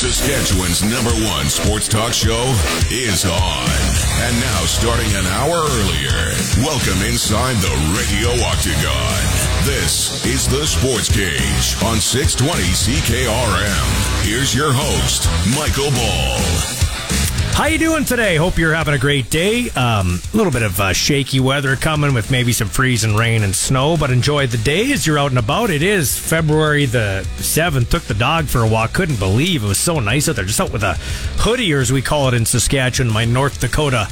Saskatchewan's number one sports talk show is on. And now, starting an hour earlier, welcome inside the Radio Octagon. This is the Sports Cage on 620 CKRM. Here's your host, Michael Ball. How you doing today? Hope you're having a great day. Um, a little bit of uh, shaky weather coming with maybe some freezing rain and snow, but enjoy the day as you're out and about. It is February the 7th. Took the dog for a walk. Couldn't believe it was so nice out there. Just out with a hoodie, or as we call it in Saskatchewan, my North Dakota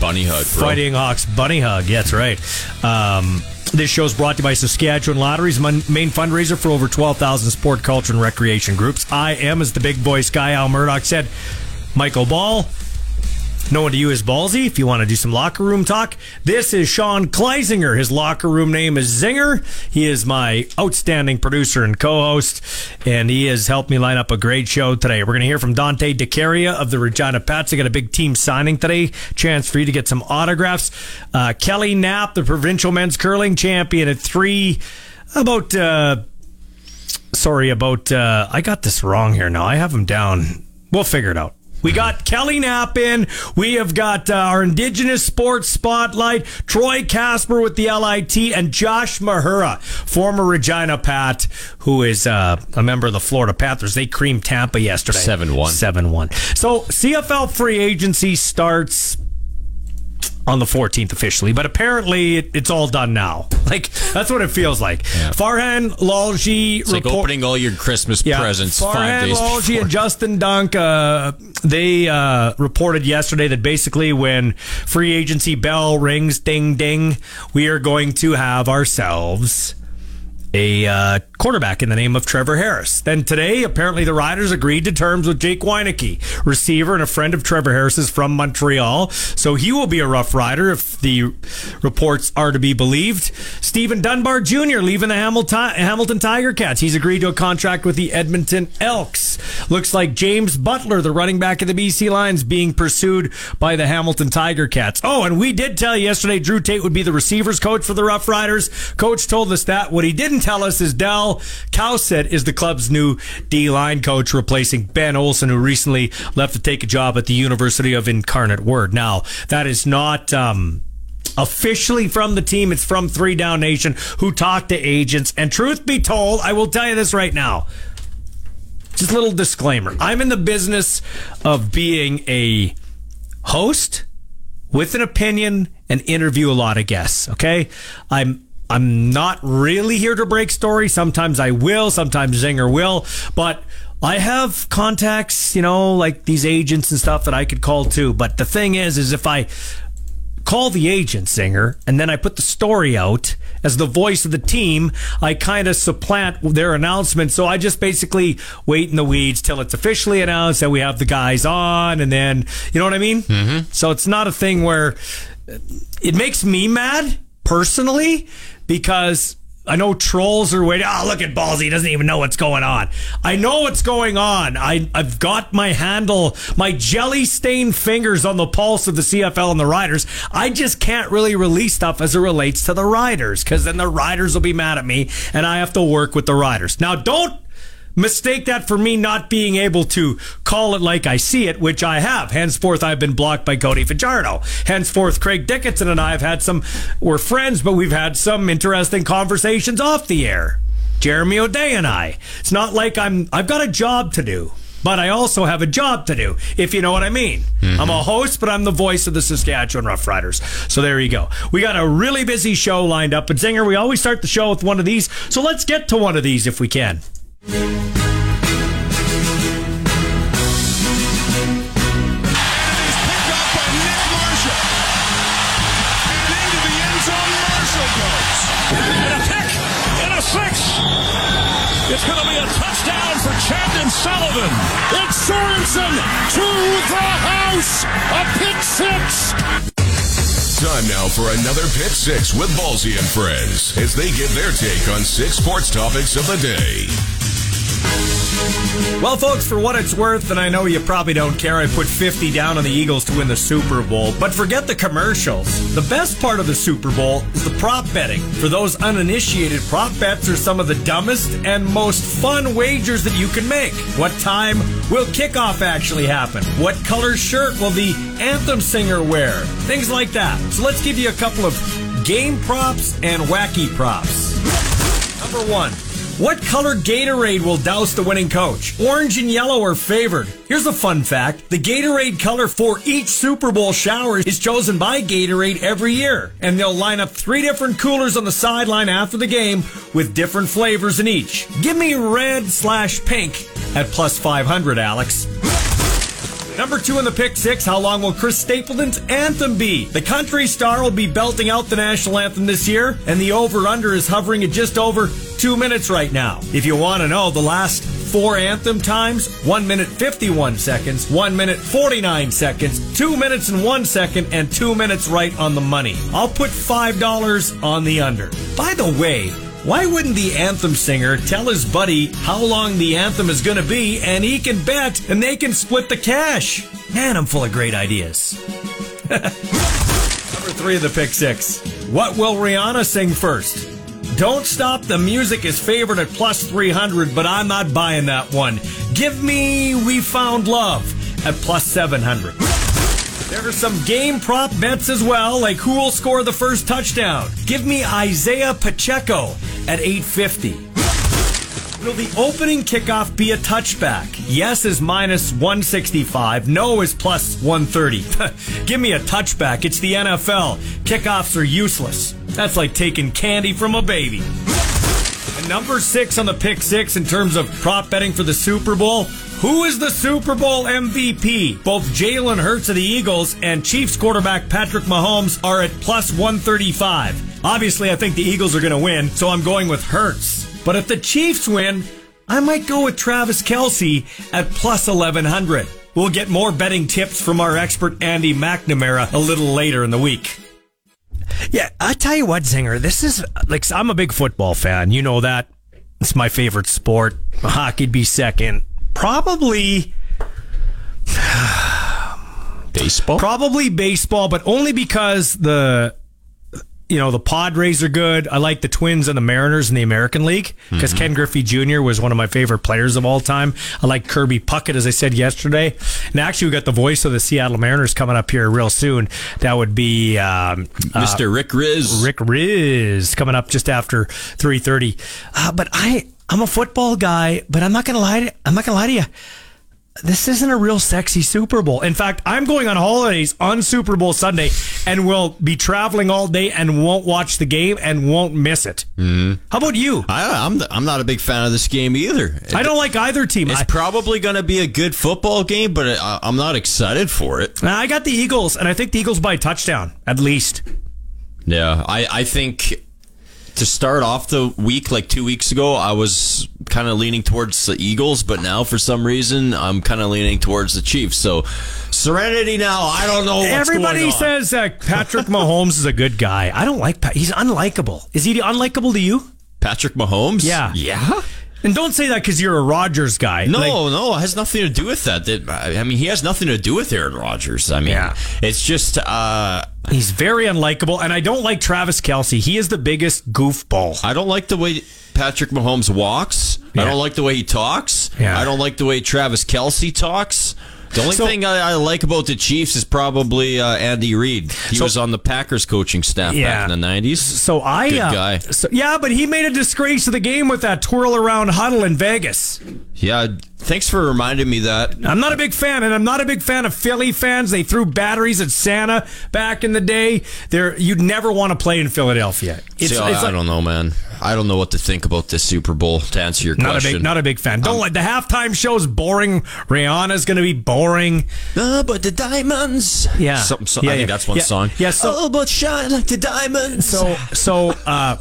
bunny hug. Bro. Fighting Hawks bunny hug. Yeah, that's right. Um, this show is brought to you by Saskatchewan Lotteries, my main fundraiser for over 12,000 sport, culture, and recreation groups. I am, as the big boy Sky Al Murdoch said, Michael Ball. Known to you as Ballsy, if you want to do some locker room talk. This is Sean Kleisinger. His locker room name is Zinger. He is my outstanding producer and co-host, and he has helped me line up a great show today. We're going to hear from Dante DeCaria of the Regina Pats. They got a big team signing today. Chance for you to get some autographs. Uh, Kelly Knapp, the provincial men's curling champion at three, about, uh, sorry, about, uh, I got this wrong here now. I have him down. We'll figure it out. We got Kelly Knapp in. We have got uh, our Indigenous Sports Spotlight, Troy Casper with the LIT, and Josh Mahura, former Regina Pat, who is uh, a member of the Florida Panthers. They creamed Tampa yesterday. 7 1. 7 1. So CFL free agency starts on the 14th officially, but apparently it, it's all done now. Like that's what it feels like. Yeah. Farhan Lalji, it's like opening all your Christmas yeah, presents Farhan five days Lalji and Justin Dunk, uh, they uh, reported yesterday that basically when free agency bell rings, ding ding, we are going to have ourselves a uh, quarterback in the name of Trevor Harris. Then today, apparently the Riders agreed to terms with Jake Wieneke, receiver and a friend of Trevor Harris's from Montreal. So he will be a rough rider if the reports are to be believed. Stephen Dunbar Jr. leaving the Hamilton, Hamilton Tiger Cats. He's agreed to a contract with the Edmonton Elks. Looks like James Butler, the running back of the BC Lions, being pursued by the Hamilton Tiger Cats. Oh, and we did tell you yesterday Drew Tate would be the receivers coach for the Rough Riders. Coach told us that. What he didn't tell us is Dell Cowsett is the club's new D line coach, replacing Ben Olsen, who recently left to take a job at the University of Incarnate Word. Now, that is not. Um, officially from the team. It's from Three Down Nation who talked to agents. And truth be told, I will tell you this right now. Just a little disclaimer. I'm in the business of being a host with an opinion and interview a lot of guests. Okay. I'm I'm not really here to break stories. Sometimes I will, sometimes Zinger will, but I have contacts, you know, like these agents and stuff that I could call too. But the thing is, is if I call the agent Zinger and then I put the story out as the voice of the team, I kind of supplant their announcement. So I just basically wait in the weeds till it's officially announced that we have the guys on, and then you know what I mean. Mm-hmm. So it's not a thing where it makes me mad personally because I know trolls are waiting. Oh, look at Ballsy. He doesn't even know what's going on. I know what's going on. I, I've got my handle, my jelly stained fingers on the pulse of the CFL and the Riders. I just can't really release stuff as it relates to the Riders because then the Riders will be mad at me and I have to work with the Riders. Now, don't mistake that for me not being able to call it like I see it, which I have. Henceforth, I've been blocked by Cody Fajardo. Henceforth, Craig Dickinson and I have had some, we're friends, but we've had some interesting conversations off the air. Jeremy O'Day and I. It's not like I'm, I've got a job to do but I also have a job to do, if you know what I mean. Mm-hmm. I'm a host, but I'm the voice of the Saskatchewan Roughriders. So there you go. We got a really busy show lined up. But Zinger, we always start the show with one of these. So let's get to one of these if we can. It's going to be a touchdown for Chandon Sullivan. It's Sorensen to the house. A pick six. Time now for another Pick Six with Ballsy and friends as they give their take on six sports topics of the day. Well, folks, for what it's worth, and I know you probably don't care, I put 50 down on the Eagles to win the Super Bowl. But forget the commercials. The best part of the Super Bowl is the prop betting. For those uninitiated, prop bets are some of the dumbest and most fun wagers that you can make. What time will kickoff actually happen? What color shirt will the anthem singer wear? Things like that. So let's give you a couple of game props and wacky props. Number one. What color Gatorade will douse the winning coach? Orange and yellow are favored. Here's a fun fact. The Gatorade color for each Super Bowl shower is chosen by Gatorade every year. And they'll line up three different coolers on the sideline after the game with different flavors in each. Give me red slash pink at plus 500, Alex. Number two in the pick six, how long will Chris Stapleton's anthem be? The country star will be belting out the national anthem this year, and the over-under is hovering at just over two minutes right now. If you want to know the last four anthem times, one minute 51 seconds, one minute 49 seconds, two minutes and one second, and two minutes right on the money. I'll put $5 on the under. By the way, why wouldn't the anthem singer tell his buddy how long the anthem is going to be and he can bet and they can split the cash? Man, I'm full of great ideas. Number three of the pick six. What will Rihanna sing first? Don't Stop the Music is favored at plus 300, but I'm not buying that one. Give me We Found Love at plus 700. There are some game prop bets as well, like who will score the first touchdown. Give me Isaiah Pacheco at 850. Will the opening kickoff be a touchback? Yes is minus 165. No is plus 130. Give me a touchback. It's the NFL. Kickoffs are useless. That's like taking candy from a baby. And number six on the pick six in terms of prop betting for the Super Bowl. Who is the Super Bowl MVP? Both Jalen Hurts of the Eagles and Chiefs quarterback Patrick Mahomes are at plus 135. Obviously, I think the Eagles are going to win, so I'm going with Hurts. But if the Chiefs win, I might go with Travis Kelce at plus 1100. We'll get more betting tips from our expert Andy McNamara a little later in the week. Yeah, I tell you what, Zinger, this is like I'm a big football fan. You know that. It's my favorite sport. Hockey'd be second. Probably baseball. Probably baseball, but only because the you know the Padres are good. I like the Twins and the Mariners in the American League because mm-hmm. Ken Griffey Jr. was one of my favorite players of all time. I like Kirby Puckett, as I said yesterday. And actually, we got the voice of the Seattle Mariners coming up here real soon. That would be um, Mr. Uh, Rick Rizzs. Rick Rizzs coming up just after three thirty. Uh, but I I'm a football guy, but I'm not gonna lie. To, I'm not gonna lie to you this isn't a real sexy Super Bowl. In fact, I'm going on holidays on Super Bowl Sunday and will be traveling all day and won't watch the game and won't miss it. Mm-hmm. How about you? I, am I'm, I'm not a big fan of this game either. I don't like either team. It's I, probably going to be a good football game, but I, I'm not excited for it. I got the Eagles, and I think the Eagles by touchdown at least. Yeah, I, I think to start off the week, like two weeks ago, I was kind of leaning towards the Eagles, but now for some reason I'm kind of leaning towards the Chiefs. So serenity now. I don't know. Everybody says that Patrick Mahomes is a good guy. I don't like. Pat- He's unlikable. Is he unlikable to you? Patrick Mahomes? Yeah. Yeah. And don't say that because you're a Rodgers guy. No, like, no, it has nothing to do with that. I mean, he has nothing to do with Aaron Rodgers. I mean, yeah. it's just uh, he's very unlikable, and I don't like Travis Kelce. He is the biggest goofball. I don't like the way Patrick Mahomes walks. Yeah. I don't like the way he talks. Yeah. I don't like the way Travis Kelce talks. The only so, thing I, I, like about the Chiefs is probably uh, Andy Reid. He so, was on the Packers coaching staff yeah. back in the '90s. So I, Good uh, guy. So, yeah, but he made a disgrace of the game with that twirl around huddle in Vegas. Yeah, thanks for reminding me that. I'm not a big fan, and I'm not a big fan of Philly fans. They threw batteries at Santa back in the day. There, you'd never want to play in Philadelphia. It's, See, it's I, like, I don't know, man. I don't know what to think about this Super Bowl. To answer your not question, a big, not a big fan. Don't um, like the halftime show's boring. Rihanna's going to be boring. Uh, but the diamonds. Yeah, Some, so, yeah I yeah. think that's one yeah. song. Yeah, so, oh, but shine like the diamonds. So, so uh,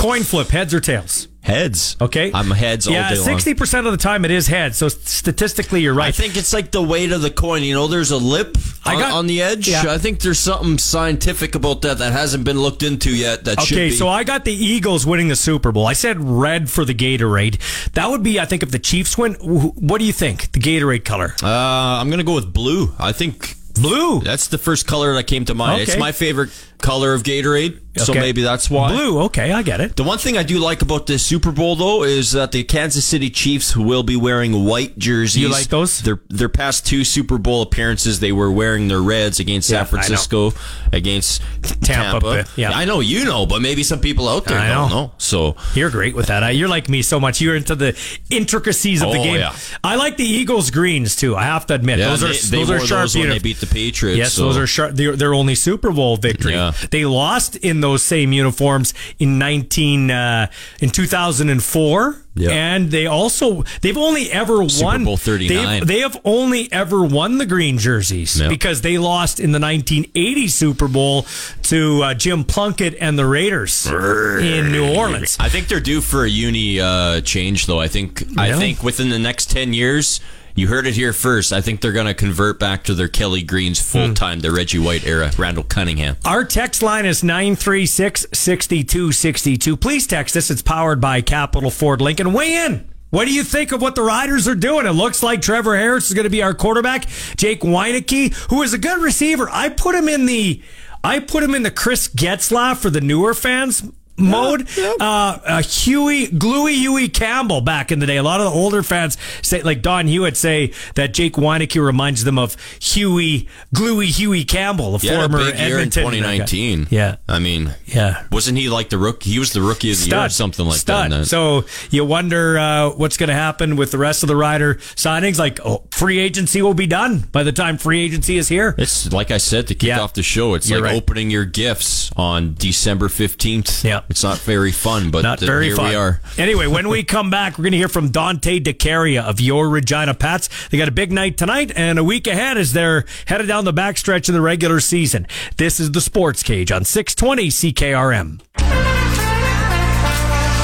Coin flip, heads or tails? Heads. Okay. I'm heads all yeah, day long. sixty percent of the time it is heads. So statistically, you're right. I think it's like the weight of the coin. You know, there's a lip on, got- on the edge. yeah. I think there's something scientific about that that hasn't been looked into yet. That should Okay, so I got the Eagles winning the Super Bowl. I said red for the Gatorade. That would be, I think, if the Chiefs win. What do you think? The Gatorade color? uh, I'm gonna go with blue. I think Blue. that's the first color that came to mind. It's my favorite color of Gatorade, so maybe that's why. Blue. Okay, I get it. The one thing I do like about this Super Bowl, though, is that the Kansas City Chiefs will be wearing white jerseys. You like those? Their their past two Super Bowl appearances, they were wearing their reds against Yeah, San. Francisco, against Tampa, Tampa. yeah. I know you know, but maybe some people out there I don't know. know. So You're great with that. You're like me so much. You're into the intricacies of the Oh, game. yeah. I like the Eagles greens too. I have to admit, yeah, those are they, those are sharp. those when they beat the Patriots. Yes, so- those are sharp. Their, their only Super Bowl victory. Yeah. They lost in those same uniforms in nineteen uh, in two thousand and four. Yeah. And they also they've only ever Super won Bowl 39. They've, they have only ever won the green jerseys Yeah. because they lost in the 1980 Super Bowl to uh, Jim Plunkett and the Raiders in New Orleans. I think they're due for a uni uh, change, though. I think I think within the next ten years. You heard it here first. I think they're going to convert back to their Kelly Greens full time, the Reggie White era, Randall Cunningham. Our text line is 936 6262. Please text us. It's powered by Capital Ford Lincoln. Weigh in. What do you think of what the Riders are doing? It looks like Trevor Harris is going to be our quarterback. Jake Wieneke, who is a good receiver. I put him in the I put him in the Chris Getzlaff for the newer fans mode. Uh, uh, Huey, Gluey Huey Campbell back in the day. A lot of the older fans say, like Don Hewitt, say that Jake Wieneke reminds them of Huey, Gluey Huey Campbell, the He had a former big year in Edmonton. 2019. Yeah. I mean, Yeah. wasn't he like the rookie? He was the rookie of the year or something like Stud. that. So you wonder uh, what's going to happen with the rest of the rider signings. Like oh, free agency will be done by the time free agency is here. It's like I said to kick Yeah. off the show. It's You're like right. opening your gifts on December 15th. Yeah. It's not very fun, but Not very here fun. we are. Anyway, when we come back, we're going to hear from Dante DeCaria of Your Regina Pats. They got a big night tonight and a week ahead as they're headed down the backstretch of the regular season. This is the Sports Cage on 620 CKRM.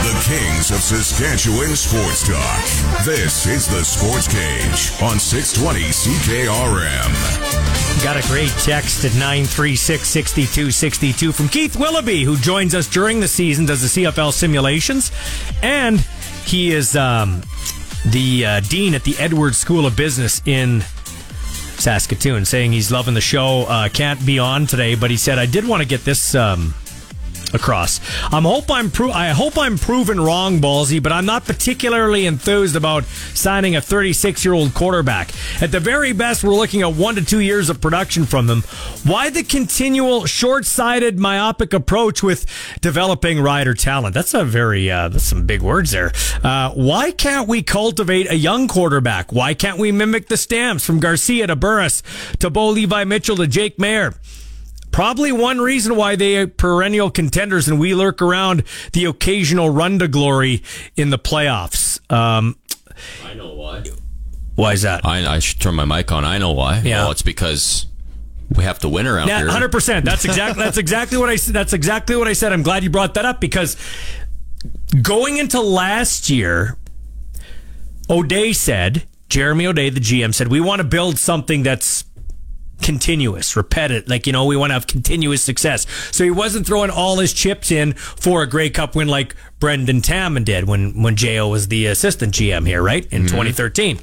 The Kings of Saskatchewan Sports Talk. This is the Sports Cage on 620 CKRM. Got a great text at 936 6262 from Keith Willoughby, who joins us during the season, does the CFL simulations, and he is um, the uh, dean at the Edwards School of Business in Saskatoon, saying he's loving the show. Uh, can't be on today, but he said, I did want to get this. Um, across. I'm hope I'm pro- I hope I'm proven wrong, Ballsy, but I'm not particularly enthused about signing a 36 year old quarterback. At the very best, we're looking at one to two years of production from them. Why the continual short sighted, myopic approach with developing rider talent? That's a very uh, that's some big words there. Uh, why can't we cultivate a young quarterback? Why can't we mimic the stamps from Garcia to Burris to Bo Levi Mitchell to Jake Maier? Probably one reason why they are perennial contenders and we lurk around the occasional run to glory in the playoffs. Um, I know why. why is that? I, I should turn my mic on. I know why. Yeah. Well, it's because we have to win around Yeah, here. hundred percent. That's exactly that's exactly what I that's exactly what I said. I'm glad you brought that up because going into last year, O'Day said Jeremy O'Day, the GM, said we want to build something that's continuous, repetitive. Like, you know, we want to have continuous success. So he wasn't throwing all his chips in for a Grey Cup win like Brendan Taman did when, when J.O. was the assistant GM here, right? In 2013.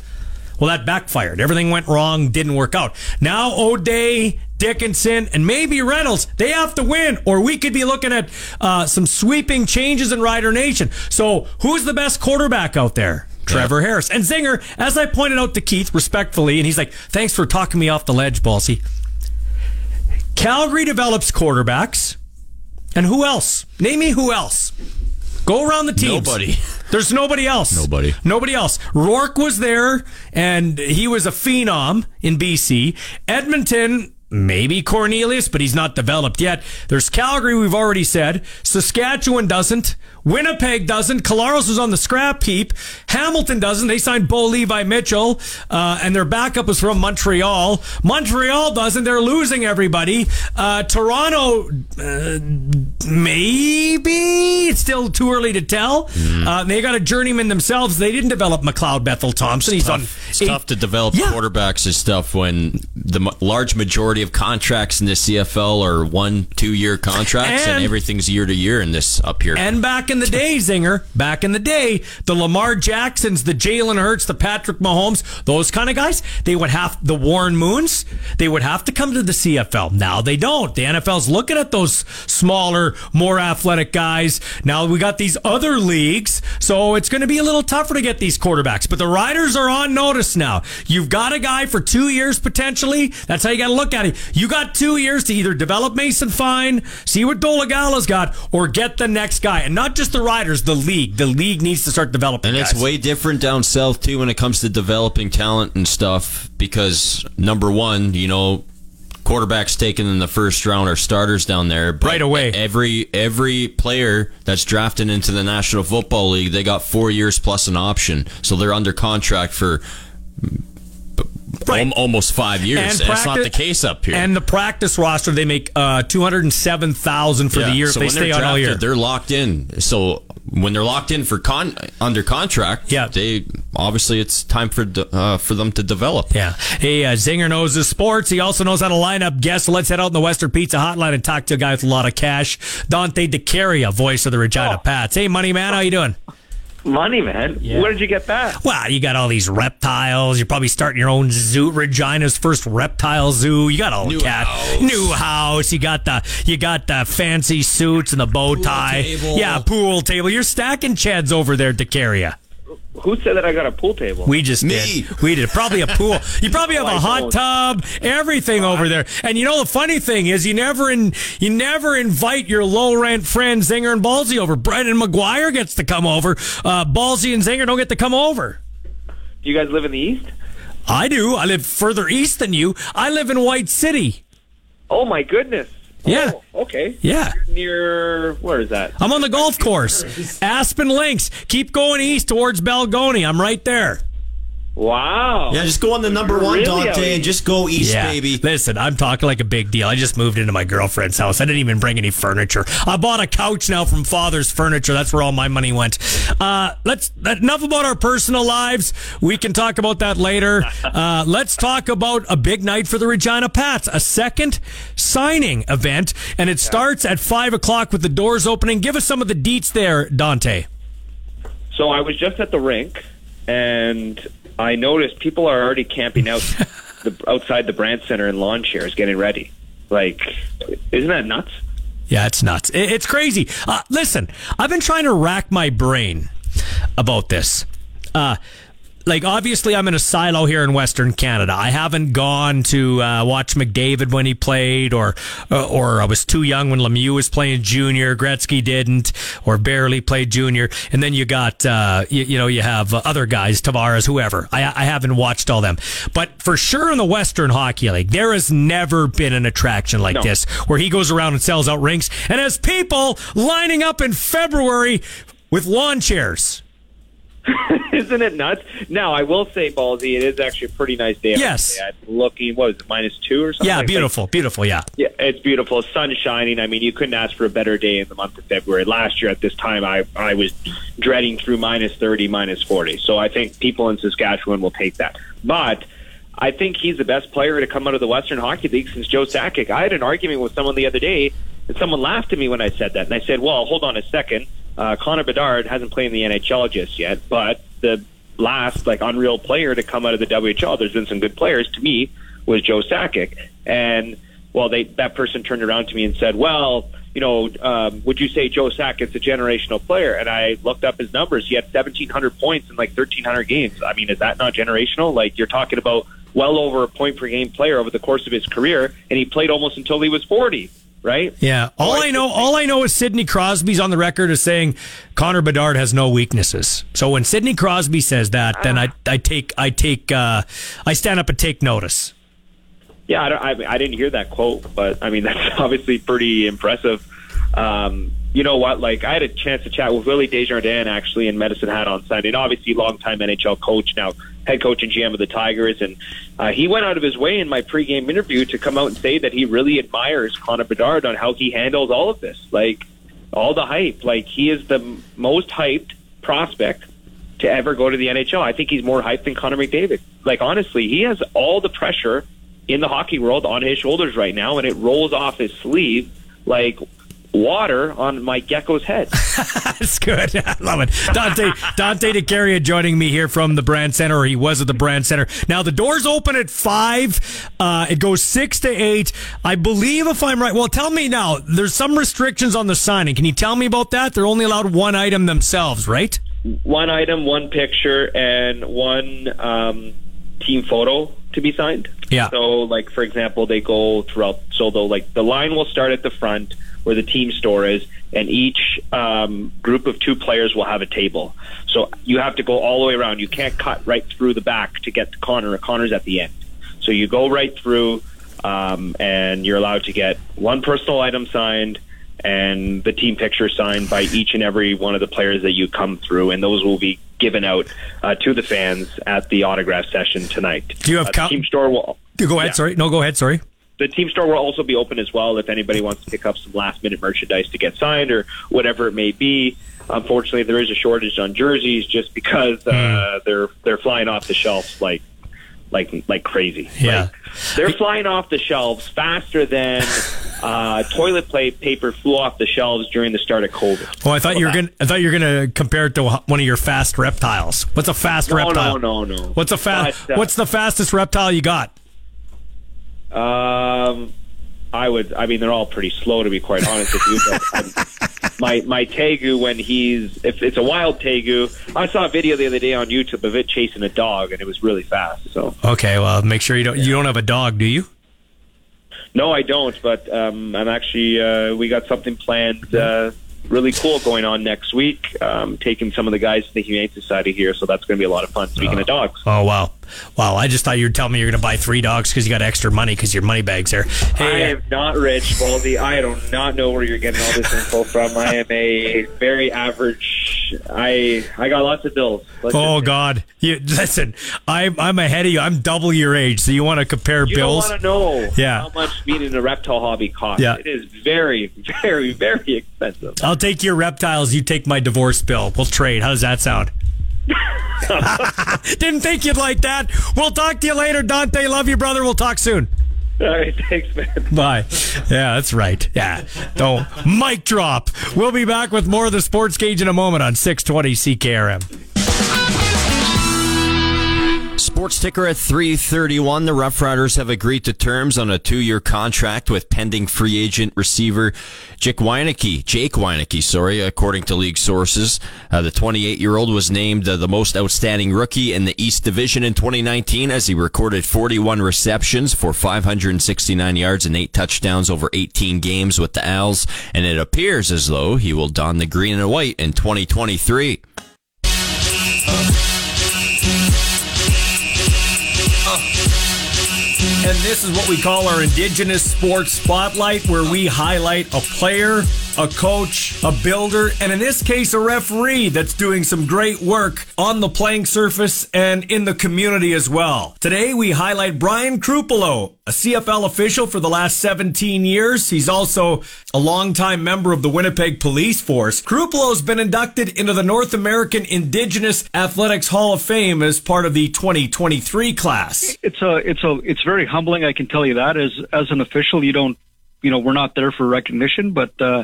Well, that backfired. Everything went wrong, didn't work out. Now O'Day, Dickinson, and maybe Reynolds, they have to win, or we could be looking at uh, some sweeping changes in Rider Nation. So, who's the best quarterback out there? Trevor Harris. And Zinger, as I pointed out to Keith respectfully, and he's like, thanks for talking me off the ledge, Ballsy. Calgary develops quarterbacks. And who else? Name me who else. Go around the teams. Nobody. There's nobody else. Nobody. Nobody else. Rourke was there, and he was a phenom in BC. Edmonton, maybe Cornelius, but he's not developed yet. There's Calgary, we've already said. Saskatchewan doesn't. Winnipeg doesn't. Collaros is on the scrap heap. Hamilton doesn't. They signed Bo Levi Mitchell, uh, and their backup is from Montreal. Montreal doesn't. They're losing everybody. Uh, Toronto, uh, Maybe it's still too early to tell. Mm. Uh, they got a journeyman themselves. They didn't develop McLeod Bethel Thompson. It's He's tough. on. It's eight. tough to develop yeah. quarterbacks and stuff when the large majority of contracts in the CFL are one, two year contracts, and, and everything's year to year in this up here. And back in the day, Zinger, back in the day, the Lamar Jacksons, the Jalen Hurts, the Patrick Mahomes, those kind of guys, they would have the Warren Moons. They would have to come to the CFL. Now they don't. The NFL's looking at those smaller, more athletic guys. Now we got these other leagues, so it's going to be a little tougher to get these quarterbacks. But the Riders are on notice now. You've got a guy for two years potentially. That's how you got to look at it. You got two years to either develop Mason Fine, see what Dolegala's got, or get the next guy. And not just the Riders, the league. The league needs to start developing. And guys. it's way different down south too when it comes to developing talent and stuff. Because number one, you know, quarterbacks taken in the first round are starters down there right away. Every every player that's drafted into the National Football League, they got four years plus an option, so they're under contract for. Right. almost five years. And practice, not the case up here. And the practice roster, they make uh, two hundred and seven thousand for yeah. the year so if they stay on all year. They're locked in. So when they're locked in for con under contract, yeah, they obviously it's time for uh, for them to develop. Yeah, hey, uh, Zinger knows the sports. He also knows how to line up guests. So let's head out in the Western Pizza Hotline and talk to a guy with a lot of cash, Dante DeCaria, voice of the Regina oh. Pats. Hey, money man, how you doing? Money, man. Yeah. Where did you get that? Well, you got all these reptiles. You're probably starting your own zoo, Regina's first reptile zoo. You got all the cat, house. new house. You got the you got the fancy suits and the bow tie. Yeah, pool table. You're stacking chads over there to carry you. Who said that I got a pool table? We just Me. did. We did. Probably a pool. You probably have a hot tub, everything over there. And you know the funny thing is, you never in, you never invite your low rent friends Zinger and Ballsy over. Brendan McGuire gets to come over. Uh, Ballsy and Zinger don't get to come over. Do you guys live in the east? I do. I live further east than you. I live in White City. Oh my goodness. Yeah. Oh, okay. Yeah. You're near where is that? I'm on the golf course. Aspen Links. Keep going east towards Balgonie. I'm right there. Wow. Yeah, just go on the number one, really Dante, and just go east, yeah. baby. Listen, I'm talking like a big deal. I just moved into my girlfriend's house. I didn't even bring any furniture. I bought a couch now from Father's Furniture. That's where all my money went. Uh, let's enough about our personal lives. We can talk about that later. Uh, let's talk about a big night for the Regina Pats, a second signing event, and it starts at five o'clock with the doors opening. Give us some of the deets there, Dante. So I was just at the rink, and I noticed people are already camping out the, outside the Brandt Center in lawn chairs, getting ready. Like, isn't that nuts? Yeah, it's nuts. It's crazy. Uh, listen, I've been trying to rack my brain about this. Uh, like obviously I'm in a silo here in Western Canada. I haven't gone to uh, watch McDavid when he played, or uh, or I was too young when Lemieux was playing junior. Gretzky didn't, or barely played junior. And then you got uh, you, you, know you have other guys, Tavares, whoever. I, I haven't watched all them, but for sure in the Western Hockey League, there has never been an attraction like no. this where he goes around and sells out rinks and has people lining up in February with lawn chairs. Isn't it nuts? Now, I will say, Ballsy, it is actually a pretty nice day. Yes. Looking, what was it, minus two or something? Yeah, beautiful, beautiful, yeah. Yeah, it's beautiful. Sun shining. I mean, you couldn't ask for a better day in the month of February. Last year at this time, I, I was dreading through minus 30, minus 40. So I think people in Saskatchewan will take that. But I think he's the best player to come out of the Western Hockey League since Joe Sakic. I had an argument with someone the other day, and someone laughed at me when I said that. And I said, well, hold on a second uh, Connor Bedard hasn't played in the NHL just yet, but the last like unreal player to come out of the WHL, there's been some good players to me, was Joe Sakic. And well, they that person turned around to me and said, well, you know, um, would you say Joe Sakic's a generational player? And I looked up his numbers. He had 1,700 points in like 1,300 games. I mean, is that not generational? Like you're talking about well over a point per game player over the course of his career, and he played almost until he was 40 right? Yeah. All I know, all I know is Sidney Crosby's on the record as saying Connor Bedard has no weaknesses. So when Sidney Crosby says that, then I, I take, I take, uh, I stand up and take notice. Yeah, I, I, I didn't hear that quote, but I mean that's obviously pretty impressive. Um, you know what? Like I had a chance to chat with Willie Desjardins actually in Medicine Hat on Sunday, and obviously longtime NHL coach now head coach and GM of the Tigers, and uh, he went out of his way in my pregame interview to come out and say that he really admires Connor Bedard on how he handles all of this. Like all the hype. Like he is the most hyped prospect to ever go to the NHL. I think he's more hyped than Connor McDavid. Like honestly, he has all the pressure in the hockey world on his shoulders right now, and it rolls off his sleeve like water on my gecko's head. That's good. I love it. Dante Dante DeCaria joining me here from the Brandt Center, or he was at the Brandt Center. Now the doors open at five. Uh, it goes six to eight. I believe, if I'm right. Well, tell me now. There's some restrictions on the signing. Can you tell me about that? They're only allowed one item themselves, right? one item, one picture, and one um, team photo to be signed. Yeah. So, like for example, they go throughout. So they'll like the line will start at the front where the team store is, and each um, group of two players will have a table. So you have to go all the way around. You can't cut right through the back to get to Connor. Connor's at the end. So you go right through, um, and you're allowed to get one personal item signed and the team picture signed by each and every one of the players that you come through, and those will be given out uh, to the fans at the autograph session tonight. Do you have uh, count- team store will? Go ahead. Yeah. Sorry. No, go ahead. Sorry. The team store will also be open as well if anybody wants to pick up some last minute merchandise to get signed or whatever it may be. Unfortunately, there is a shortage on jerseys just because uh, they're they're flying off the shelves like like like crazy. Yeah. Like, they're flying off the shelves faster than uh, toilet paper flew off the shelves during the start of COVID. Oh, I thought you were gonna. I thought you were gonna compare it to one of your fast reptiles. What's a fast No, reptile? no, no, no. What's a fast? But, uh, what's the fastest reptile you got? Um, I would. I mean, they're all pretty slow to be quite honest with you. But um, my my tegu when he's if it's a wild tegu, I saw a video the other day on YouTube of it chasing a dog, and it was really fast. So Okay, well, make sure you don't. You don't have a dog, do you? no, I don't. But um, I'm actually uh, we got something planned. Uh, Really cool going on next week. Um, taking some of the guys to the Humane Society here, so that's going to be a lot of fun. Speaking of dogs, Oh wow, wow! I just thought you were telling me you're going to buy three dogs because you got extra money because your money bag's there. I uh, am not rich, Baldy. I do not know where you're getting all this info from. I am a very average. I I got lots of bills. Let's oh God, you listen. I'm I'm ahead of you. I'm double your age, so you want to compare You bills? don't want to know Yeah. how much being in the reptile hobby costs. Yeah. It is very, very, very expensive. I'll take your reptiles. You take my divorce bill. We'll trade. How does that sound? Didn't think you'd like that. We'll talk to you later, Dante. Love you, brother. We'll talk soon. All right, thanks, man. Bye. Yeah, that's right. Yeah. Don't mic drop. We'll be back with more of the Sports Cage in a moment on 620 CKRM. Sports ticker at 331. The Rough Riders have agreed to terms on a two-year contract with pending free agent receiver Jake Wieneke. Jake Wieneke, sorry, according to league sources. Uh, the 28-year-old was named uh, the most outstanding rookie in the East Division in 2019 as he recorded 41 receptions for 569 yards and eight touchdowns over 18 games with the Owls. And it appears as though he will don the green and white in 2023. And this is what we call our Indigenous Sports Spotlight, where we highlight a player, a coach, a builder, and in this case, a referee that's doing some great work on the playing surface and in the community as well. Today, we highlight Brian Chrupalo, a CFL official for the last 17 years. He's also a longtime member of the Winnipeg Police Force. Chrupalo's been inducted into the North American Indigenous Athletics Hall of Fame as part of the 2023 class. it's a it's a it's very humbling i can tell you that as as an official you don't you know we're not there for recognition but uh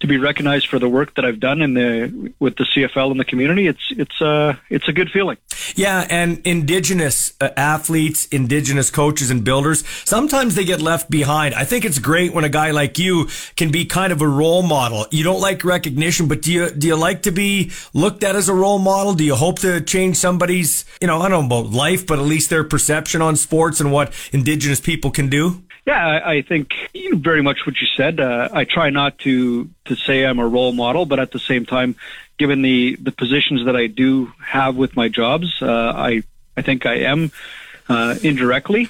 to be recognized for the work that i've done in the with the cfl in the community it's it's uh it's a good feeling Yeah, and indigenous uh, athletes, indigenous coaches and builders, sometimes they get left behind. I think it's great when a guy like you can be kind of a role model. You don't like recognition, but do you do you like to be looked at as a role model? Do you hope to change somebody's, you know, I don't know about life, but at least their perception on sports and what indigenous people can do? Yeah i, I think you know, very much what you said. Uh, i try not to to say i'm a role model but at the same time given the the positions that i do have with my jobs uh, i i think i am uh, indirectly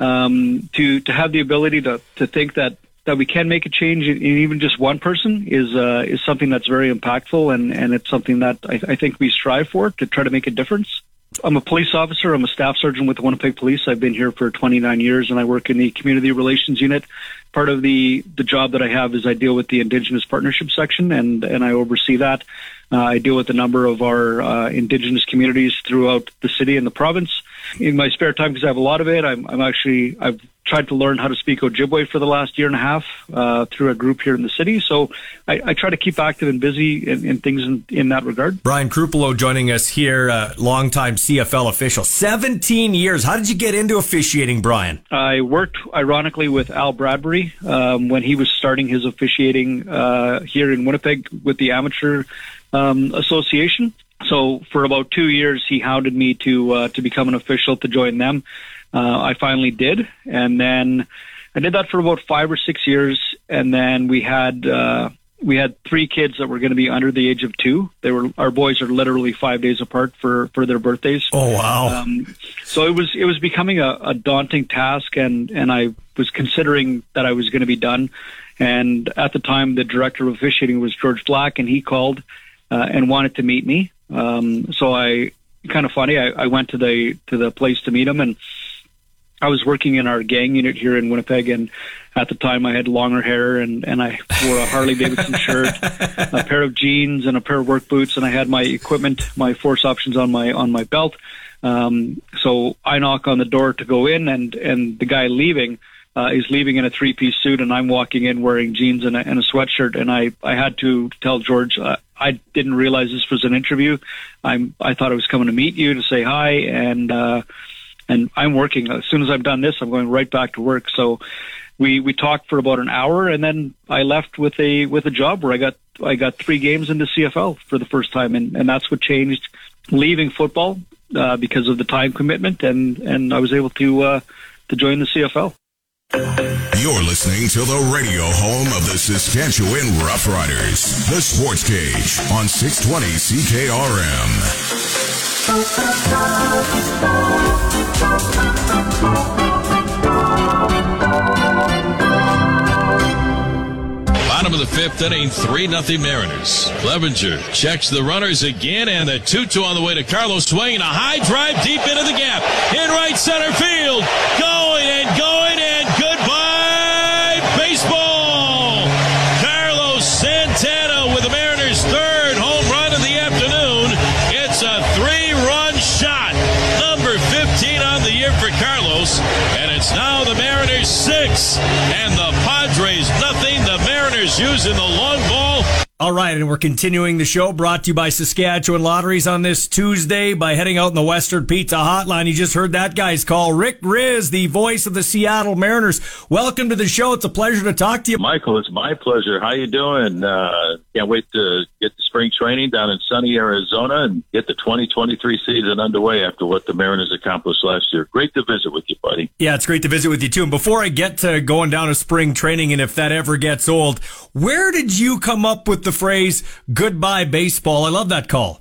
um, to to have the ability to to think that that we can make a change in, even just one person is uh, is something that's very impactful and and it's something that I, I think we strive for to try to make a difference I'm a police officer. I'm a staff sergeant with the Winnipeg Police. I've been here for 29 years, and I work in the community relations unit. Part of the the job that I have is I deal with the Indigenous Partnership section, and and I oversee that. Uh, I deal with a number of our uh, Indigenous communities throughout the city and the province. In my spare time, because I have a lot of it, I'm, I'm actually I've tried to learn how to speak Ojibwe for the last year and a half uh, through a group here in the city. So I, I try to keep active and busy in, in things in, in, that regard. Brian Chrupalo joining us here, uh, longtime CFL official. 17 years. How did you get into officiating, Brian? I worked, ironically, with Al Bradbury um, when he was starting his officiating uh, here in Winnipeg with the Amateur um, Association. So for about two years, he hounded me to uh, to become an official to join them uh, I finally did, and then I did that for about five or six years, and then we had uh, we had three kids that were going to be under the age of two. They were our boys are literally five days apart for for their birthdays. Oh wow! Um, so it was it was becoming a, a daunting task, and and I was considering that I was going to be done. And at the time, the director of officiating was George Black, and he called uh, and wanted to meet me. Um, so I kind of funny. I, I went to the to the place to meet him, and I was working in our gang unit here in Winnipeg, and at the time I had longer hair and, and I wore a Harley Davidson shirt, a pair of jeans, and a pair of work boots, and I had my equipment, my force options on my on my belt. Um, so I knock on the door to go in, and and the guy leaving uh, is leaving in a three piece suit, and I'm walking in wearing jeans and a, and a sweatshirt, and I I had to tell George. Uh, I didn't realize this was an interview. I'm I thought I was coming to meet you to say hi and uh and I'm working. As soon as I'm done this, I'm going right back to work. So we we talked for about an hour, and then I left with a with a job where I got I got three games into CFL for the first time, and and that's what changed. Leaving football uh, because of the time commitment, and and I was able to uh, to join the CFL. You're listening to the radio home of the Saskatchewan Roughriders, the Sports Cage on 620 CKRM. Bottom of the fifth inning, 3 nothing Mariners. Clevenger checks the runners again, and the 2 2 on the way to Carlos swinging a high drive deep into the gap. In right center field. Going and going and goodbye, Using the long. All right, and we're continuing the show brought to you by Saskatchewan Lotteries on this Tuesday by heading out in the Western Pizza Hotline. You just heard that guy's call. Rick Rizzs, the voice of the Seattle Mariners. Welcome to the show. It's a pleasure to talk to you. Michael, it's my pleasure. How you doing? Uh, can't wait to get the spring training down in sunny Arizona and get the 2023 season underway after what the Mariners accomplished last year. Great to visit with you, buddy. Yeah, it's great to visit with you too. And before I get to going down to spring training and if that ever gets old, where did you come up with the the phrase "goodbye baseball." I love that call.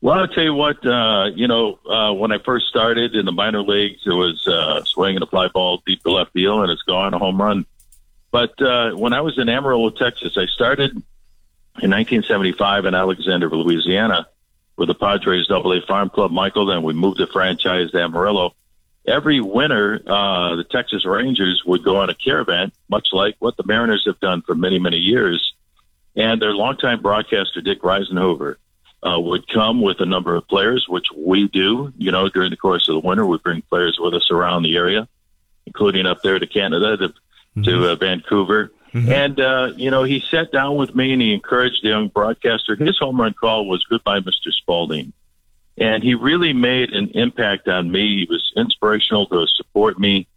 Well, I'll tell you what. Uh, you know, uh, when I first started in the minor leagues, it was uh, swinging a fly ball deep to left field, and it's gone a home run. But uh, when I was in Amarillo, Texas, I started in 1975 in Alexandria, Louisiana, with the Padres Double A Farm Club, Michael. Then we moved the franchise to Amarillo. Every winter, uh, the Texas Rangers would go on a caravan, much like what the Mariners have done for many, many years and their longtime broadcaster, Dick Risenhoover, uh, would come with a number of players, which we do. You know, during the course of the winter, we bring players with us around the area, including up there to Canada, to, mm-hmm. to uh, Vancouver. Mm-hmm. And, uh, you know, he sat down with me and he encouraged the young broadcaster. His home run call was Goodbye, Mr. Spalding. And he really made an impact on me. He was inspirational to support me.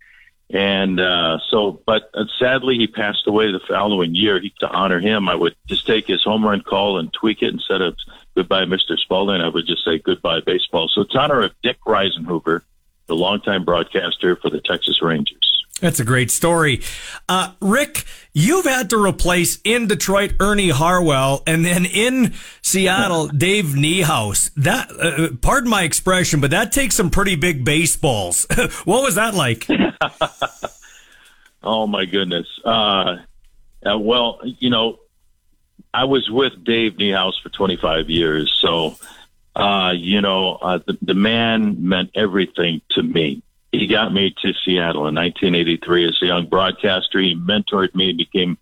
And uh, so, but uh, sadly, he passed away the following year. He, to honor him, I would just take his home run call and tweak it instead of goodbye, Mr. Spalding. I would just say goodbye, baseball. So it's honor of Dick Risenhoover, the longtime broadcaster for the Texas Rangers. That's a great story. Uh, Rick, you've had to replace in Detroit Ernie Harwell and then in Seattle Dave Niehaus. That, uh, pardon my expression, but that takes some pretty big baseballs. what was that like? oh my goodness. Uh, uh, well, you know, I was with Dave Niehaus for 25 years, so uh, you know, uh, the, the man meant everything to me. He got me to Seattle in 1983 as a young broadcaster. He mentored me, became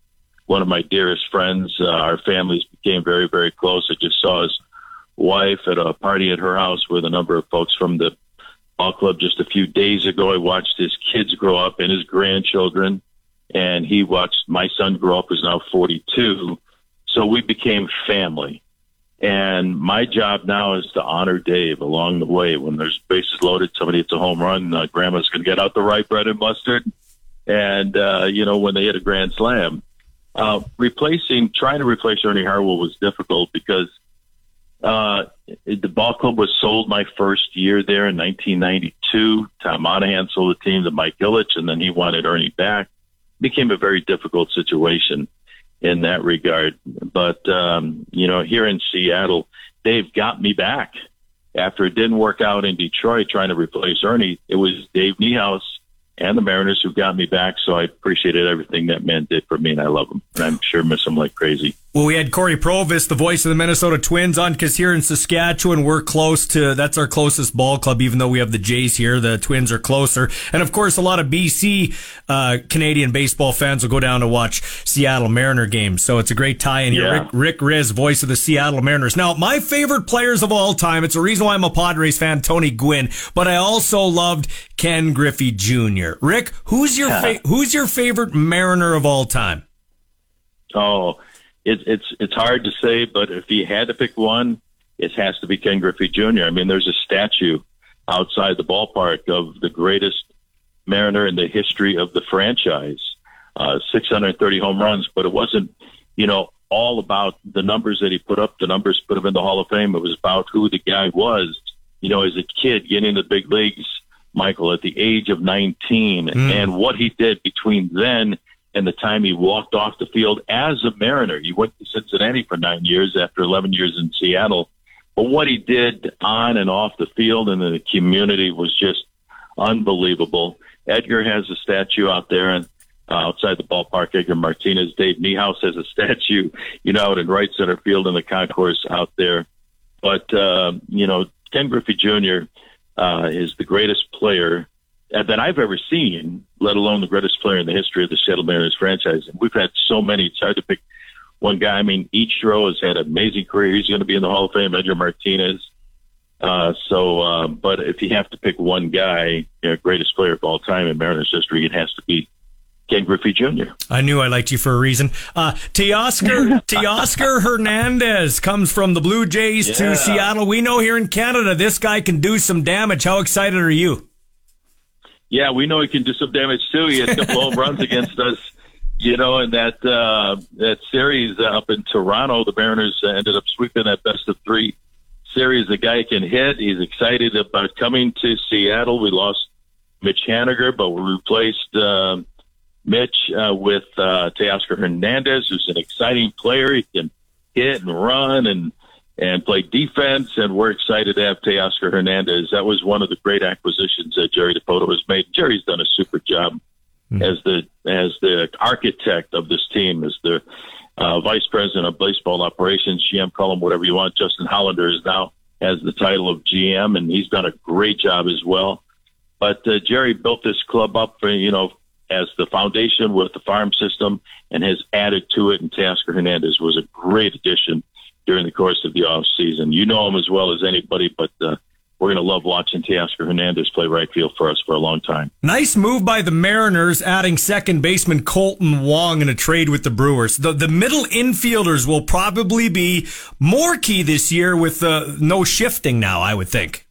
one of my dearest friends. Uh, our families became very, very close. I just saw his wife at a party at her house with a number of folks from the ball club just a few days ago. I watched his kids grow up and his grandchildren, and he watched my son grow up, who's now 42. So we became family. And my job now is to honor Dave along the way. When there's bases loaded, somebody hits a home run, uh, grandma's going to get out the right bread and mustard. And, uh, you know, when they hit a grand slam, uh, replacing, trying to replace Ernie Harwell was difficult because uh, the ball club was sold my first year there in 1992. Tom Monaghan sold the team to Mike Ilitch, and then he wanted Ernie back. It became a very difficult situation in that regard. But um, you know, here in Seattle, Dave got me back after it didn't work out in Detroit trying to replace Ernie. It was Dave Niehaus and the Mariners who got me back. So I appreciated everything that man did for me, and I love him. And I'm sure miss him like crazy. Well, we had Cory Provus, the voice of the Minnesota Twins, on because here in Saskatchewan, we're close to that's our closest ball club, even though we have the Jays here. The Twins are closer. And of course, a lot of BC uh, Canadian baseball fans will go down to watch Seattle Mariner games. So it's a great tie in here. Yeah. Rick, Rick Rizzs, voice of the Seattle Mariners. Now, my favorite players of all time, it's a reason why I'm a Padres fan, Tony Gwynn, but I also loved Ken Griffey Jr. Rick, who's your, fa- who's your favorite Mariner of all time? Oh, it, it's it's hard to say, but if he had to pick one, it has to be Ken Griffey Jr. I mean, there's a statue outside the ballpark of the greatest Mariner in the history of the franchise, uh, 630 home runs, but it wasn't, you know, all about the numbers that he put up. The numbers put him in the Hall of Fame. It was about who the guy was, you know, as a kid getting the big leagues, Michael, at the age of 19, mm. and what he did between then and the time he walked off the field as a Mariner. He went to Cincinnati for nine years after 11 years in Seattle. But what he did on and off the field and in the community was just unbelievable. Edgar has a statue out there and uh, outside the ballpark. Edgar Martinez, Dave Niehaus has a statue, you know, out in right center field in the concourse out there. But uh, you know, Ken Griffey Jr. Uh, is the greatest player that I've ever seen, let alone the greatest player in the history of the Seattle Mariners franchise. And we've had so many. It's hard to pick one guy. I mean, Ichiro has had an amazing career. He's going to be in the Hall of Fame. Edgar Martinez. Uh, so, uh, but if you have to pick one guy, you know, greatest player of all time in Mariners history, it has to be Ken Griffey Jr. I knew I liked you for a reason. Uh, Teoscar, Teoscar Hernandez comes from the Blue Jays yeah. to Seattle. We know here in Canada this guy can do some damage. How excited are you? Yeah, we know he can do some damage too. He had a couple home runs against us, you know, in that uh, that series up in Toronto. The Mariners ended up sweeping that best of three series. The guy can hit. He's excited about coming to Seattle. We lost Mitch Haniger, but we replaced uh, Mitch uh, with uh, Teoscar Hernandez, who's an exciting player. He can hit and run and and play defense. And we're excited to have Teoscar Hernandez. That was one of the great acquisitions that Jerry Dipoto has made. Jerry's done a super job mm-hmm. as the as the architect of this team, as the uh, vice president of baseball operations, GM, call him whatever you want. Justin Hollander is now has the title of GM, and he's done a great job as well. But uh, Jerry built this club up for you know as the foundation with the farm system and has added to it. And Teoscar Hernandez was a great addition during the course of the off season. You know him as well as anybody, but uh, we're going to love watching Teoscar Hernandez play right field for us for a long time. Nice move by the Mariners, adding second baseman Kolten Wong in a trade with the Brewers. The the middle infielders will probably be more key this year with uh, no shifting now. I would think.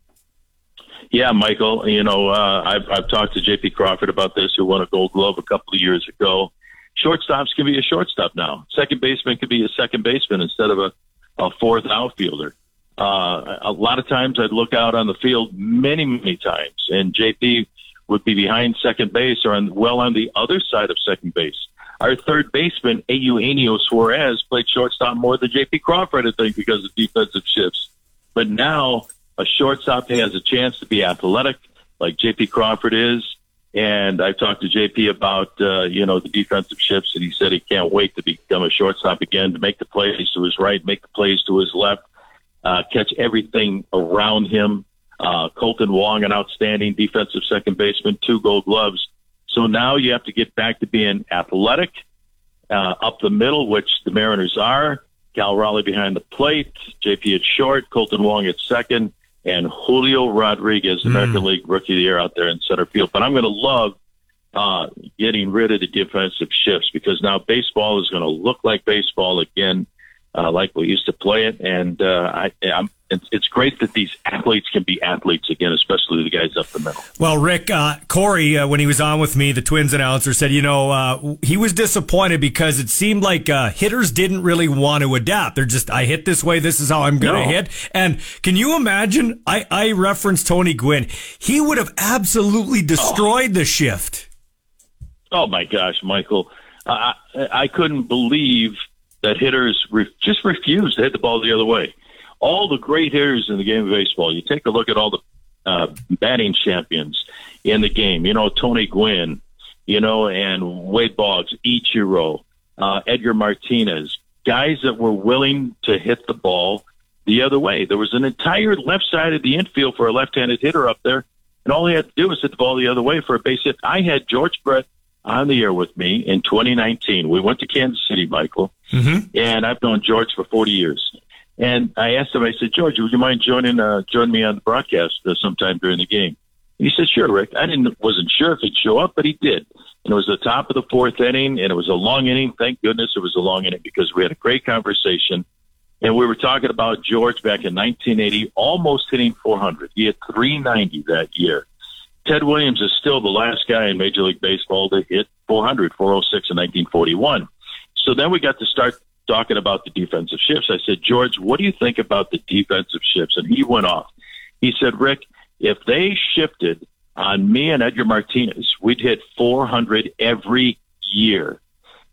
Yeah, Michael. You know, uh, I've I've talked to J.P. Crawford about this, who won a Gold Glove a couple of years ago. Shortstops can be a shortstop now. Second baseman can be a second baseman instead of a a fourth outfielder. Uh, a lot of times I'd look out on the field many, many times, and JP would be behind second base or on, well on the other side of second base. Our third baseman, Eugenio Suarez, played shortstop more than JP Crawford, I think, because of defensive shifts. But now a shortstop has a chance to be athletic, like JP Crawford is, and I talked to JP about, uh, you know, the defensive shifts, and he said he can't wait to become a shortstop again, to make the plays to his right, make the plays to his left. uh, catch everything around him. Uh, Kolten Wong, an outstanding defensive second baseman, two gold gloves. So now you have to get back to being athletic, uh, up the middle, which the Mariners are. Cal Raleigh behind the plate, JP at short, Kolten Wong at second, and Julio Rodriguez, mm. American League Rookie of the Year out there in center field. But I'm going to love uh, getting rid of the defensive shifts because now baseball is going to look like baseball again uh, like we used to play it. And uh, I, I'm, it's, it's great that these athletes can be athletes again, especially the guys up the middle. Well, Rick, uh, Corey, uh, when he was on with me, the Twins announcer said, you know, uh, he was disappointed because it seemed like uh, hitters didn't really want to adapt. They're just, I hit this way, this is how I'm going to no. hit. And can you imagine? I, I referenced Tony Gwynn. He would have absolutely destroyed oh. the shift. Oh my gosh, Michael. I, I couldn't believe – that hitters re- just refused to hit the ball the other way. All the great hitters in the game of baseball, you take a look at all the uh, batting champions in the game, you know, Tony Gwynn, you know, and Wade Boggs, Ichiro, uh, Edgar Martinez, guys that were willing to hit the ball the other way. There was an entire left side of the infield for a left-handed hitter up there, and all he had to do was hit the ball the other way for a base hit. I had George Brett on the air with me in 2019. We went to Kansas City, Michael, mm-hmm. and I've known George for 40 years. And I asked him, I said, George, would you mind joining uh, join me on the broadcast uh, sometime during the game? And he said, sure, Rick. I didn't wasn't sure if he'd show up, but he did. And it was the top of the fourth inning, and it was a long inning. Thank goodness it was a long inning because we had a great conversation. And we were talking about George back in 1980, almost hitting 400. He had 390 that year. Ted Williams is still the last guy in Major League Baseball to hit 400, 406 in 1941. So then we got to start talking about the defensive shifts. I said, George, what do you think about the defensive shifts? And he went off. He said, Rick, if they shifted on me and Edgar Martinez, we'd hit 400 every year.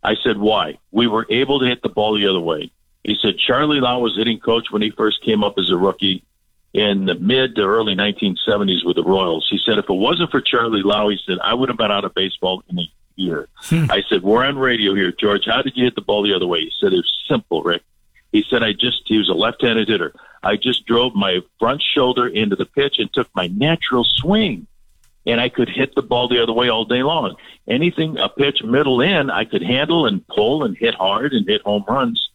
I said, why? We were able to hit the ball the other way. He said, Charlie Lau was hitting coach when he first came up as a rookie in the mid to early 1970s with the Royals. He said, if it wasn't for Charlie Lau, he said, I would have been out of baseball in a year. Hmm. I said, we're on radio here, George. How did you hit the ball the other way? He said, it's simple, Rick. He said, I just, he was a left-handed hitter. I just drove my front shoulder into the pitch and took my natural swing. And I could hit the ball the other way all day long. Anything, a pitch middle in, I could handle and pull and hit hard and hit home runs.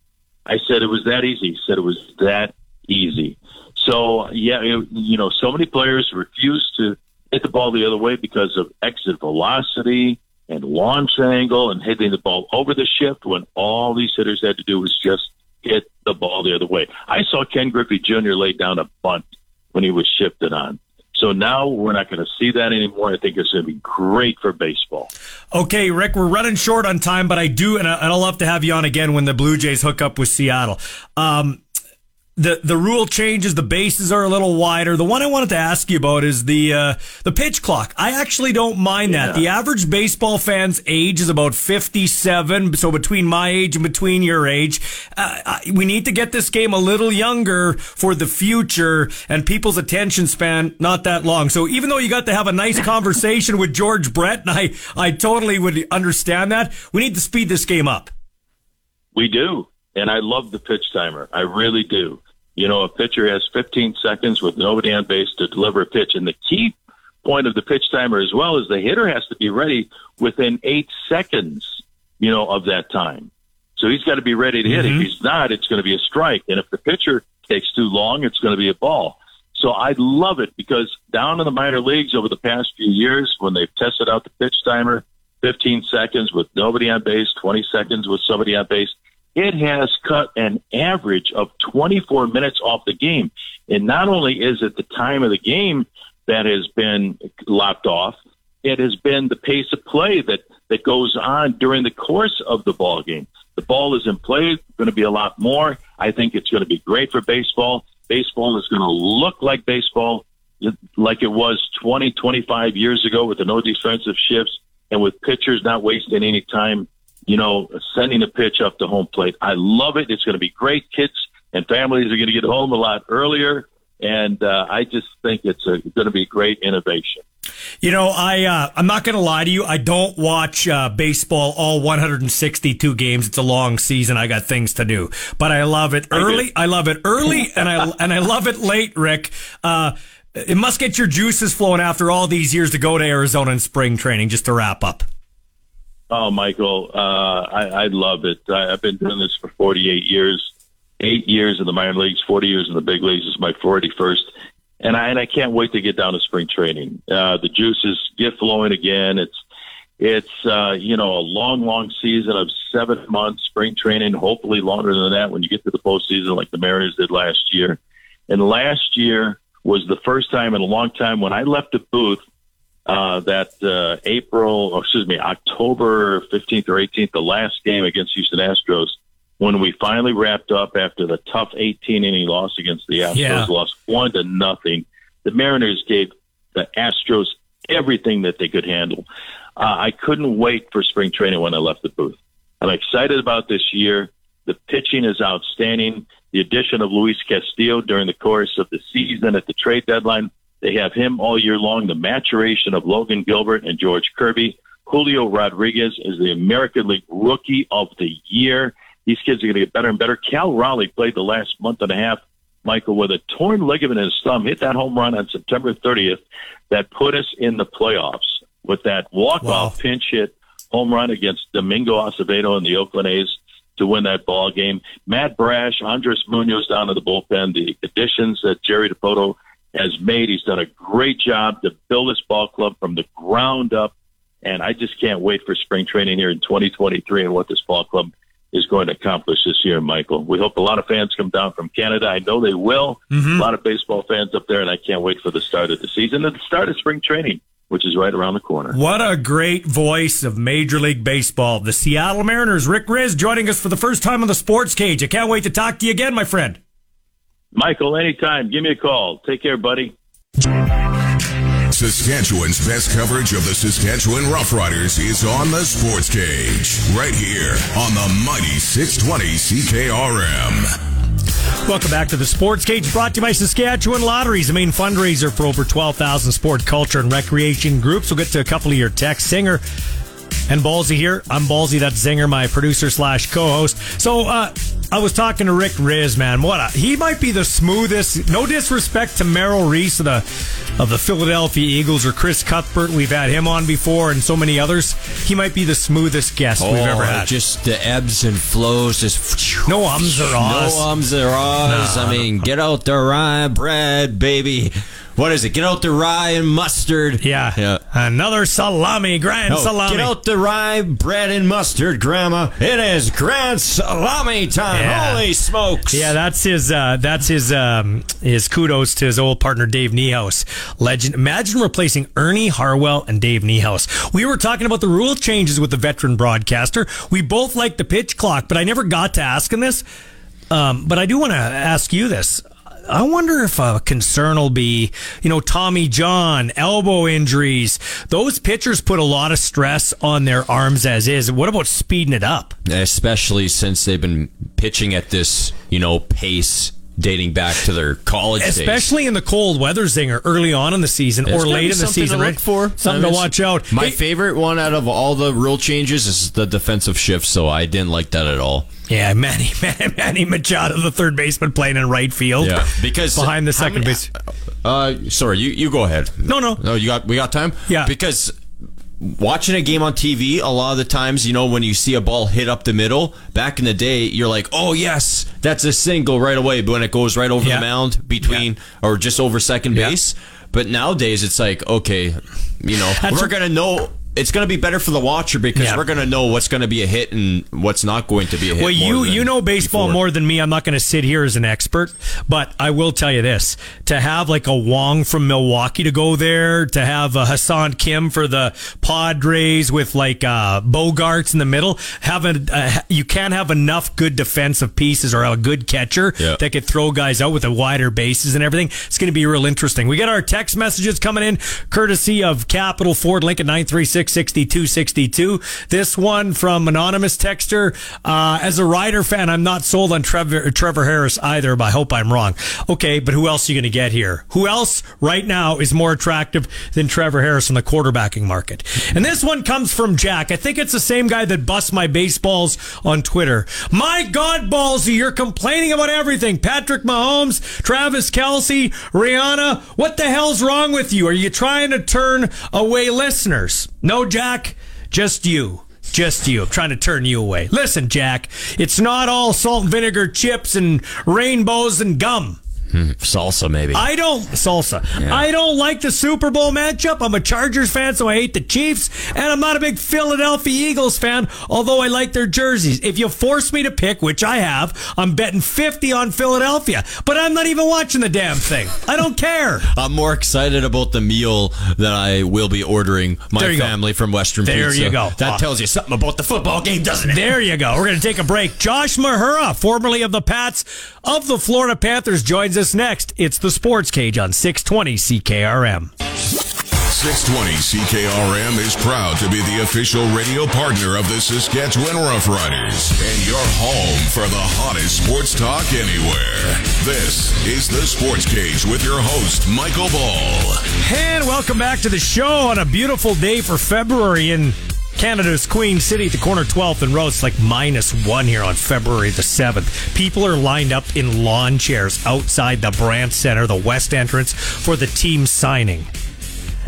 I said it was that easy. He said it was that easy. So yeah, it, you know, so many players refuse to hit the ball the other way because of exit velocity and launch angle and hitting the ball over the shift when all these hitters had to do was just hit the ball the other way. I saw Ken Griffey Jr. lay down a bunt when he was shifted on. So now we're not going to see that anymore. I think it's going to be great for baseball. Okay, Rick, we're running short on time, but I do, and I'll love to have you on again when the Blue Jays hook up with Seattle. Um, the the rule changes. The bases are a little wider. The one I wanted to ask you about is the uh, the pitch clock. I actually don't mind yeah. that. The average baseball fan's age is about fifty seven. So between my age and between your age, uh, we need to get this game a little younger for the future and people's attention span not that long. So even though you got to have a nice conversation with George Brett, and I I totally would understand that, we need to speed this game up. We do. And I love the pitch timer. I really do. You know, a pitcher has 15 seconds with nobody on base to deliver a pitch. And the key point of the pitch timer as well is the hitter has to be ready within eight seconds, you know, of that time. So he's got to be ready to hit. Mm-hmm. If he's not, it's going to be a strike. And if the pitcher takes too long, it's going to be a ball. So I love it because down in the minor leagues over the past few years, when they've tested out the pitch timer, 15 seconds with nobody on base, 20 seconds with somebody on base, it has cut an average of 24 minutes off the game. And not only is it the time of the game that has been lopped off, it has been the pace of play that, that goes on during the course of the ball game. The ball is in play, going to be a lot more. I think it's going to be great for baseball. Baseball is going to look like baseball like it was 20, 25 years ago with the no defensive shifts and with pitchers not wasting any time you know, sending a pitch up the home plate. I love it. It's going to be great. Kids and families are going to get home a lot earlier. And uh, I just think it's going to be a great innovation. You know, I uh, I'm not going to lie to you. I don't watch uh, baseball all 162 games. It's a long season. I got things to do, but I love it early. I, I love it early, and I and I love it late. Rick, uh, it must get your juices flowing after all these years to go to Arizona in spring training. Just to wrap up. Oh, Michael, uh, I, I love it. I, I've been doing this for 48 years, eight years in the minor leagues, 40 years in the big leagues. Is my 41st and I and I can't wait to get down to spring training. Uh, the juices get flowing again. It's it's uh, you know a long, long season of seven months spring training. Hopefully longer than that when you get to the postseason, like the Mariners did last year. And last year was the first time in a long time when I left the booth. Uh, that uh, April, or excuse me, October 15th or 18th, the last game against Houston Astros, when we finally wrapped up after the tough 18 inning loss against the Astros, yeah. lost one to nothing. The Mariners gave the Astros everything that they could handle. Uh, I couldn't wait for spring training when I left the booth. I'm excited about this year. The pitching is outstanding. The addition of Luis Castillo during the course of the season at the trade deadline, they have him all year long. The maturation of Logan Gilbert and George Kirby. Julio Rodriguez is the American League Rookie of the Year. These kids are going to get better and better. Cal Raleigh played the last month and a half, Michael, with a torn ligament in his thumb, hit that home run on September 30th that put us in the playoffs with that walk-off wow. pinch hit home run against Domingo Acevedo and the Oakland A's to win that ball game. Matt Brash, Andres Munoz down to the bullpen, the additions that Jerry Dipoto has made. He's done a great job to build this ball club from the ground up. And I just can't wait for spring training here in 2023 and what this ball club is going to accomplish this year, Michael. We hope a lot of fans come down from Canada. I know they will. Mm-hmm. A lot of baseball fans up there, and I can't wait for the start of the season and the start of spring training, which is right around the corner. What a great voice of Major League Baseball. The Seattle Mariners, Rick Rizzs, joining us for the first time on the Sports Cage. I can't wait to talk to you again, my friend. Michael, anytime. Give me a call. Take care, buddy. Saskatchewan's best coverage of the Saskatchewan Roughriders is on the Sports Cage, right here on the mighty 620 CKRM. Welcome back to the Sports Cage, brought to you by Saskatchewan Lotteries, the main fundraiser for over 12,000 sport, culture, and recreation groups. We'll get to a couple of your texts. Zinger and Ballsy here. I'm Ballsy, that's Zinger, my producer slash co-host. So, uh, I was talking to Rick Rizzs, man. What a, he might be the smoothest. No disrespect to Merrill Reese of the of the Philadelphia Eagles or Chris Cuthbert. We've had him on before, and so many others. He might be the smoothest guest oh, we've ever had. Just the ebbs and flows, just no ums or ahs. No ums or ahs. No, I mean, get out the rye bread, baby what is it? Get out the rye and mustard. Yeah. yeah. Another salami, grand no, salami. Get out the rye, bread, and mustard, Grandma. It is grand salami time. Yeah. Holy smokes. Yeah, that's his uh, that's his um, his kudos to his old partner Dave Niehaus. Legend. Imagine replacing Ernie Harwell and Dave Niehaus. We were talking about the rule changes with the veteran broadcaster. We both like the pitch clock, but I never got to asking this. Um, but I do want to ask you this. I wonder if a concern will be, you know, Tommy John, elbow injuries. Those pitchers put a lot of stress on their arms as is. What about speeding it up? Especially since they've been pitching at this, you know, pace dating back to their college days. especially days. in the cold weather zinger early on in the season or late in the season right for something to watch out my hey, favorite one out of all the rule changes is the defensive shift so i didn't like that at all yeah, Manny, Manny, Manny Machado, the third baseman, playing in right field. Yeah, because behind the second many, base. Uh, sorry, you you go ahead. No, no, no. You got we got time. Yeah, because watching a game on TV, a lot of the times, you know, when you see a ball hit up the middle, back in the day, you're like, oh, yes, that's a single right away. But when it goes right over yeah. the mound between yeah. or just over second base. Yeah. But nowadays, it's like, okay, you know, that's we're going to know it's going to be better for the watcher because yeah. we're going to know what's going to be a hit and what's not going to be a hit. Well, you you know baseball before. more than me. I'm not going to sit here as an expert, but I will tell you this: to have like a Wong from Milwaukee to go there, to have a Ha-Seong Kim for the Padres with like uh, Bogaerts in the middle, have a, uh, you can't have enough good defensive pieces or a good catcher yeah. that could throw guys out with the wider bases and everything. It's going to be real interesting. We get our text messages coming in courtesy of Capital Ford Lincoln nine three six 66262. This one from anonymous texter. Uh, as a Rider fan, I'm not sold on Trevor, Trevor Harris either, but I hope I'm wrong. Okay, but who else are you going to get here? Who else right now is more attractive than Trevor Harris in the quarterbacking market? And this one comes from Jack. I think it's the same guy that busts my baseballs on Twitter. My God, Ballsy, you're complaining about everything. Patrick Mahomes, Travis Kelce, Rihanna. What the hell's wrong with you? Are you trying to turn away listeners? No, Jack, just you. Just you. I'm trying to turn you away. Listen, Jack, it's not all salt and vinegar chips and rainbows and gum. Hmm, salsa, maybe. I don't salsa. Yeah. I don't like the Super Bowl matchup. I'm a Chargers fan, so I hate the Chiefs, and I'm not a big Philadelphia Eagles fan. Although I like their jerseys. If you force me to pick, which I have, I'm betting 50 on Philadelphia. But I'm not even watching the damn thing. I don't care. I'm more excited about the meal that I will be ordering my family go. from Western there Pizza. you go. That uh, tells you something about the football game, doesn't it? There you go. We're going to take a break. Josh Mahura, formerly of the Pats of the Florida Panthers, joins us next. It's the Sports Cage on 620 CKRM. 620 CKRM is proud to be the official radio partner of the Saskatchewan Roughriders and your home for the hottest sports talk anywhere. This is the Sports Cage with your host, Michael Ball. And welcome back to the show on a beautiful day for February in Canada's Queen City at the corner 12th and Rose. Like minus one here on February the 7th. People are lined up in lawn chairs outside the Brandt Center, the west entrance, for the team signing.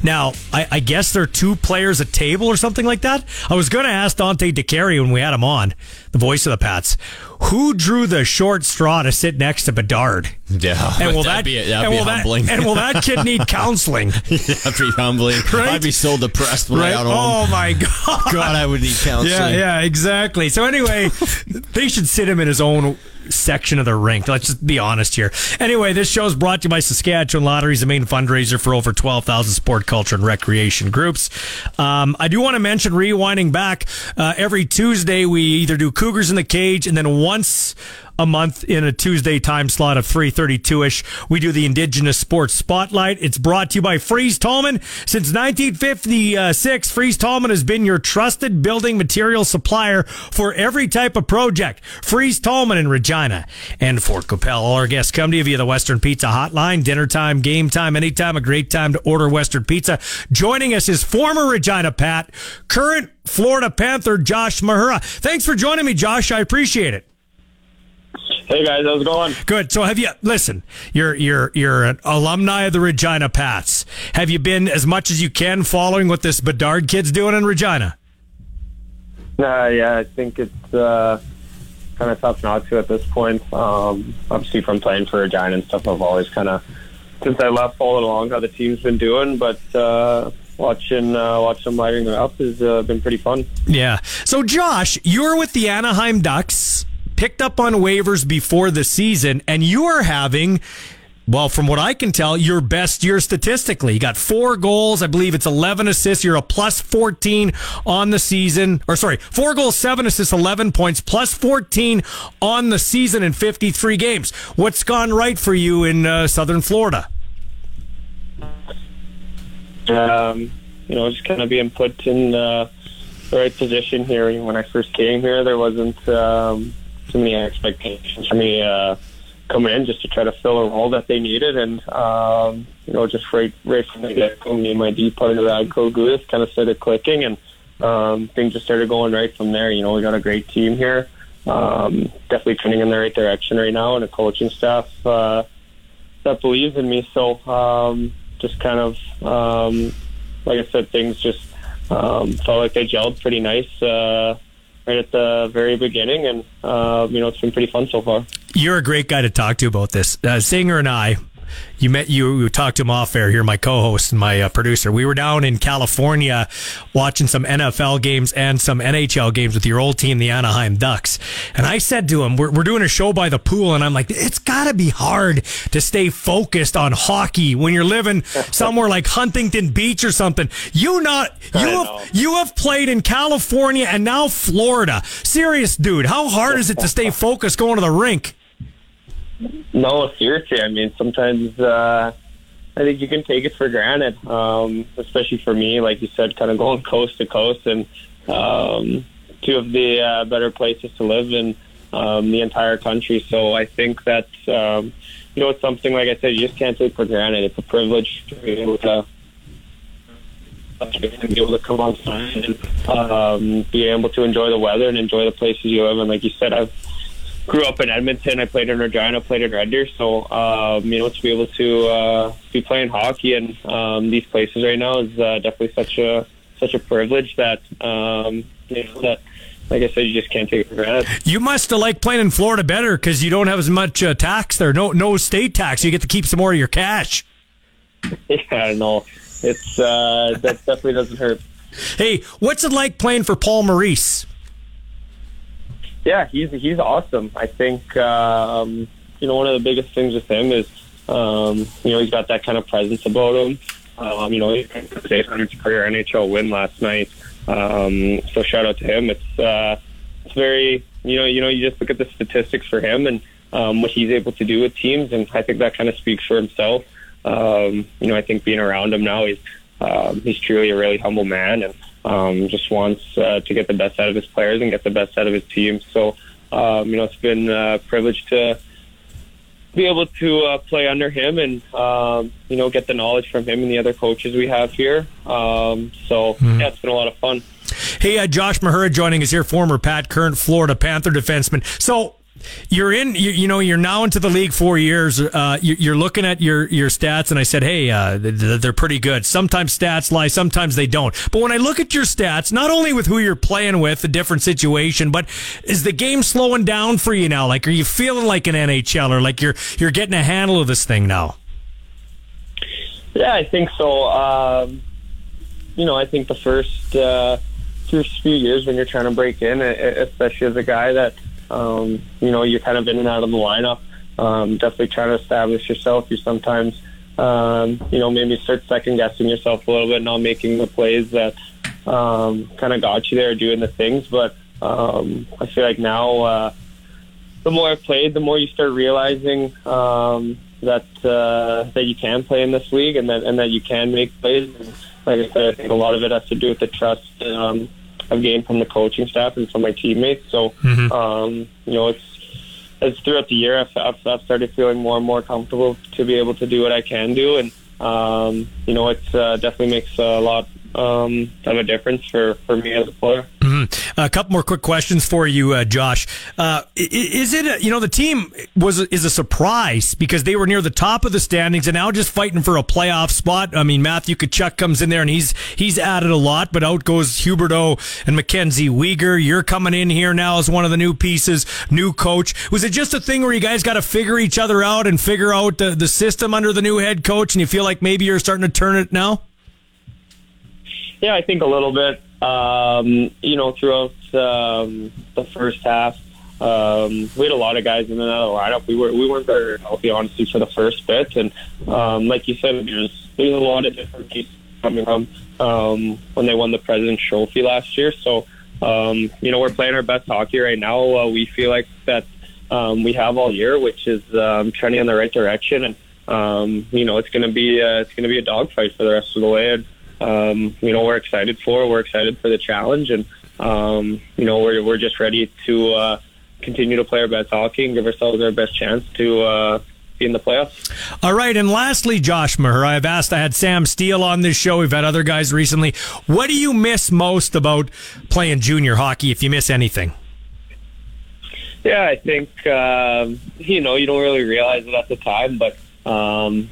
Now, I, I guess there are two players a table or something like that. I was going to ask Dante DeCarry when we had him on, the voice of the Pats, who drew the short straw to sit next to Bedard? Yeah, and will that be, and will humbling? That, and will that kid need counseling? that'd be humbling. Right? I'd be so depressed when right? I got home. Oh my god! God, I would need counseling. Yeah, yeah, exactly. So anyway, they should sit him in his own section of the rink. Let's just be honest here. Anyway, this show is brought to you by Saskatchewan Lotteries, the main fundraiser for over 12,000 sport, culture, and recreation groups. Um, I do want to mention, rewinding back, uh, every Tuesday we either do Cougars in the Cage and then once a month in a Tuesday time slot of 332-ish. We do the Indigenous Sports Spotlight. It's brought to you by Fries Tallman. Since 1956, Fries Tallman has been your trusted building material supplier for every type of project. Fries Tallman in Regina and Fort Qu'Appelle. All our guests come to you via the Western Pizza Hotline. Dinner time, game time, anytime, a great time to order Western Pizza. Joining us is former Regina Pat, current Florida Panther Josh Mahura. Thanks for joining me, Josh. I appreciate it. Hey guys, how's it going? Good. So have you listen, you're you're you're an alumni of the Regina Pats. Have you been as much as you can following what this Bedard kid's doing in Regina? Uh, yeah, I think it's uh, kind of tough not to at this point. Um, obviously, from playing for Regina and stuff, I've always kind of, since I left, followed along how the team's been doing. But uh, watching uh, watch them lighting up has uh, been pretty fun. Yeah. So, Josh, you're with the Anaheim Ducks picked up on waivers before the season, and you are having well, from what I can tell, your best year statistically. You got four goals. I believe it's 11 assists. You're a plus 14 on the season. Or sorry, four goals, seven assists, 11 points, plus 14 on the season in 53 games. What's gone right for you in uh, Southern Florida? Um, you know, just kind of being put in uh, the right position here. When I first came here, there wasn't um, too many expectations for me uh, coming in just to try to fill a role that they needed, and um, you know, just right right from the get go, me and my D partner, code Gudas kind of started clicking, and um, things just started going right from there. You know, we got a great team here, um, definitely trending in the right direction right now, and a coaching staff uh, that believes in me. So um, just kind of, um, like I said, things just um, felt like they gelled pretty nice. Uh, right at the very beginning, and uh, you know it's been pretty fun so far. You're a great guy to talk to about this. Uh, Zinger and I, you met you, you talked to him off air here, my co-host and my uh, producer. We were down in California watching some NFL games and some NHL games with your old team, the Anaheim Ducks. And I said to him, we're, we're doing a show by the pool, and I'm like, it's got to be hard to stay focused on hockey when you're living somewhere like Huntington Beach or something. You not you have you have played in California and now Florida. Serious dude, how hard is it to stay focused going to the rink? No, seriously. I mean, sometimes uh, I think you can take it for granted, um, especially for me, like you said, kind of going coast to coast and um, two of the uh, better places to live in um, the entire country. So I think that um, you know it's something like I said, you just can't take for granted. It's a privilege to be able to be able to come outside and um, be able to enjoy the weather and enjoy the places you live. And like you said, I've grew up in Edmonton. I played in Regina, played in Red Deer. So, um, you know, to be able to uh, be playing hockey in um, these places right now is uh, definitely such a such a privilege that um, you know that. Like I said, you just can't take it for granted. You must have liked playing in Florida better because you don't have as much uh, tax there. No, no state tax. You get to keep some more of your cash. yeah, no, it's uh, that definitely doesn't hurt. Hey, what's it like playing for Paul Maurice? Yeah, he's he's awesome. I think um, you know one of the biggest things with him is um, you know he's got that kind of presence about him. Um, you know, his 800th career NHL win last night. Um, so shout out to him. It's uh, it's very you know you know you just look at the statistics for him and um, what he's able to do with teams, and I think that kind of speaks for himself. Um, you know, I think being around him now, he's um, he's truly a really humble man, and um, just wants uh, to get the best out of his players and get the best out of his team. So, um, you know, it's been a privilege to be able to uh, play under him and um, you know get the knowledge from him and the other coaches we have here. Um, so mm-hmm. yeah, it's been a lot of fun. Hey, uh, Josh Mahura joining us here, former Pat, current Florida Panther defenseman. So you're in you, you, know you're now into the league four years. Uh, you, are looking at your your stats and i said hey uh, they're pretty good. Sometimes stats lie sometimes they don't. But when i look at your stats not only with who you're playing with a different situation but is the game slowing down for you now? Like are you feeling like an nhler like you're you're getting a handle of this thing now? Yeah i think so. Um, you know i think the first uh, first few years when you're trying to break in especially as a guy that um, you know, you're kind of in and out of the lineup. Um, definitely trying to establish yourself. You sometimes, um, you know, maybe start second guessing yourself a little bit, not making the plays that um, kind of got you there, doing the things. But um, I feel like now, uh, the more I've played, the more you start realizing um, that uh, that you can play in this league and that and that you can make plays. And like I said, I think a lot of it has to do with the trust um, I've gained from the coaching staff and from my teammates. So, mm-hmm. um, you know, it's it's throughout the year I've, I've, I've started feeling more and more comfortable to be able to do what I can do, and um, you know, it uh, definitely makes a lot um, of a difference for, for me as a player. Mm-hmm. A couple more quick questions for you, uh, Josh. Uh, is it a, you know the team was is a surprise because they were near the top of the standings and now just fighting for a playoff spot. I mean Matthew Tkachuk comes in there and he's he's added a lot, but out goes Huberdeau and Mackenzie Weegar. You're coming in here now as one of the new pieces, new coach. Was it just a thing where you guys got to figure each other out and figure out the, the system under the new head coach, and you feel like maybe you're starting to turn it now? Yeah, I think a little bit. Um, you know, throughout um, the first half, um, we had a lot of guys in and out of the lineup. We were we weren't very healthy, honestly, for the first bit. And um, like you said, there's there's a lot of different pieces coming from um, when they won the President's Trophy last year. So um, you know, we're playing our best hockey right now. Uh, we feel like that um, we have all year, which is um, trending in the right direction. And um, you know, it's to be uh, it's to be a dogfight for the rest of the way. And, um, you know, we're excited for. We're excited for the challenge, and um, you know, we're we're just ready to uh, continue to play our best hockey and give ourselves our best chance to. Uh, be in the playoffs. All right, and lastly, Josh Maher, I've asked. I had Sam Steele on this show. We've had other guys recently. What do you miss most about playing junior hockey? If you miss anything, yeah, I think um, you know you don't really realize it at the time, but um,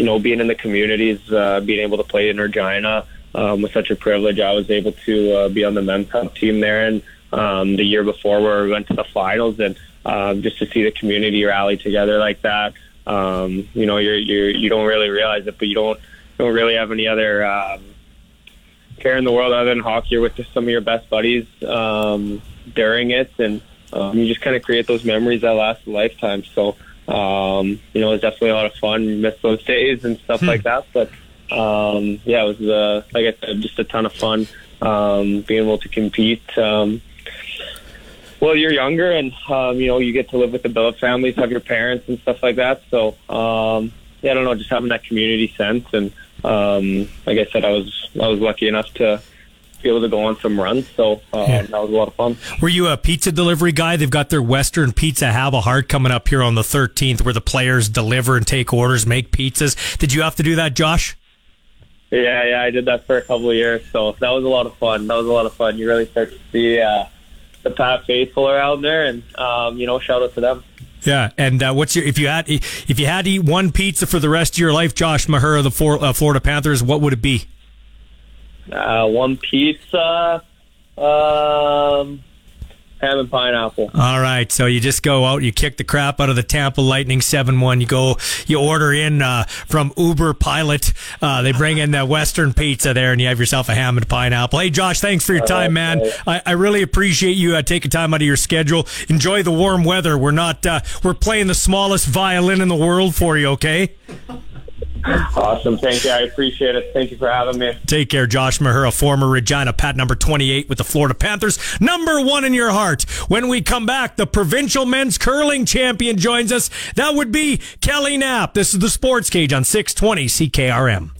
you know, being in the communities, uh, being able to play in Regina um, was such a privilege. I was able to uh, be on the Memorial Cup team there, and um, the year before where we went to the finals, and um, just to see the community rally together like that. Um, you know, you're, you're you don't really realize it, but you don't don't really have any other um, care in the world other than hockey. You're with just some of your best buddies um, during it, and um, you just kind of create those memories that last a lifetime. So um, you know, it was definitely a lot of fun. Missed those days and stuff hmm. like that. But um, yeah, it was uh, like I said, just a ton of fun. Um, being able to compete. Um, well, you're younger, and um, you know you get to live with the Billet families, have your parents and stuff like that. So um, yeah, I don't know, just having that community sense. And um, like I said, I was I was lucky enough to be able to go on some runs. So uh, yeah. that was a lot of fun. Were you a pizza delivery guy? They've got their Western Pizza Have a Heart coming up here on the 13th, where the players deliver and take orders, make pizzas. Did you have to do that, Josh? Yeah, yeah, I did that for a couple of years. So that was a lot of fun. That was a lot of fun. You really start to see uh, the Pat faithful are out there, and um, you know, shout out to them. Yeah, and uh, what's your if you had if you had to eat one pizza for the rest of your life, Josh Maher of the uh, Florida Panthers, what would it be? Uh, one pizza, um, ham and pineapple. All right, so you just go out, you kick the crap out of the Tampa Lightning seven one. You go, you order in uh, from Uber Pilot. Uh, they bring in the Western pizza there, and you have yourself a ham and pineapple. Hey, Josh, thanks for your time, man. I, I really appreciate you uh, taking time out of your schedule. Enjoy the warm weather. We're not, uh, we're playing the smallest violin in the world for you. Okay. Awesome. Thank you. I appreciate it. Thank you for having me. Take care, Josh Mahura, former Regina Pat number 28 with the Florida Panthers. Number one in your heart. When we come back, the provincial men's curling champion joins us. That would be Kelly Knapp. This is the Sports Cage on 620 CKRM.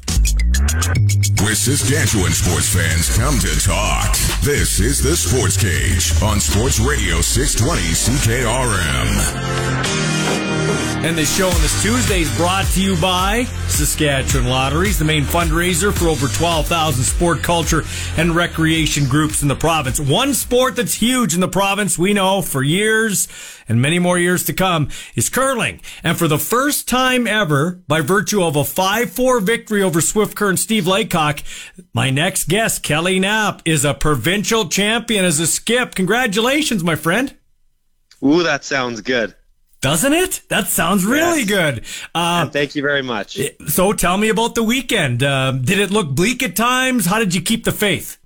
Where Saskatchewan sports fans come to talk. This is the Sports Cage on Sports Radio 620 CKRM. And this show on this Tuesday is brought to you by Saskatchewan Lotteries, the main fundraiser for over 12,000 sport, culture, and recreation groups in the province. One sport that's huge in the province, we know for years and many more years to come, is curling. And for the first time ever, by virtue of a 5-4 victory over Swift Current Steve Laycock, my next guest, Kelly Knapp, is a provincial champion as a skip. Congratulations, my friend. Ooh, that sounds good. Doesn't it? That sounds really yes. good. Uh, thank you very much. So tell me about the weekend. Uh, did it look bleak at times? How did you keep the faith?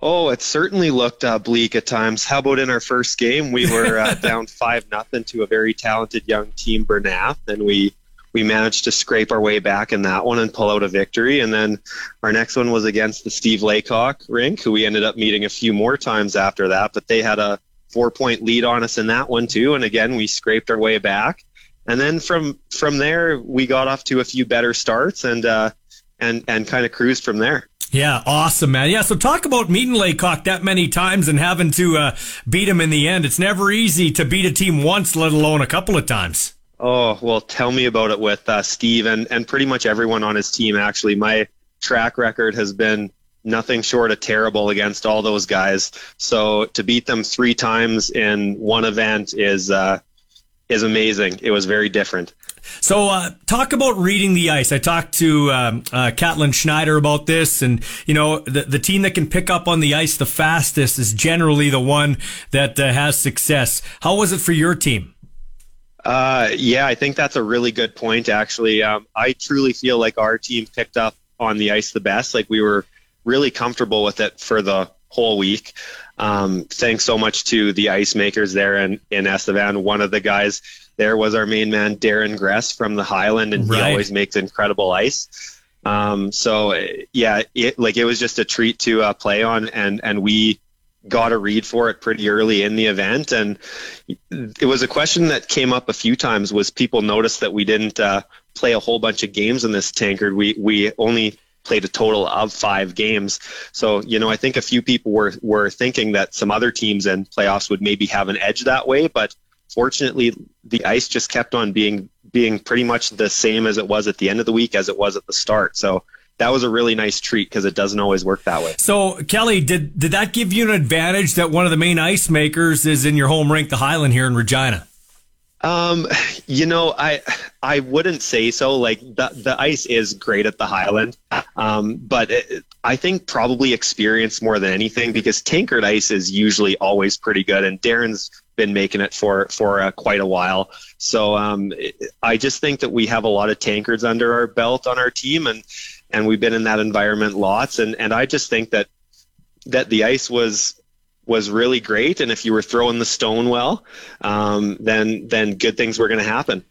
Oh, it certainly looked uh, bleak at times. How about in our first game, we were uh, down five nothing to a very talented young team, Bernath, and we we managed to scrape our way back in that one and pull out a victory. And then our next one was against the Steve Laycock rink, who we ended up meeting a few more times after that, but they had a four point lead on us in that one too. And again, we scraped our way back. And then from from there, we got off to a few better starts and uh, and and kind of cruised from there. Yeah, awesome, man. Yeah, so talk about meeting Laycock that many times and having to uh, beat him in the end. It's never easy to beat a team once, let alone a couple of times. Oh well, tell me about it with uh, Steve and and pretty much everyone on his team. Actually, my track record has been nothing short of terrible against all those guys. So to beat them three times in one event is uh, is amazing. It was very different. So, uh, talk about reading the ice. I talked to um, uh, Catlin Schneider about this, and you know, the the team that can pick up on the ice the fastest is generally the one that uh, has success. How was it for your team? Uh, yeah, I think that's a really good point. Actually, um, I truly feel like our team picked up on the ice the best. Like we were really comfortable with it for the whole week. Um, thanks so much to the ice makers there in, in Estevan. One of the guys there was our main man, Darren Gress from the Highland, and right. he always makes incredible ice. Um, so yeah, it like it was just a treat to uh, play on, and and we got a read for it pretty early in the event, and it was a question that came up a few times. Was people noticed that we didn't uh, play a whole bunch of games in this tankard? We we only played a total of five games. So, you know, I think a few people were, were thinking that some other teams in playoffs would maybe have an edge that way, but fortunately the ice just kept on being being pretty much the same as it was at the end of the week as it was at the start. So that was a really nice treat because it doesn't always work that way. So Kelly, did did that give you an advantage that one of the main ice makers is in your home rink, the Highland here in Regina? Um, you know, I I wouldn't say so. Like the the ice is great at the Highland, um, but it, I think probably experience more than anything because tankard ice is usually always pretty good, and Darren's been making it for for uh, quite a while. So um, I just think that we have a lot of tankards under our belt on our team, and and we've been in that environment lots, and and I just think that that the ice was was really great, and if you were throwing the stone well, um, then then good things were going to happen.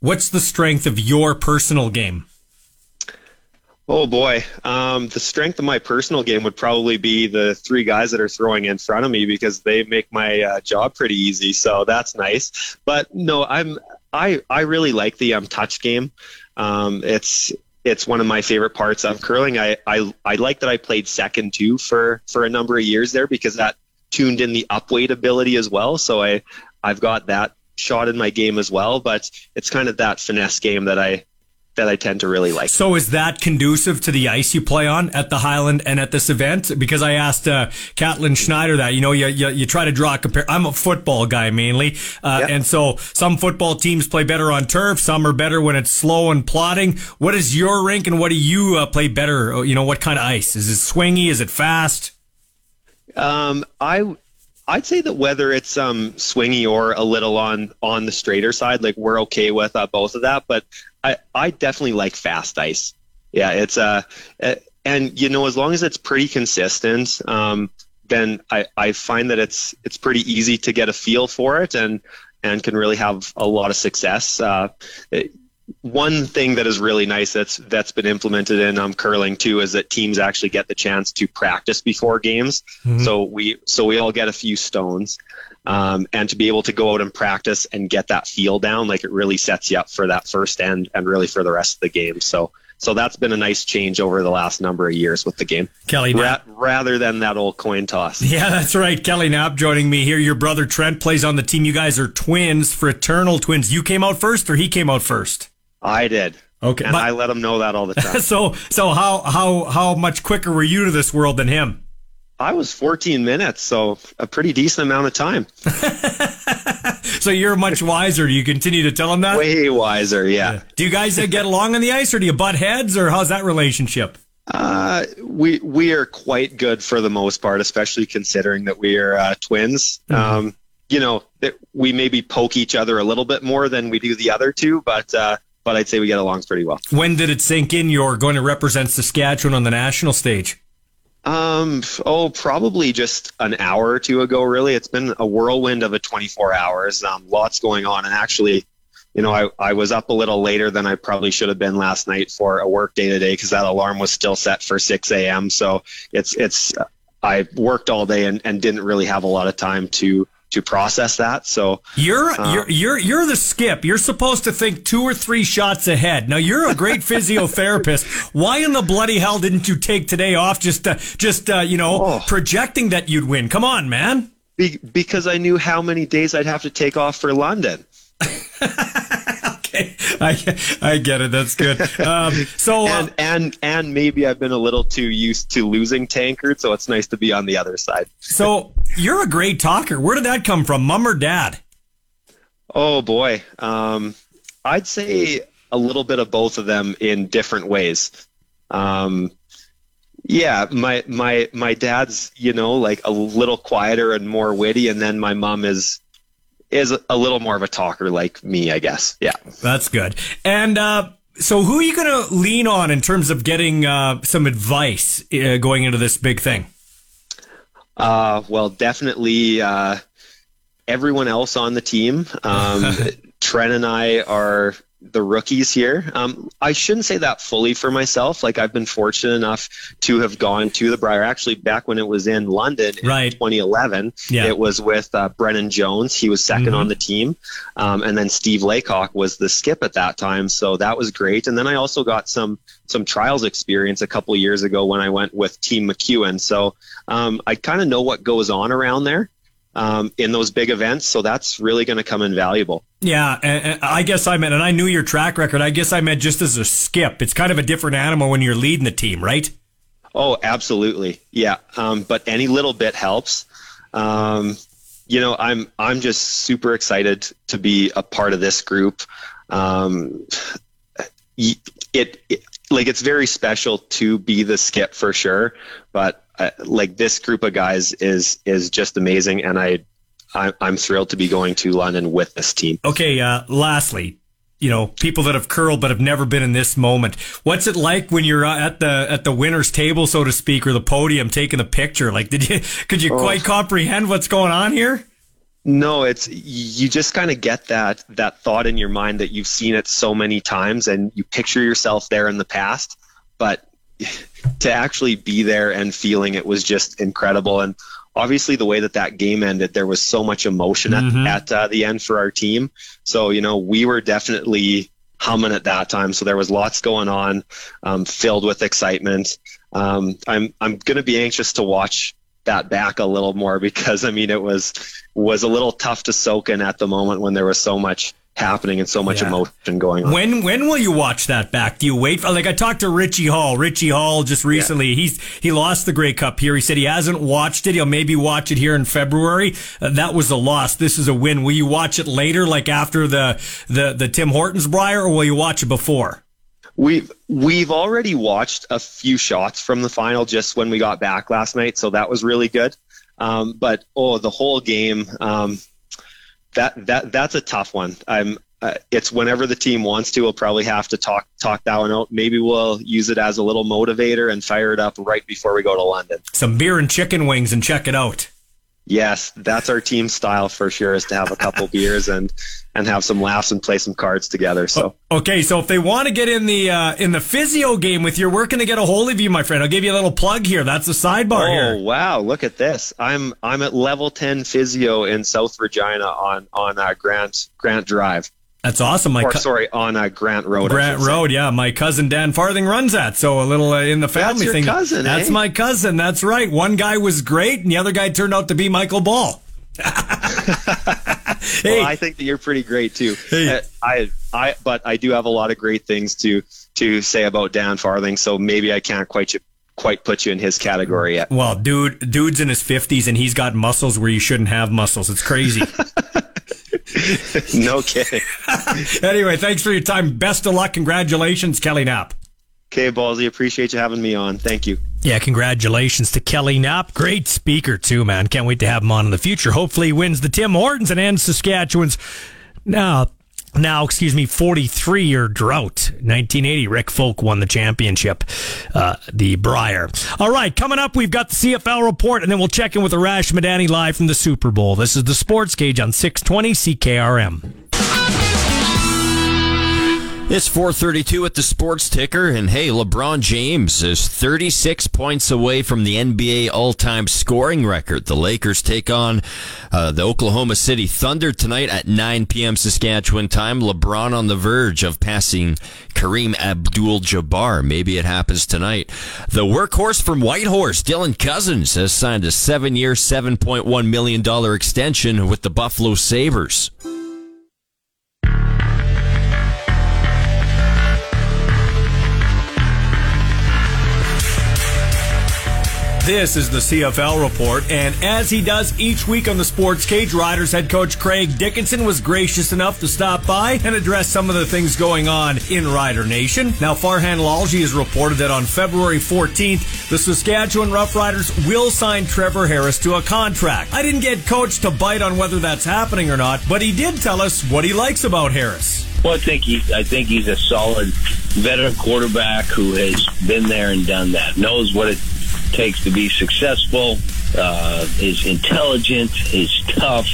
What's the strength of your personal game? Oh boy, um, the strength of my personal game would probably be the three guys that are throwing in front of me because they make my uh, job pretty easy. So that's nice. But no, I'm I I really like the um, touch game. Um, it's it's one of my favorite parts of curling. I, I I like that I played second too for for a number of years there because that tuned in the upweight ability as well. So I I've got that shot in my game as well. But it's kind of that finesse game that I that I tend to really like. So is that conducive to the ice you play on at the Highland and at this event? Because I asked uh, Catlin Schneider that. You know, you, you, you try to draw a compare. I'm a football guy mainly, uh, yep. and so some football teams play better on turf. Some are better when it's slow and plodding. What is your rink, and what do you uh, play better? You know, what kind of ice? Is it swingy? Is it fast? Um, I I'd say that whether it's um, swingy or a little on on the straighter side, like we're okay with uh, both of that. But I, I definitely like fast ice. Yeah, it's uh, and you know, as long as it's pretty consistent, um, then I, I find that it's it's pretty easy to get a feel for it and and can really have a lot of success. Uh, it, one thing that is really nice that's that's been implemented in um, curling too is that teams actually get the chance to practice before games. Mm-hmm. So we so we all get a few stones, um, and to be able to go out and practice and get that feel down, like it really sets you up for that first end and really for the rest of the game. So so that's been a nice change over the last number of years with the game. Kelly Ra- rather than that old coin toss. Yeah, that's right. Kelly Knapp joining me here. Your brother Trent plays on the team. You guys are twins, fraternal twins. You came out first, or he came out first? I did. Okay, and but, I let him know that all the time. so, so how how how much quicker were you to this world than him? I was 14 minutes, so a pretty decent amount of time. so you're much wiser. Do you continue to tell him that? Way wiser, yeah. yeah. Do you guys get along on the ice, or do you butt heads, or how's that relationship? Uh, we we are quite good for the most part, especially considering that we are uh, twins. Mm-hmm. Um, you know, that we maybe poke each other a little bit more than we do the other two, but uh, but I'd say we get along pretty well. When did it sink in you're going to represent Saskatchewan on the national stage? Um, oh, probably just an hour or two ago, really. It's been a whirlwind of a 24 hours. Um, lots going on. And actually, you know, I, I was up a little later than I probably should have been last night for a work day today because that alarm was still set for 6 a.m. So it's, it's, I worked all day and, and didn't really have a lot of time to to process that. So you're um, you're you're you're the skip. You're supposed to think two or three shots ahead. Now you're a great physiotherapist. Why in the bloody hell didn't you take today off? Just uh, just uh, you know oh. projecting that you'd win. Come on, man. Be- because I knew how many days I'd have to take off for London. I, I get it. That's good. Um, so uh, and, and and maybe I've been a little too used to losing Tankard, so it's nice to be on the other side. So you're a great talker. Where did that come from, mom or dad? Oh boy, um, I'd say a little bit of both of them in different ways. Um, yeah, my my my dad's you know like a little quieter and more witty, and then my mom is is a little more of a talker like me, I guess. Yeah. That's good. And, uh, so who are you going to lean on in terms of getting uh, some advice uh, going into this big thing? Uh, well, definitely uh, everyone else on the team. Um, Trent and I are the rookies here. Um, I shouldn't say that fully for myself. Like I've been fortunate enough to have gone to the Brier. Actually, back when it was in London in right. 2011, yeah. it was with uh, Brennan Jones. He was 2nd mm-hmm. on the team, um, and then Steve Laycock was the skip at that time. So that was great. And then I also got some some trials experience a couple years ago when I went with Team McEwen. So um, I kind of know what goes on around there um, in those big events. So that's really going to come invaluable. Yeah, and, and I guess I meant, and I knew your track record. I guess I meant just as a skip. It's kind of a different animal when you're leading the team, right? Oh, absolutely. Yeah. Um, but any little bit helps. Um, you know, I'm I'm just super excited to be a part of this group. Um, it, it like it's very special to be the skip for sure, but uh, like this group of guys is is just amazing, and I, I am thrilled to be going to London with this team. Okay, uh, lastly, you know, people that have curled but have never been in this moment. What's it like when you're uh, at the at the winners table, so to speak, or the podium taking the picture? Like, did you could you oh. quite comprehend what's going on here? No, it's you just kind of get that that thought in your mind that you've seen it so many times and you picture yourself there in the past, but to actually be there and feeling it was just incredible. And obviously, the way that that game ended, there was so much emotion mm-hmm. at, at uh, the end for our team. So you know, we were definitely humming at that time. So there was lots going on, um, filled with excitement. Um, I'm I'm going to be anxious to watch that back a little more because I mean it was was a little tough to soak in at the moment when there was so much happening and so much yeah. emotion going on. When when will you watch that back? Do you wait? For, like I talked to Richie Hall. Richie Hall just recently. Yeah. He's he lost the Grey Cup here. He said he hasn't watched it. He'll maybe watch it here in February. Uh, that was a loss. This is a win. Will you watch it later, like after the the the Tim Hortons Brier, or will you watch it before? We've we've already watched a few shots from the final just when we got back last night, so that was really good. Um, but oh, the whole game. Um, that that that's a tough one. I'm. Uh, it's whenever the team wants to. We'll probably have to talk talk that one out. Maybe we'll use it as a little motivator and fire it up right before we go to London. Some beer and chicken wings and check it out. Yes, that's our team style for sure. Is to have a couple beers and and have some laughs and play some cards together. So okay, so if they want to get in the uh, in the physio game with you, we're going to get a hold of you, my friend. I'll give you a little plug here. That's the sidebar oh, here. Oh wow, look at this. I'm I'm at level ten physio in South Regina on on uh, Grant Grant Drive. That's awesome. My or, co- sorry, on uh, Grant Road. Grant Road, say. yeah. My cousin Dan Farthing runs that, so a little uh, in the family That's thing. Cousin, That's eh? my cousin. That's right. One guy was great, and the other guy turned out to be Michael Ball. hey. Well, I think that you're pretty great too. Hey. Uh, I, I, but I do have a lot of great things to to say about Dan Farthing, so maybe I can't quite quite put you in his category yet. Well, dude, dude's in his fifties and he's got muscles where you shouldn't have muscles. It's crazy. no kidding. anyway, thanks for your time. Best of luck. Congratulations, Kelly Knapp. Okay, Ballsy, appreciate you having me on. Thank you. Yeah, congratulations to Kelly Knapp. Great speaker, too, man. Can't wait to have him on in the future. Hopefully, he wins the Tim Hortons and ends Saskatchewan's now now, excuse me, 43 year drought. 1980, Rick Folk won the championship, uh, the Brier. All right, coming up, we've got the CFL report, and then we'll check in with Arash Madani live from the Super Bowl. This is the Sports Cage on 620 CKRM. It's 432 at the sports ticker, and hey, LeBron James is 36 points away from the NBA all-time scoring record. The Lakers take on uh, the Oklahoma City Thunder tonight at 9 p.m. Saskatchewan time. LeBron on the verge of passing Kareem Abdul-Jabbar. Maybe it happens tonight. The workhorse from Whitehorse, Dylan Cozens, has signed a seven-year, $7.1 million extension with the Buffalo Sabres. This is the CFL report, and as he does each week on the Sports Cage, Riders head coach Craig Dickenson was gracious enough to stop by and address some of the things going on in Rider Nation. Now, Farhan Lalji has reported that on February 14th, the Saskatchewan Roughriders will sign Trevor Harris to a contract. I didn't get coach to bite on whether that's happening or not, but he did tell us what he likes about Harris. Well, I think he, I think he's a solid veteran quarterback who has been there and done that, knows what it takes to be successful, uh, is intelligent, is tough,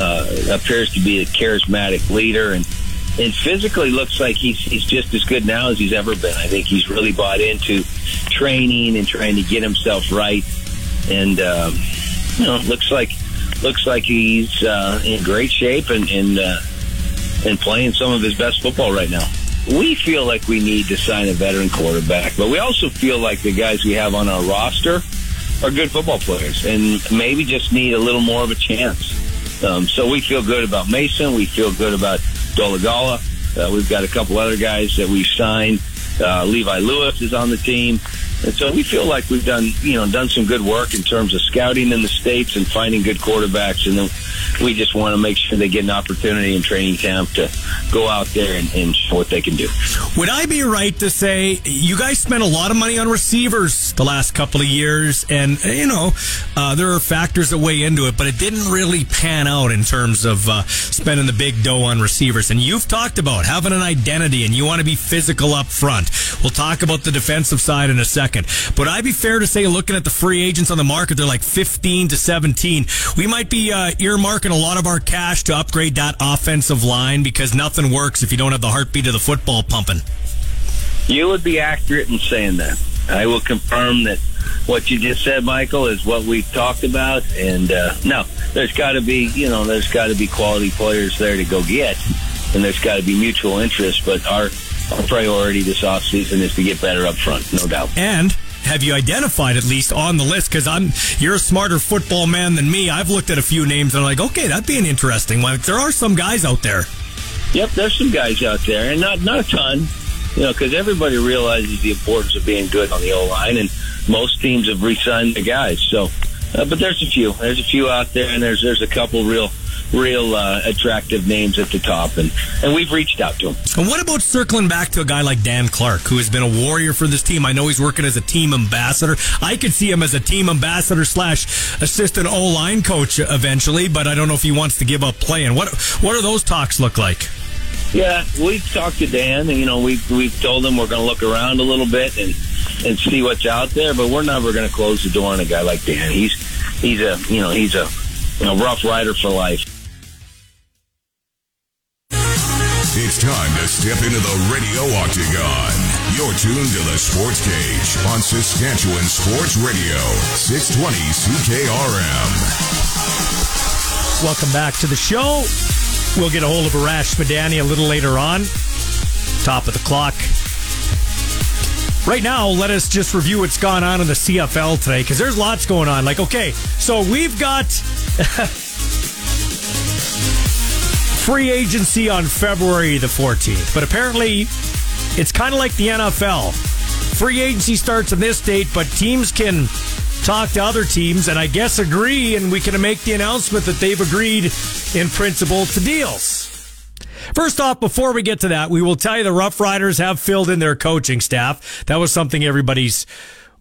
uh, appears to be a charismatic leader, and and physically looks like he's he's just as good now as he's ever been. I think he's really bought into training and trying to get himself right, and um, you know looks like looks like he's uh, in great shape and and uh, and playing some of his best football right now we feel like we need to sign a veteran quarterback, but we also feel like the guys we have on our roster are good football players and maybe just need a little more of a chance. Um, so we feel good about Mason. We feel good about Dolegala. Uh, we've got a couple other guys that we've signed. Uh, Levi Lewis is on the team. And so we feel like we've done, you know, done some good work in terms of scouting in the states and finding good quarterbacks. And then we just want to make sure they get an opportunity in training camp to go out there and, and show what they can do. Would I be right to say you guys spent a lot of money on receivers the last couple of years, and you know uh, there are factors that weigh into it, but it didn't really pan out in terms of uh, spending the big dough on receivers. And you've talked about having an identity, and you want to be physical up front. We'll talk about the defensive side in a second, but I'd be fair to say, looking at the free agents on the market, they're like 15 to 17. We might be uh, earmarking a lot of our cash to upgrade that offensive line because nothing works if you don't have the heartbeat of the football pumping. You would be accurate in saying that. I will confirm that what you just said, Michael, is what we talked about. And uh, no, there's got to be, you know, there's got to be quality players there to go get, and there's got to be mutual interest. But our our priority this offseason is to get better up front, no doubt. And have you identified at least on the list? Because I'm you're a smarter football man than me. I've looked at a few names and I'm like, okay, that'd be an interesting one. There are some guys out there. Yep, there's some guys out there, and not not a ton, you know, because everybody realizes the importance of being good on the O line, and most teams have re-signed the guys. So, uh, but there's a few, there's a few out there, and there's there's a couple real real uh, attractive names at the top, and, and we've reached out to them. And what about circling back to a guy like Dan Clark, who has been a warrior for this team? I know he's working as a team ambassador. I could see him as a team ambassador slash assistant O line coach eventually, but I don't know if he wants to give up playing. What what do those talks look like? Yeah, we've talked to Dan, and you know we've we've told him we're going to look around a little bit and and see what's out there, but we're never going to close the door on a guy like Dan. He's he's a you know he's a you know, rough rider for life. It's time to step into the radio octagon. You're tuned to the Sports Cage on Saskatchewan Sports Radio, 620 CKRM. Welcome back to the show. We'll get a hold of Arash Madani a little later on. Top of the clock. Right now, let us just review what's gone on in the CFL today because there's lots going on. Like, okay, so we've got free agency on February the 14th, but apparently it's kind of like the NFL. Free agency starts on this date, but teams can talk to other teams and I guess agree, and we can make the announcement that they've agreed in principle to deals. First off, before we get to that, we will tell you the Rough Riders have filled in their coaching staff. That was something everybody's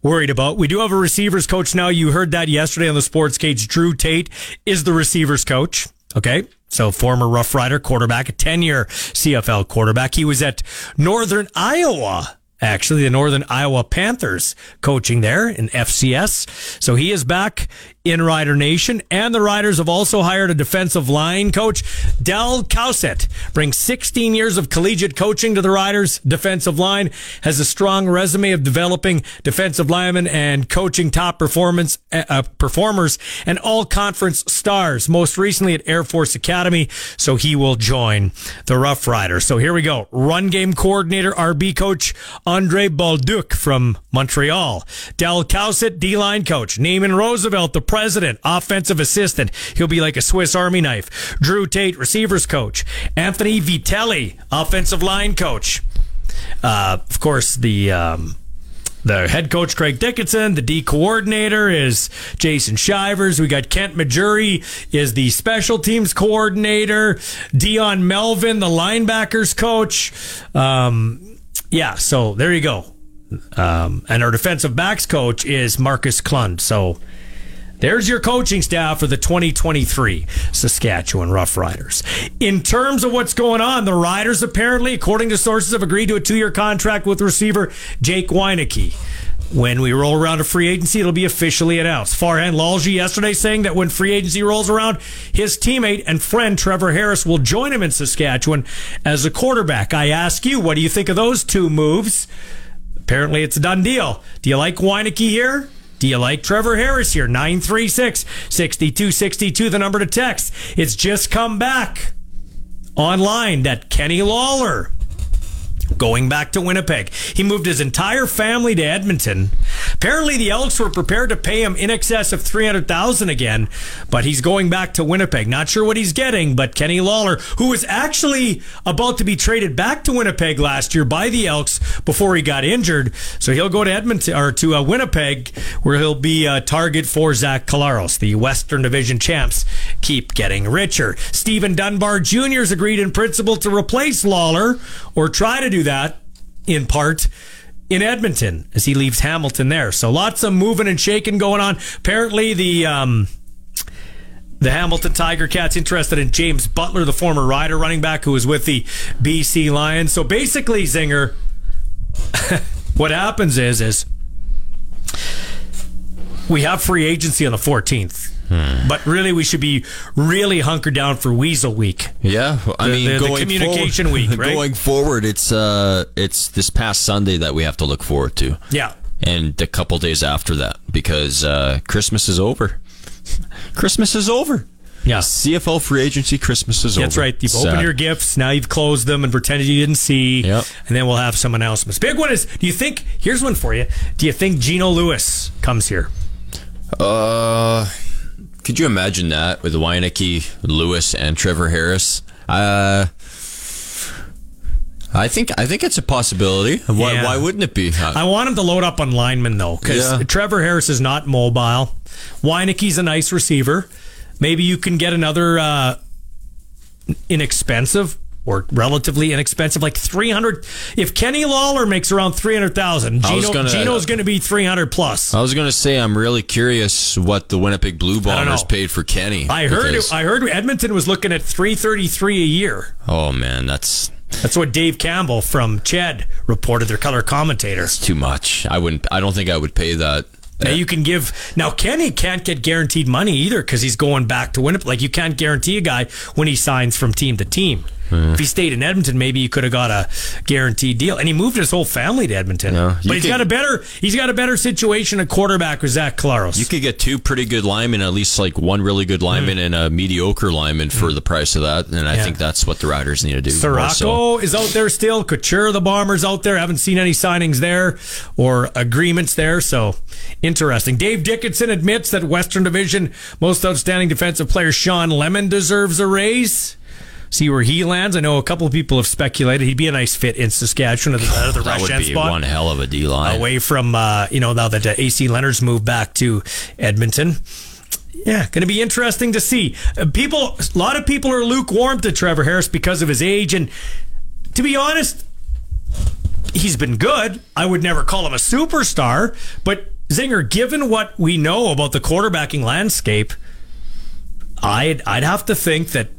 worried about. We do have a receivers coach now. You heard that yesterday on the Sports Cage. Drew Tate is the receivers coach. Okay. So former Rough Rider quarterback, a 10 year CFL quarterback. He was at Northern Iowa actually the Northern Iowa Panthers coaching there in FCS. So he is back in Rider Nation. And the Riders have also hired a defensive line coach. Del Cowsette brings 16 years of collegiate coaching to the Riders defensive line, has a strong resume of developing defensive linemen and coaching top performance uh, uh performers and all conference stars, most recently at Air Force Academy. So he will join the Rough Riders. So here we go. Run game coordinator, RB coach Andre Bolduc from Montreal. Del Cowsette, D-line coach. Naaman Roosevelt, the president, offensive assistant. He'll be like a Swiss Army knife. Drew Tate, receivers coach. Anthony Vitelli, offensive line coach. Uh, of course, the um, the head coach Craig Dickenson, the D coordinator is Jason Shivers. We got Kent Maugeri is the special teams coordinator. Dion Melvin, the linebackers coach. Um, yeah, so there you go. Um, and our defensive backs coach is Marcus Klund. So there's your coaching staff for the 2023 Saskatchewan Roughriders. In terms of what's going on, the Riders apparently, according to sources, have agreed to a two-year contract with receiver Jake Wieneke. When we roll around to free agency, it'll be officially announced. Farhan Lalji yesterday saying that when free agency rolls around, his teammate and friend Trevor Harris will join him in Saskatchewan as a quarterback. I ask you, what do you think of those two moves? Apparently, it's a done deal. Do you like Wieneke here? Do you like Trevor Harris here? 936 6262, the number to text. It's just come back online that Kenny Lawler going back to Winnipeg. He moved his entire family to Edmonton. Apparently the Elks were prepared to pay him in excess of 300,000 again, but he's going back to Winnipeg. Not sure what he's getting, but Kenny Lawler, who was actually about to be traded back to Winnipeg last year by the Elks before he got injured, so he'll go to Edmonton or to uh, Winnipeg where he'll be a target for Zach Collaros. The Western Division champs keep getting richer. Steven Dunbar Jr. has agreed in principle to replace Lawler or try to do that in part in Edmonton as he leaves Hamilton there. So lots of moving and shaking going on. Apparently, the um, the Hamilton Tiger Cats interested in James Butler, the former Rider running back who was with the BC Lions. So basically, Zinger, what happens is is we have free agency on the 14th. Hmm. But really, we should be really hunkered down for Weasel Week. Yeah, I the, mean, the, going the communication forward, week, right? Going forward, it's uh, it's this past Sunday that we have to look forward to. Yeah. and a couple days after that because uh, Christmas is over. Christmas is over. Yeah. CFL free agency Christmas is That's over. That's right. You've Sad. opened your gifts. Now you've closed them and pretended you didn't see. Yep. And then we'll have some announcements. Big one is do you think, here's one for you. Do you think Geno Lewis comes here? Uh, could you imagine that with Wieneke, Lewis, and Trevor Harris? Uh, I think I think it's a possibility. Why, Yeah. why wouldn't it be? Uh, I want him to load up on linemen, though, because Yeah. Trevor Harris is not mobile. Wieneke's a nice receiver. Maybe you can get another uh, inexpensive or relatively inexpensive, like 300. If Kenny Lawler makes around 300,000, Geno, gonna- Geno's going to be 300 plus. I was going to say I'm really curious what the Winnipeg Blue Bombers paid for Kenny. I heard it, I heard Edmonton was looking at 333 a year. oh man, that's That's what Dave Campbell from CHED reported, their color commentator. too much. I wouldn't. I don't think I would pay that. Now you can give. Now Kenny can't get guaranteed money either because he's going back to Winnipeg. Like you can't guarantee a guy when he signs from team to team. If he stayed in Edmonton, maybe he could have got a guaranteed deal. And he moved his whole family to Edmonton. Yeah, but he's could- got a better. He's got a better situation at quarterback with Zach Collaros. You could get two pretty good linemen, at least like one really good lineman and a mediocre lineman for the price of that. And I Hmm. Yeah. think that's what the Riders need to do. Sirocco so. is out there still. Couture, the Bombers out there. Haven't seen any signings there or agreements there. So interesting. Dave Dickenson admits that Western Division most outstanding defensive player Shawn Lemon deserves a raise. See where he lands. I know a couple of people have speculated he'd be a nice fit in Saskatchewan at the, at the That would be spot. one hell of a D line. Away from, uh, you know, now that uh, AC Leonard's moved back to Edmonton. Yeah, going to be interesting to see. Uh, People, a lot of people are lukewarm to Trevor Harris because of his age, and to be honest, he's been good. I would never call him a superstar, but Zinger, given what we know about the quarterbacking landscape, I'd I'd have to think that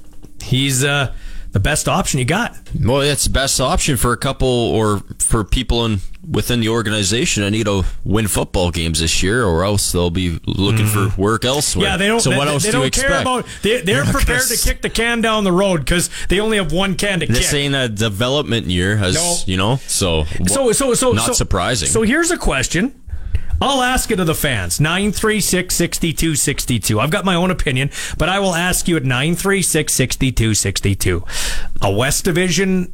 he's uh, the best option you got. Well, it's the best option for a couple or for people in within the organization that need to win football games this year, or else they'll be looking for work elsewhere. Yeah, they don't. So they, what else they do you don't expect? care about. They, they're not prepared gonna kick the can down the road because they only have one can to This kick. ain't a development year, as No. you know. So So so so not so, surprising. So here's a question. I'll ask it of the fans. 936 6262. I've got my own opinion, but I will ask you at 936 6262. A West Division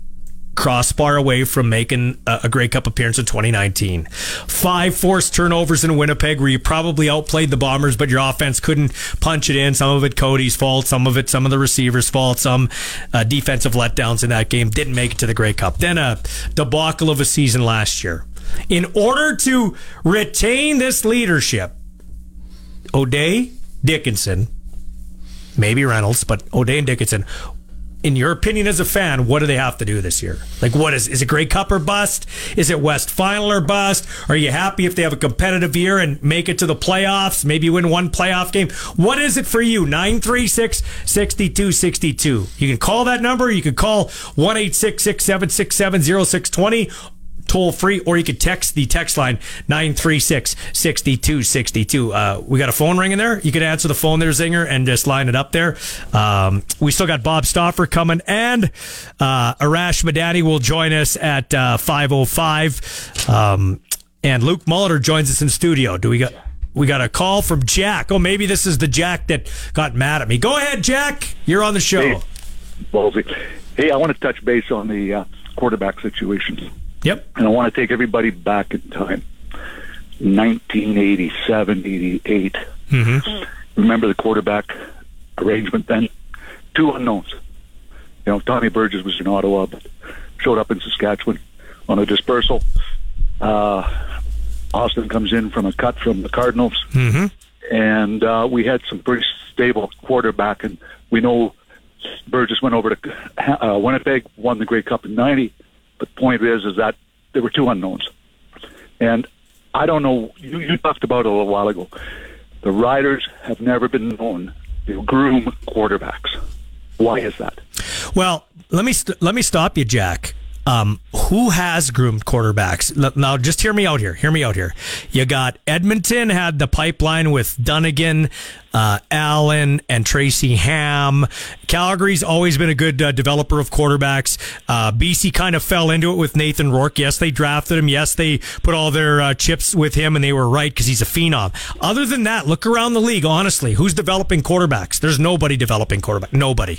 crossbar away from making a, Grey Cup appearance in 2019. Five forced turnovers in Winnipeg where you probably outplayed the Bombers, but your offense couldn't punch it in. Some of it Cody's fault, some of it some of the receivers' fault, some uh, defensive letdowns in that game. Didn't make it to the Grey Cup. Then a debacle of a season last year. In order to retain this leadership, O'Day, Dickenson, maybe Reynolds, but O'Day and Dickenson. In your opinion, as a fan, what do they have to do this year? Like, what is is it Grey Cup or bust? Is it West Final or bust? Are you happy if they have a competitive year and make it to the playoffs? Maybe win one playoff game. What is it for you? 936 6262. You can call that number. You can call 1 767 0620 toll free, or you could text the text line 936 6262. Uh, we got a phone ringing there. You could answer the phone there, Zinger, and just line it up there. Um, we still got Bob Stauffer coming, and uh, Arash Madani will join us at uh, 505. Um, and Luke Mulliter joins us in studio. Do we got. We got a call from Jack. Oh, maybe this is the Jack that got mad at me. Go ahead, Jack. You're on the show. Hey, Ballsy. Hey, I want to touch base on the uh, quarterback situation. Yep. And I want to take everybody back in time. 1987, 88. Mm-hmm. Remember the quarterback arrangement then? Two unknowns. You know, Tommy Burgess was in Ottawa, but showed up in Saskatchewan on a dispersal. Uh, Austin comes in from a cut from the Cardinals. Mm-hmm. And uh, we had some pretty stable quarterback, and we know Burgess went over to uh, Winnipeg, won the Grey Cup in '90. The point is, is that there were two unknowns, and I don't know. You, you talked about it a little while ago. The Riders have never been known to groom quarterbacks. Why is that? Well, let me st- let me stop you, Jack. Um, who has groomed quarterbacks? Now, just hear me out here. Hear me out here. You got Edmonton had the pipeline with Dunigan, uh, Allen, and Tracy Ham. Calgary's always been a good uh, developer of quarterbacks. Uh, BC kind of fell into it with Nathan Rourke. Yes, they drafted him. Yes, they put all their uh, chips with him, and they were right because he's a phenom. Other than that, look around the league. Honestly, who's developing quarterbacks? There's nobody developing quarterback. Nobody.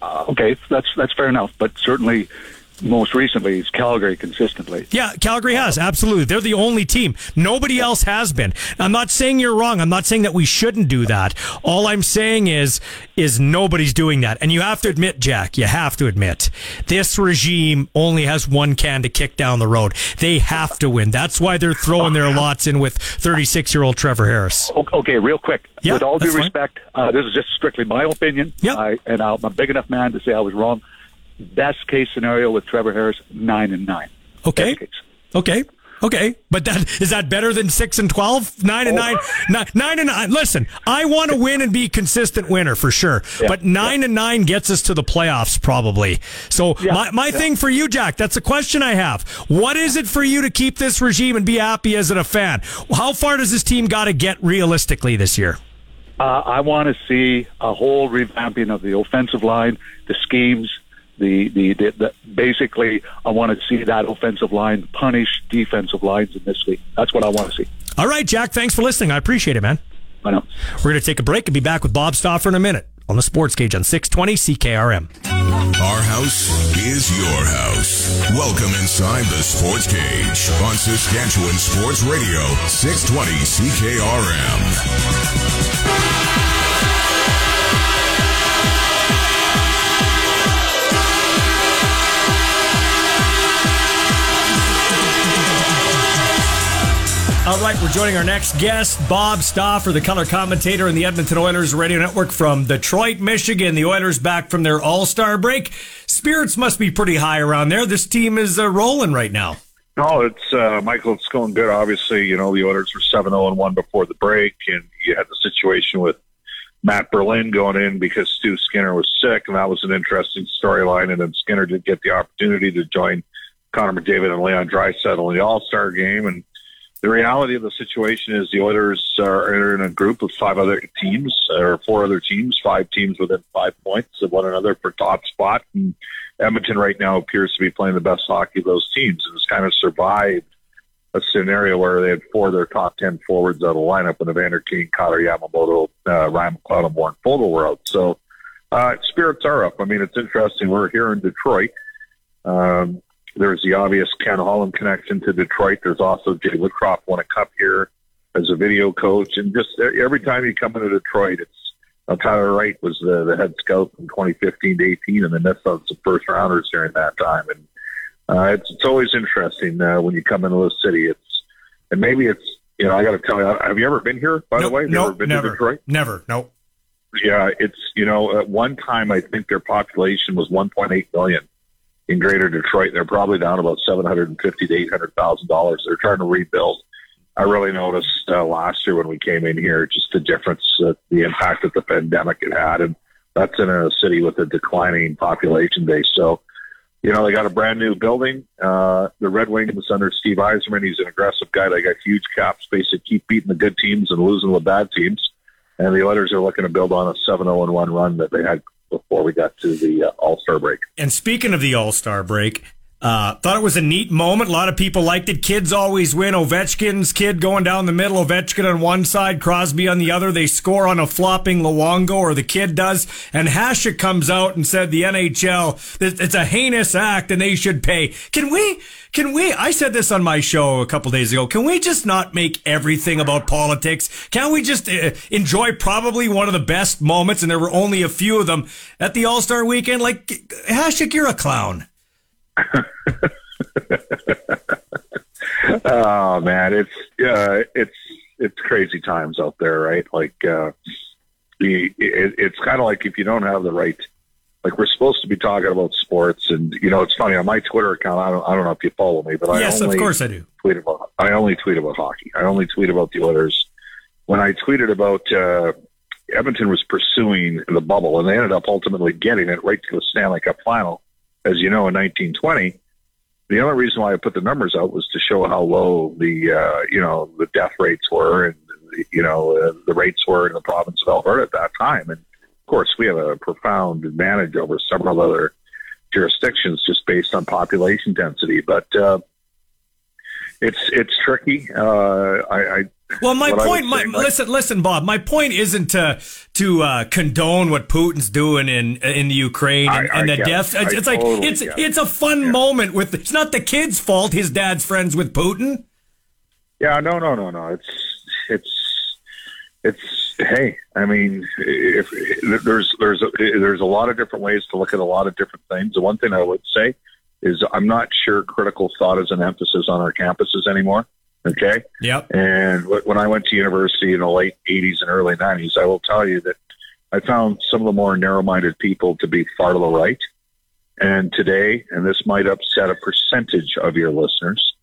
Uh, okay, that's that's fair enough, but certainly most recently is Calgary consistently. Yeah, Calgary has absolutely. They're the only team. Nobody else has been. I'm not saying you're wrong. I'm not saying that we shouldn't do that. All I'm saying is is nobody's doing that. And you have to admit, Jack, you have to admit, this regime only has one can to kick down the road. They have to win. That's why they're throwing their lots in with 36 year old Trevor Harris. Okay, real quick. Yeah, with all due respect, uh, this is just strictly my opinion. Yeah. I, and I'm a big enough man to say I was wrong best case scenario with Trevor Harris, nine and nine. Okay. Okay. Okay, but that is that better than six and twelve? Nine and oh. nine, nine, nine and nine. Listen, I want to win and be consistent winner for sure. Yeah, but nine yeah. and nine gets us to the playoffs probably. So yeah, my, my thing for you, Jack, that's a question I have. What is it for you to keep this regime and be happy as a fan? How far does this team got to get realistically this year? Uh, I want to see a whole revamping of the offensive line, the schemes, the, the, the, the basically, I want to see that offensive line punish defensive lines in this league. That's what I want to see. All right, Jack. Thanks for listening. I appreciate it, man. I know. We're going to take a break and be back with Bob Stauffer in a minute on the Sports Cage on 620 CKRM. Our house is your house. Welcome inside the Sports Cage on Saskatchewan Sports Radio 620 CKRM. All right, we're joining our next guest, Bob Stauffer, the color commentator in the Edmonton Oilers radio network from Detroit, Michigan. The Oilers back from their All Star break. Spirits must be pretty high around there. This team is uh, rolling right now. No, it's uh, Michael. It's going good. Obviously, you know the Oilers were seven zero oh and one before the break, and you had the situation with Matt Berlin going in because Stu Skinner was sick, and that was an interesting storyline. And then Skinner did get the opportunity to join Connor McDavid and Leon Draisaitl in the All Star game, and the reality of the situation is the Oilers are in a group of five other teams, or four other teams, five teams within five points of one another for top spot. And Edmonton right now appears to be playing the best hockey of those teams and has kind of survived a scenario where they had four of their top 10 forwards out of the lineup when Evander Kane, Kailer Yamamoto, uh, Ryan McLeod, and Warren Foegele were out. So, uh, spirits are up. I mean, it's interesting. We're here in Detroit. Um, there's the obvious Ken Holland connection to Detroit. There's also Jay Woodcroft won a cup here as a video coach. And just every time you come into Detroit, it's uh, Tyler Wright was the, the head scout from 2015 to 18, and they missed on some first rounders during that time. And uh, it's it's always interesting uh, when you come into the city. It's and maybe it's you know I got to tell you, have you ever been here? By nope, the way, have nope, ever been never, to Detroit? Never, nope. Yeah, it's you know at one time I think their population was 1.8 million in Greater Detroit. They're probably down about seven hundred and fifty to eight hundred thousand dollars. They're trying to rebuild. I really noticed uh, last year when we came in here just the difference, uh, the impact that the pandemic had had, and that's in a city with a declining population base. So, you know, they got a brand new building. Uh, the Red Wings under Steve Yzerman, he's an aggressive guy. They got huge cap space to keep beating the good teams and losing the bad teams. And the Oilers are looking to build on a 7-0 1 run that they had before we got to the uh, All Star break. And speaking of the All Star break, uh, thought it was a neat moment. A lot of people liked it. Kids always win. Ovechkin's kid going down the middle. Ovechkin on one side, Crosby on the other. They score on a flopping Luongo, or the kid does. And Hasek comes out and said the NHL, it's a heinous act and they should pay. Can we, can we, I said this on my show a couple days ago. Can we just not make everything about politics? Can we just uh, enjoy probably one of the best moments, and there were only a few of them at the All Star weekend? Like, Hasek, you're a clown. Oh man, it's uh, it's it's crazy times out there, right? Like uh, the it, it's kind of like if you don't have the right, like we're supposed to be talking about sports, and you know it's funny on my Twitter account. I don't I don't know if you follow me, but yes, I only of course I do. Tweet about I only tweet about hockey. I only tweet about the Oilers. When I tweeted about uh, Edmonton was pursuing the bubble, and they ended up ultimately getting it right to the Stanley Cup final as you know, in 1920, the only reason why I put the numbers out was to show how low the uh, you know the death rates were and you know uh, the rates were in the province of Alberta at that time. And of course, we have a profound advantage over several other jurisdictions just based on population density. But uh, it's it's tricky. Uh, I, I well, my point, my, like, listen, listen, Bob. My point isn't to to uh, condone what Putin's doing in in the Ukraine and, I, and the deaths. It's, it's totally like it's it's a fun yeah. moment with. It's not the kid's fault. His dad's friends with Putin. Yeah, no, no, no, no. It's it's it's hey. I mean, if, if there's there's a, there's a lot of different ways to look at a lot of different things. The one thing I would say is I'm not sure critical thought is an emphasis on our campuses anymore. Okay. Yep. And when I went to university in the late 80s and early 90s, I will tell you that I found some of the more narrow minded people to be far to the right. And today, and this might upset a percentage of your listeners,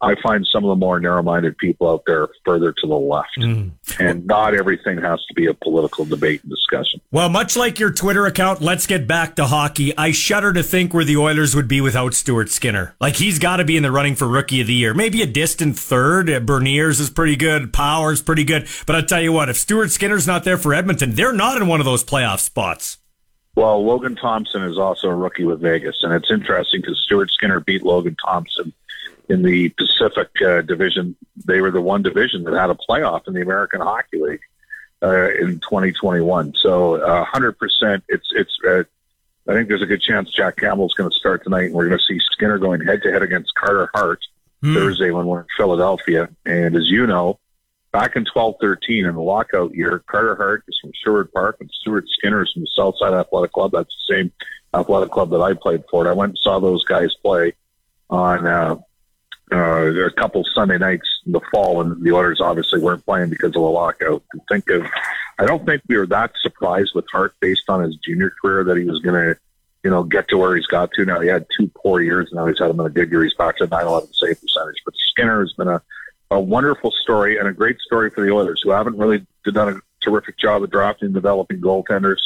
I find some of the more narrow-minded people out there further to the left, mm. and not everything has to be a political debate and discussion. Well, much like your Twitter account, let's get back to hockey. I shudder to think where the Oilers would be without Stuart Skinner. Like he's got to be in the running for Rookie of the Year, maybe a distant third. Uh, Beniers is pretty good, Power's pretty good, but I tell you what, if Stuart Skinner's not there for Edmonton, they're not in one of those playoff spots. Well, Logan Thompson is also a rookie with Vegas, and it's interesting because Stuart Skinner beat Logan Thompson in the Pacific uh, Division. They were the one division that had a playoff in the American Hockey League uh, in 2021. So, uh, 100%. It's it's. Uh, I think there's a good chance Jack Campbell's going to start tonight, and we're going to see Skinner going head to head against Carter Hart mm. Thursday when we're in Philadelphia. And as you know, back in 12-13 in the lockout year, Carter Hart is from Sherwood Park, and Stuart Skinner is from the Southside Athletic Club. That's the same athletic club that I played for. And I went and saw those guys play on uh, uh, a couple Sunday nights in the fall when the Oilers obviously weren't playing because of the lockout. And think of, I don't think we were that surprised with Hart based on his junior career that he was going to, you know, get to where he's got to. Now he had two poor years. and Now he's had him in a good year. He's back to 9-11 save percentage. But Skinner has been a, a wonderful story and a great story for the Oilers, who haven't really done a terrific job of drafting and developing goaltenders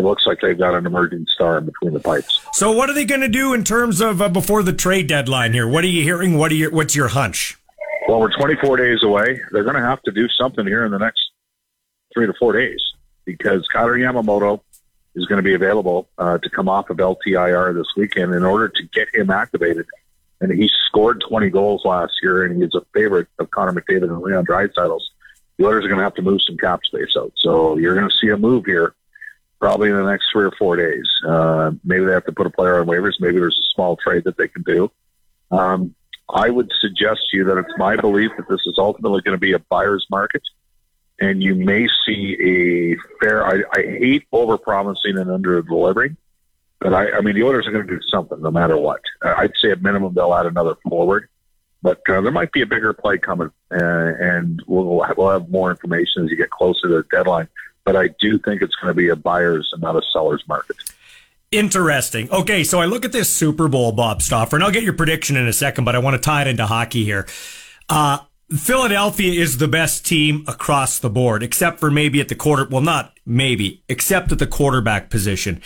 it looks like they've got an emerging star in between the pipes. So, what are they going to do in terms of uh, before the trade deadline here? What are you hearing? What are your, what's your hunch? Well, we're 24 days away. They're going to have to do something here in the next three to four days because Kailer Yamamoto is going to be available uh, to come off of LTIR this weekend in order to get him activated. And he scored 20 goals last year, and he's a favorite of Connor McDavid and Leon Draisaitl's. The Oilers are going to have to move some cap space out. So you're going to see a move here probably in the next three or four days. Uh, maybe they have to put a player on waivers. Maybe there's a small trade that they can do. Um, I would suggest to you that it's my belief that this is ultimately going to be a buyer's market, and you may see a fair. I, I hate over promising and under delivering, but I, I mean the Oilers are going to do something no matter what. I'd say at minimum they'll add another forward, but uh, there might be a bigger play coming, uh, and we'll we'll have more information as you get closer to the deadline but I do think it's going to be a buyer's and not a seller's market. Interesting. Okay, so I look at this Super Bowl, Bob Stauffer, and I'll get your prediction in a second, but I want to tie it into hockey here. Uh, Philadelphia is the best team across the board, except for maybe at the quarter. Well, not maybe, except at the quarterback position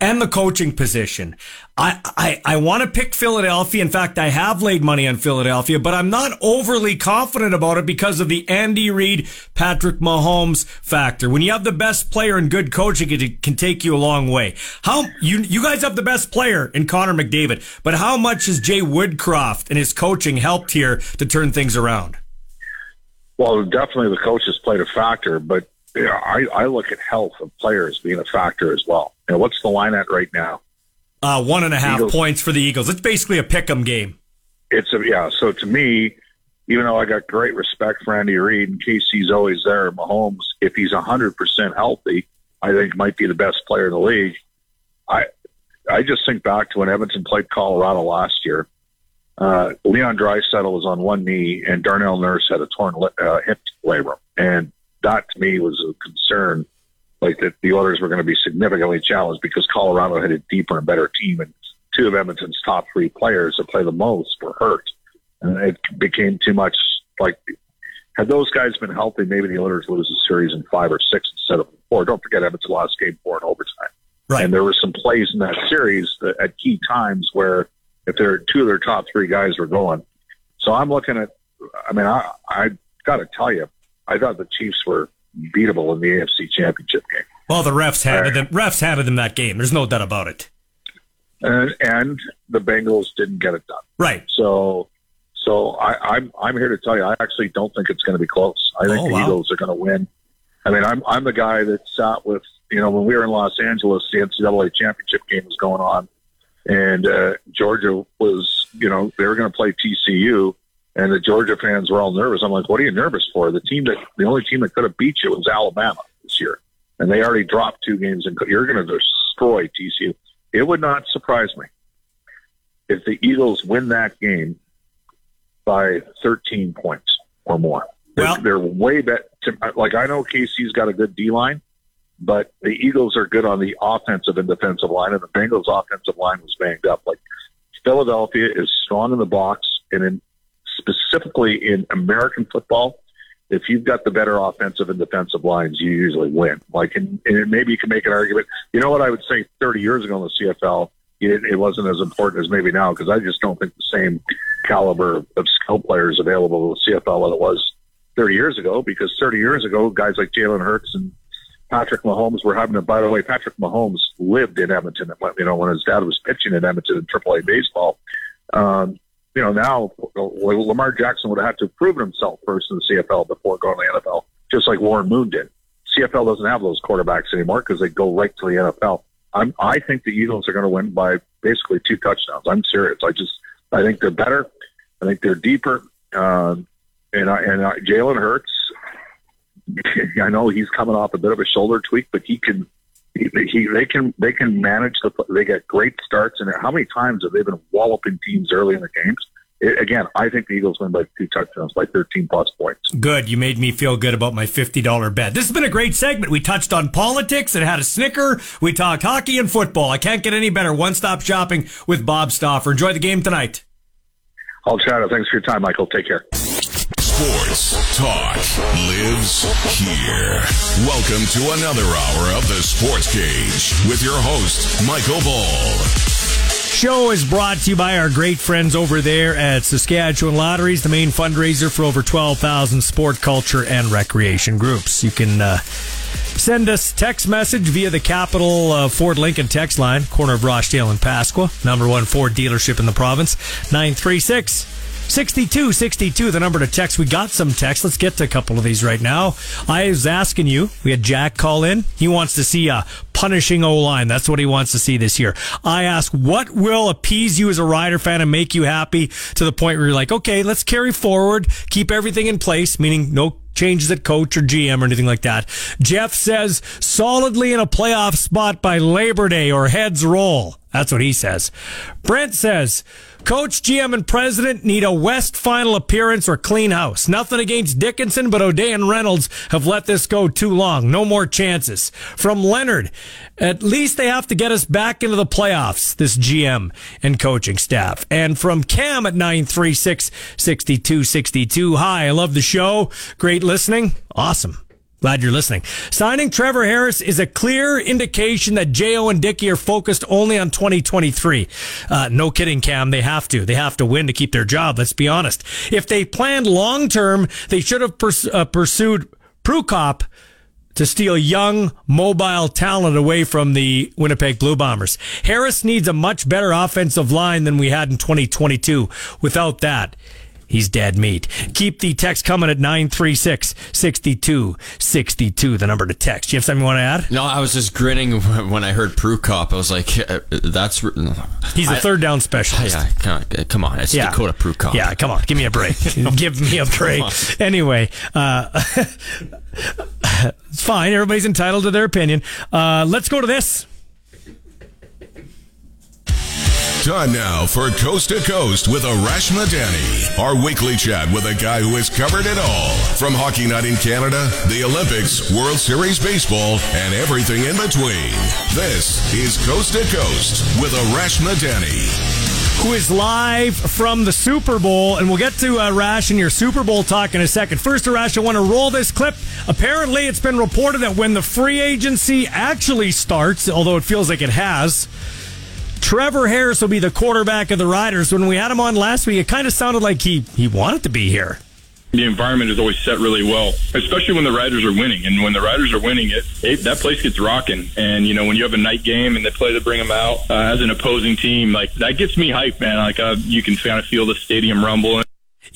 and the coaching position. I, I, I want to pick Philadelphia. In fact, I have laid money on Philadelphia, but I'm not overly confident about it because of the Andy Reid, Patrick Mahomes factor. When you have the best player and good coaching, it can take you a long way. How you you guys have the best player in Connor McDavid, but how much has Jay Woodcroft and his coaching helped here to turn things around? Well, definitely the coaches played a factor, but yeah, I, I look at health of players being a factor as well. And what's the line at right now? Uh, one and a half Eagles. points for the Eagles. It's basically a pick 'em game. It's a yeah. So to me, even though I got great respect for Andy Reid in case he's always there, Mahomes, if he's hundred percent healthy, I think might be the best player in the league. I I just think back to when Edmonton played Colorado last year. Uh, Leon Draisaitl was on one knee, and Darnell Nurse had a torn uh, hip labrum, and that to me was a concern, like that the Oilers were going to be significantly challenged because Colorado had a deeper and better team, and two of Edmonton's top three players that play the most were hurt, and it became too much. Like, had those guys been healthy, maybe the Oilers lose the series in five or six instead of four. Don't forget Edmonton lost game four in overtime. Right. And there were some plays in that series that, at key times where if their two of their top three guys were going. So I'm looking at. I mean, I I got to tell you, I thought the Chiefs were beatable in the AFC Championship game. Well, the refs handed them. Refs handed them that game. There's no doubt about it. And and the Bengals didn't get it done. Right. So so I, I'm I'm here to tell you, I actually don't think it's going to be close. I think Oh, the wow. Eagles are going to win. I mean, I'm I'm the guy that sat with you know when we were in Los Angeles, the NCAA championship game was going on, and uh, Georgia was you know they were going to play TCU, and the Georgia fans were all nervous. I'm like, what are you nervous for? The team that the only team that could have beat you was Alabama this year, and they already dropped two games, and you're going to destroy TCU. It would not surprise me if the Eagles win that game by 13 points or more. They're, they're way better. Like I know KC's got a good D line, but the Eagles are good on the offensive and defensive line, and the Bengals' offensive line was banged up. Like Philadelphia is strong in the box, and in specifically in American football, if you've got the better offensive and defensive lines, you usually win. Like, and, and maybe you can make an argument. You know what I would say 30 years ago in the CFL, it, it wasn't as important as maybe now because I just don't think the same caliber of skill players available in the CFL that it was 30 years ago. Because 30 years ago, guys like Jalen Hurts and Patrick Mahomes were having to. By the way, Patrick Mahomes lived in Edmonton. You know, when his dad was pitching in Edmonton in AAA baseball. Um, you know, now Lamar Jackson would have had to have proven himself first in the CFL before going to the NFL, just like Warren Moon did. CFL doesn't have those quarterbacks anymore because they go right to the NFL. I'm, I think the Eagles are going to win by basically two touchdowns. I'm serious. I just, I think they're better. I think they're deeper. Um, and I, and I, Jalen Hurts, I know he's coming off a bit of a shoulder tweak, but he can, he, he they can they can manage the. They get great starts, and how many times have they been walloping teams early in the games? It, again, I think the Eagles win by two touchdowns, by 13 plus points. Good. You made me feel good about my $50 bet. This has been a great segment. We touched on politics and had a snicker. We talked hockey and football. I can't get any better. One stop shopping with Bob Stauffer. Enjoy the game tonight. I'll chat. Thanks for your time, Michael. Take care. Sports talk lives here. Welcome to another hour of the Sports Cage with your host, Michael Ball. Show is brought to you by our great friends over there at Saskatchewan Lotteries, the main fundraiser for over 12,000 sport, culture, and recreation groups. You can uh, send us text message via the Capital uh, Ford Lincoln text line, corner of Rochdale and Pasqua, number one Ford dealership in the province, 936- 6262, the number to text. We got some text. Let's get to a couple of these right now. I was asking you, we had Jack call in. He wants to see a punishing O line. That's what he wants to see this year. I ask, what will appease you as a Rider fan and make you happy to the point where you're like, okay, let's carry forward, keep everything in place, meaning no changes at coach or GM or anything like that. Jeff says solidly in a playoff spot by Labor Day or heads roll. That's what he says. Brent says coach, GM, and president need a West final appearance or clean house. Nothing against Dickenson, but O'Day and Reynolds have let this go too long. No more chances. From Leonard, at least they have to get us back into the playoffs, this GM and coaching staff. And from Cam at 936 6262. Hi, I love the show. Great listening. Awesome. Glad you're listening. Signing Trevor Harris is a clear indication that Jo and Dickey are focused only on 2023. Uh, no kidding, Cam. They have to. They have to win to keep their job. Let's be honest. If they planned long term, they should have pers- uh, pursued Prukop to steal young, mobile talent away from the Winnipeg Blue Bombers. Harris needs a much better offensive line than we had in 2022. Without that, He's dead meat. Keep the text coming at 936 6262, the number to text. Do you have something you want to add? No, I was just grinning when I heard Prukop. I was like, uh, that's. He's I- third down specialist. Yeah, come on, come on. It's Yeah. Dakota Prukop. Yeah, come on. Give me a break. Give me a break. Anyway, uh, it's fine. Everybody's entitled to their opinion. Uh, let's go to this. Time now for Coast to Coast with Arash Madani, our weekly chat with a guy who has covered it all from Hockey Night in Canada, the Olympics, World Series Baseball, and everything in between. This is Coast to Coast with Arash Madani. who is live from the Super Bowl, and we'll get to uh, Rash and your Super Bowl talk in a second. First, Rash, I want to roll this clip. Apparently, it's been reported that when the free agency actually starts, although it feels like it has, Trevor Harris will be the quarterback of the Riders. When we had him on last week, it kind of sounded like he, he wanted to be here the environment is always set really well, especially when the Riders are winning. And when the Riders are winning, it, it that place gets rocking. And you know, when you have a night game and they play to bring them out uh, as an opposing team, like that gets me hyped, man. Like uh, you can kind of feel the stadium rumble.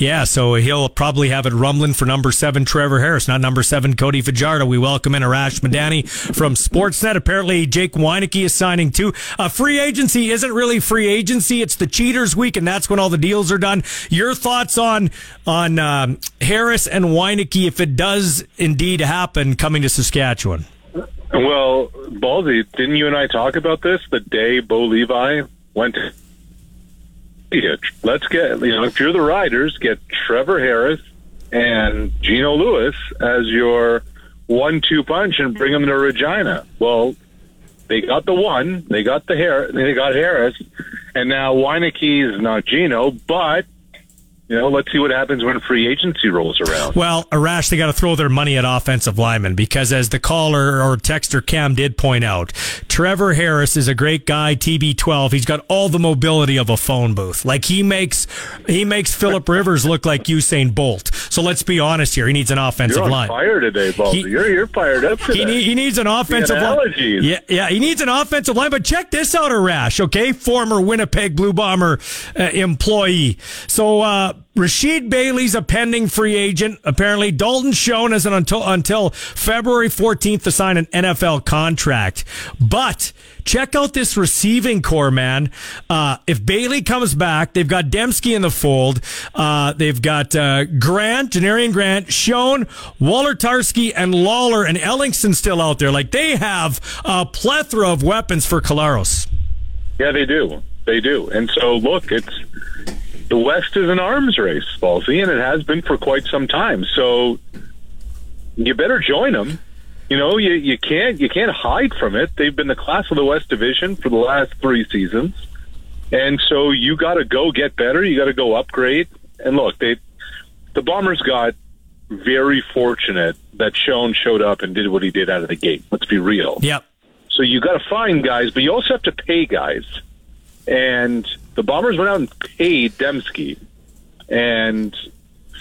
Yeah, so he'll probably have it rumbling for number seven, Trevor Harris, not number seven, Cody Fajardo. We welcome in Arash Madani from Sportsnet. Apparently, Jake Wieneke is signing too. Free agency isn't really free agency; it's the cheaters' week, and that's when all the deals are done. Your thoughts on on um, Harris and Wieneke, if it does indeed happen, coming to Saskatchewan? Well, Ballsy, didn't you and I talk about this the day Bo Levi went? To- Let's get, you know, if you're the Riders, get Trevor Harris and Geno Lewis as your one-two punch and bring them to Regina. Well, they got the one, they got the hair, they got Harris, and now Wieneke is not Geno, but you know, let's see what happens when free agency rolls around. Well, Arash, they got to throw their money at offensive linemen because, as the caller or texter Cam did point out, Trevor Harris is a great guy. TB12, he's got all the mobility of a phone booth. Like he makes he makes Philip Rivers look like Usain Bolt. So let's be honest here. He needs an offensive you're on line. Fire today, Baldy. He, you're you're fired up today. He, he needs an offensive line. Yeah, yeah. He needs an offensive line. But check this out, Arash. Okay, former Winnipeg Blue Bomber uh, employee. So. uh Rasheed Bailey's a pending free agent. Apparently, Dalton Schoen has an until until February 14th to sign an NFL contract. But check out this receiving core, man. Uh, if Bailey comes back, they've got Demski in the fold. Uh, they've got uh, Grant, Janarion Grant, Schoen, Wolitarsky, and Lawler and Ellingson still out there. Like they have a plethora of weapons for Collaros. Yeah, they do. They do. And so, look, it's the West is an arms race, Ballsy, and it has been for quite some time. So you better join them. You know, you, you can't you can't hide from it. They've been the class of the West Division for the last three seasons, and so you got to go get better. You got to go upgrade. And look, they the Bombers got very fortunate that Schoen showed up and did what he did out of the gate. Let's be real. Yep. So you got to find guys, but you also have to pay guys. And the Bombers went out and paid Demski. And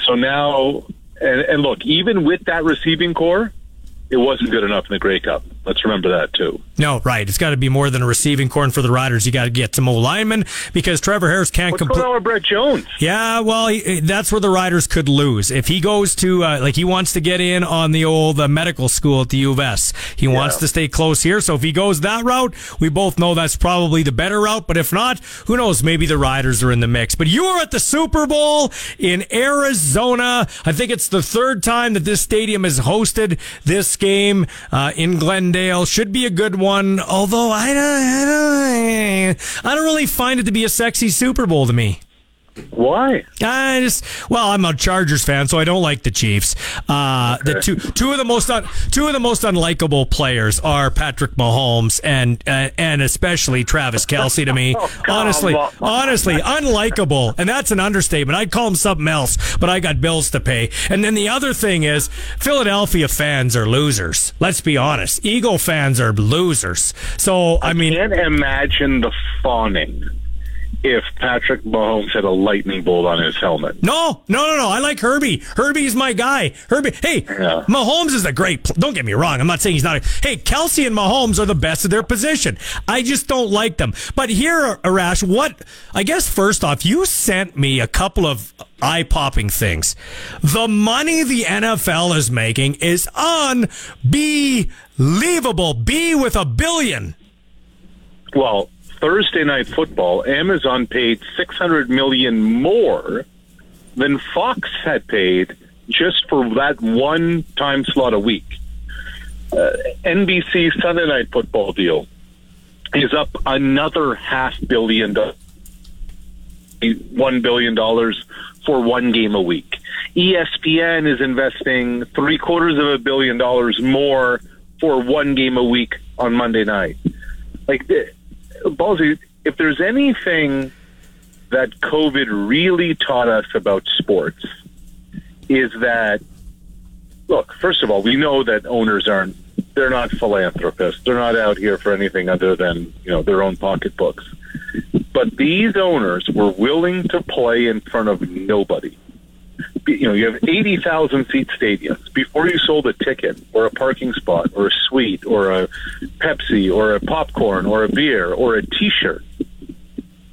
so now, and, and look, even with that receiving core, it wasn't good enough in the Grey Cup. Let's remember that too. No, right. It's got to be more than a receiving corn for the Riders. You got to get some old linemen because Trevor Harris can't complete. What's with Brett Jones? Yeah, well, he, that's where the Riders could lose if he goes to uh, like he wants to get in on the old uh, medical school at the U of S. He yeah. wants to stay close here. So if he goes that route, we both know that's probably the better route. But if not, who knows? Maybe the Riders are in the mix. But you are at the Super Bowl in Arizona. I think it's the third time that this stadium has hosted this game uh, in Glendale. Should be a good one. Although I don't, I don't, I don't really find it to be a sexy Super Bowl to me. Why? I just well, I'm a Chargers fan, so I don't like the Chiefs. Uh, okay. The two two of the most un, two of the most unlikable players are Patrick Mahomes and uh, and especially Travis Kelce to me. oh, honestly, on. honestly, unlikable, and that's an understatement. I'd call him something else, but I got bills to pay. And then the other thing is, Philadelphia fans are losers. Let's be honest. Eagle fans are losers. So I, I mean, can't imagine the fawning if Patrick Mahomes had a lightning bolt on his helmet. No, no, no, no. I like Herbie. Herbie's my guy. Herbie. Hey, yeah. Mahomes is a great. Pl- don't get me wrong. I'm not saying he's not. A, hey, Kelce and Mahomes are the best of their position. I just don't like them. But here, Arash, what? I guess first off, you sent me a couple of eye popping things. The money the NFL is making is unbelievable. B with a billion. Well, Thursday Night Football, Amazon paid 600 million more than Fox had paid just for that one time slot a week. Uh, NBC Sunday Night Football deal is up another half billion dollars, one billion dollars for one game a week. ESPN is investing three quarters of a billion dollars more for one game a week on Monday night. Like Ballsy, if there's anything that COVID really taught us about sports, is that look, first of all, we know that owners aren't they're not philanthropists. They're not out here for anything other than, you know, their own pocketbooks. But these owners were willing to play in front of nobody. You know, you have 80,000 seat stadiums. Before you sold a ticket or a parking spot or a suite or a Pepsi or a popcorn or a beer or a t shirt,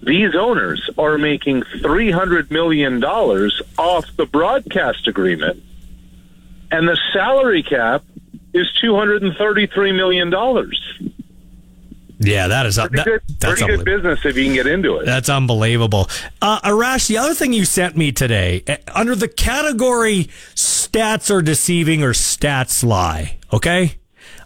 these owners are making $300 million off the broadcast agreement. And the salary cap is $233 million. Yeah, that is pretty that, good, that's pretty good business if you can get into it. That's unbelievable. Uh, Arash, the other thing you sent me today, uh, under the category stats are deceiving or stats lie, okay?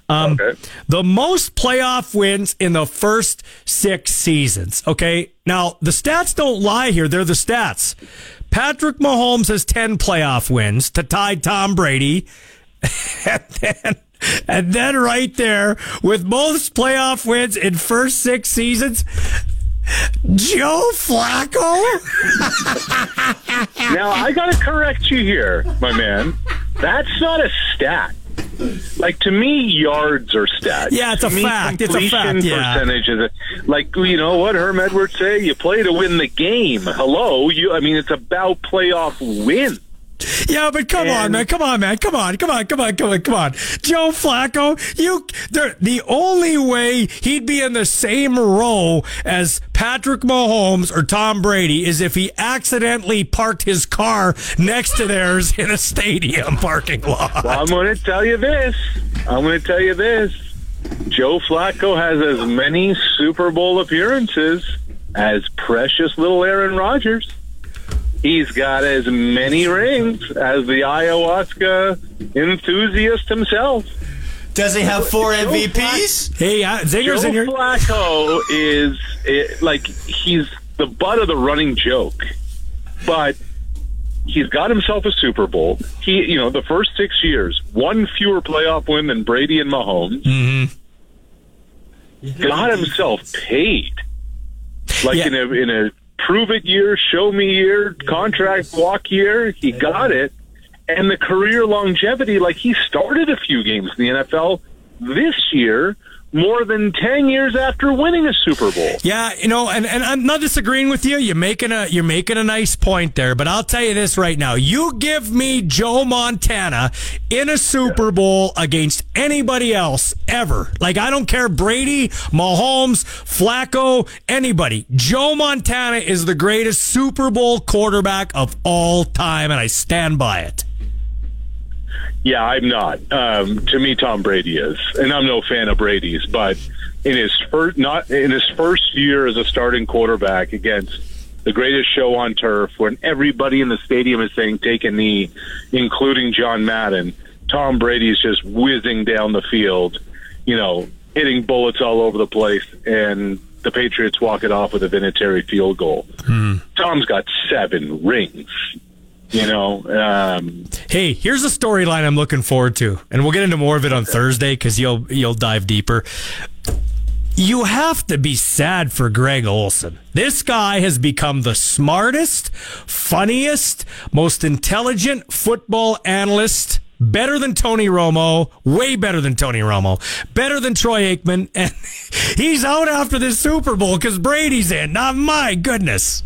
Um, okay. The most playoff wins in the first six seasons, okay? Now, the stats don't lie here, they're the stats. Patrick Mahomes has 10 playoff wins to tie Tom Brady. and then and then right there, with most playoff wins in first six seasons, Joe Flacco. now I got to correct you here, my man. That's not a stat. Like to me, yards are stats. Yeah, it's to a me, fact. It's a fact. Yeah. Percentage is a, like you know what Herm Edwards say. You play to win the game. Hello, you. I mean, it's about playoff win. Yeah, but come and, on, man. Come on, man. Come on. Come on. Come on. Come on. Come on. Joe Flacco, you, the only way he'd be in the same row as Patrick Mahomes or Tom Brady is if he accidentally parked his car next to theirs in a stadium parking lot. Well, I'm going to tell you this. I'm going to tell you this. Joe Flacco has as many Super Bowl appearances as precious little Aaron Rodgers. He's got as many rings as the ayahuasca enthusiast himself. Does he have four MVPs? Hey, uh, Zinger's Joe in your. Flacco is it, like he's the butt of the running joke, but he's got himself a Super Bowl. He, you know, the first six years, one fewer playoff win than Brady and Mahomes. Mm-hmm. Got himself paid, like Yeah. in a in a prove it year, show me year, contract walk year. He got it, and the career longevity. Like he started a few games in the NFL this year, more than ten years after winning a Super Bowl. Yeah, you know, and, and I'm not disagreeing with you. You're making a you're making a nice point there, but I'll tell you this right now. You give me Joe Montana in a Super Bowl against anybody else ever. Like I don't care Brady, Mahomes, Flacco, anybody. Joe Montana is the greatest Super Bowl quarterback of all time, and I stand by it. Yeah, I'm not. Um, to me, Tom Brady is, and I'm no fan of Brady's. But in his first, not in his first year as a starting quarterback against the greatest show on turf, when everybody in the stadium is saying "take a knee," including John Madden, Tom Brady's just whizzing down the field, you know, hitting bullets all over the place, and the Patriots walk it off with a Vinatieri field goal. Tom's got seven rings. You know, um, Hey, here's a storyline I'm looking forward to, and we'll get into more of it on Thursday because you'll you'll dive deeper. You have to be sad for Greg Olsen. This guy has become the smartest, funniest, most intelligent football analyst. Better than Tony Romo, way better than Tony Romo, better than Troy Aikman, and he's out after this Super Bowl because Brady's in. Now, my goodness.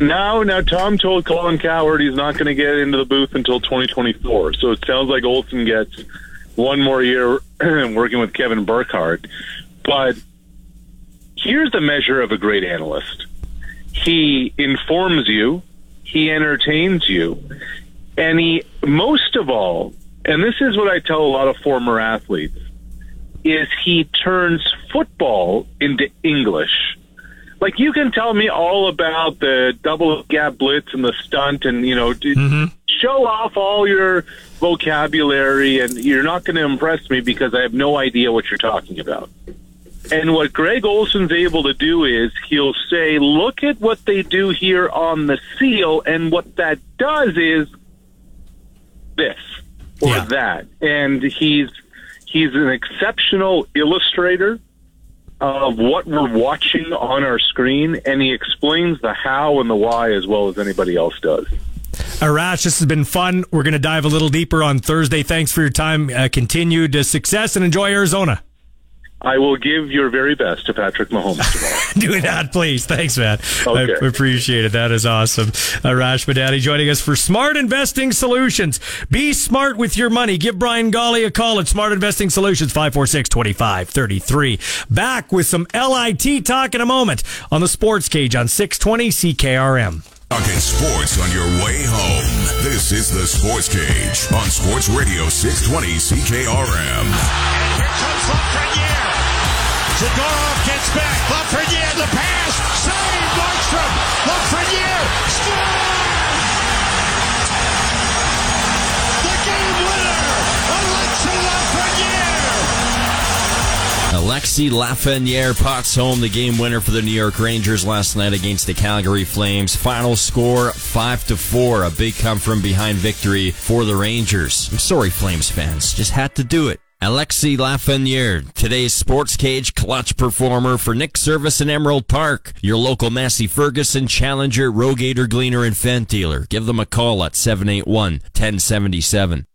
No, now Tom told Colin Cowherd he's not going to get into the booth until 2024. So it sounds like Olsen gets one more year working with Kevin Burkhardt. But here's the measure of a great analyst. He informs you, he entertains you, and he most of all, and this is what I tell a lot of former athletes, is he turns football into English like you can tell me all about the double gap blitz and the stunt and you know d- mm-hmm. show off all your vocabulary and you're not going to impress me because I have no idea what you're talking about. And what Greg Olsen's able to do is he'll say, look at what they do here on the seal. And what that does is this or that. And he's, he's an exceptional illustrator of what we're watching on our screen, and he explains the how and the why as well as anybody else does. Arash, this has been fun. We're going to dive a little deeper on Thursday. Thanks for your time. Uh, continued uh, success and enjoy Arizona. I will give your very best to Patrick Mahomes tomorrow. Do that, please. Thanks, man. Okay. I appreciate it. That is awesome. Uh, Rash Madani joining us for Smart Investing Solutions. Be smart with your money. Give Brian Golly a call at Smart Investing Solutions, 546-2533. Back with some LIT talk in a moment on the Sports Cage on 620 CKRM. Talking sports on your way home. This is the Sports Cage on Sports Radio 620 CKRM. Here comes Lafreniere. Zadorov gets back. Lafreniere, the pass. Save Markstrom. Lafreniere. Scores! Alexi Lafreniere pots home the game winner for the New York Rangers last night against the Calgary Flames. Final score five to four. A big come from behind victory for the Rangers. I'm sorry, Flames fans, just had to do it. Alexi Lafreniere, today's sports cage clutch performer for Nick Service in Emerald Park. Your local Massey Ferguson, Challenger, Rogator, Gleaner, and Fendt dealer. Give them a call at 781 1077.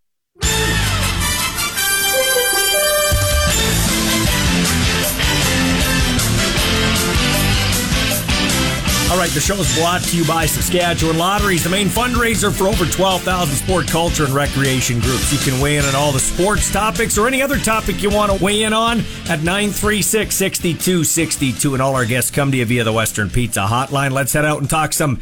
All right, the show is brought to you by Saskatchewan Lotteries, the main fundraiser for over 12,000 sport, culture, and recreation groups. You can weigh in on all the sports topics or any other topic you want to weigh in on at 936 6262. And all our guests come to you via the Western Pizza Hotline. Let's head out and talk some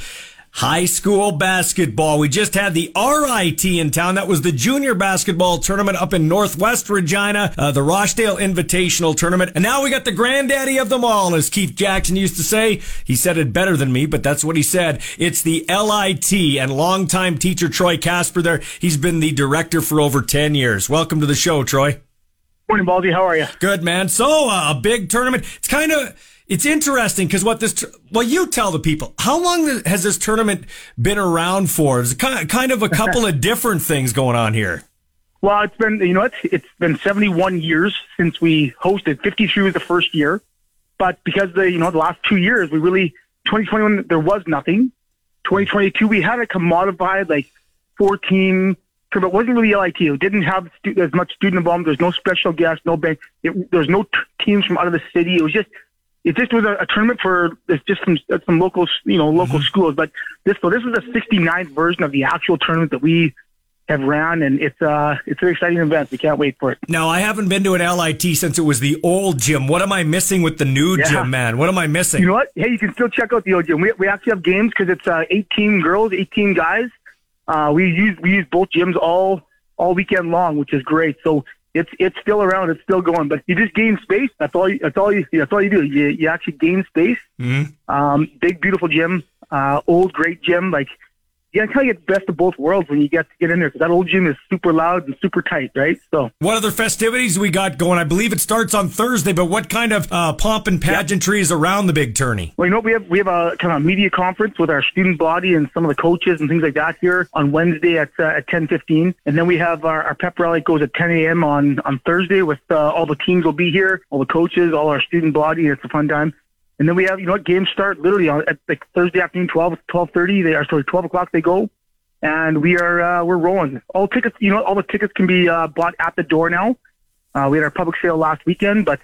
high school basketball. We just had the RIT in town. That was the junior basketball tournament up in Northwest Regina, uh, the Rochdale Invitational Tournament. And now we got the granddaddy of them all, as Keith Jackson used to say. He said it better than me, but that's what he said. It's the LIT and longtime teacher Troy Casper there. He's been the director for over 10 years. Welcome to the show, Troy. Morning, Baldy. How are you? Good, man. So, uh, a big tournament. It's kind of, it's interesting because what this, well, you tell the people, how long has this tournament been around for? It's kind of, kind of a couple of different things going on here. Well, it's been, you know, it's, it's been 71 years since we hosted. 53 was the first year. But because the, you know, the last two years, we really, 2021, there was nothing. 2022, we had a commodified, like 14, but it wasn't really LIT. It didn't have stu- as much student involvement. There's no special guests, no bank. It, there's no t- teams from out of the city. It was just, it just was a, a tournament for it's just some some local you know local schools. But this so this is the 69th version of the actual tournament that we have ran, and it's uh it's an exciting event. We can't wait for it. Now, I haven't been to an LIT since it was the old gym. What am I missing with the new Yeah. gym, man? What am I missing? You know what? Hey, you can still check out the old gym. We we actually have games because it's uh 18 girls, 18 guys. Uh, we use we use both gyms all all weekend long, which is great. So. It's it's still around. It's still going, but you just gain space. That's all. You, that's all you. That's all you do. You you actually gain space. Mhm. Um, big, beautiful gym, uh, old, great gym. Like, you kind of get the best of both worlds when you get to get in there because that old gym is super loud and super tight, right? So, What other festivities we got going? I believe it starts on Thursday, but what kind of uh, pomp and pageantry is around the big tourney? well, you know, we have we have a kind of media conference with our student body and some of the coaches and things like that here on Wednesday at uh, at ten fifteen, and then we have our, our pep rally goes at ten a.m. on on Thursday with uh, all the teams will be here, all the coaches, all our student body. It's a fun time. And then we have, you know what, games start literally on, at like Thursday afternoon, 12, 12.30. They are, sorry, 12 o'clock they go. and we are uh, we're rolling. All tickets, you know, all the tickets can be uh, bought at the door now. Uh, we had our public sale last weekend, but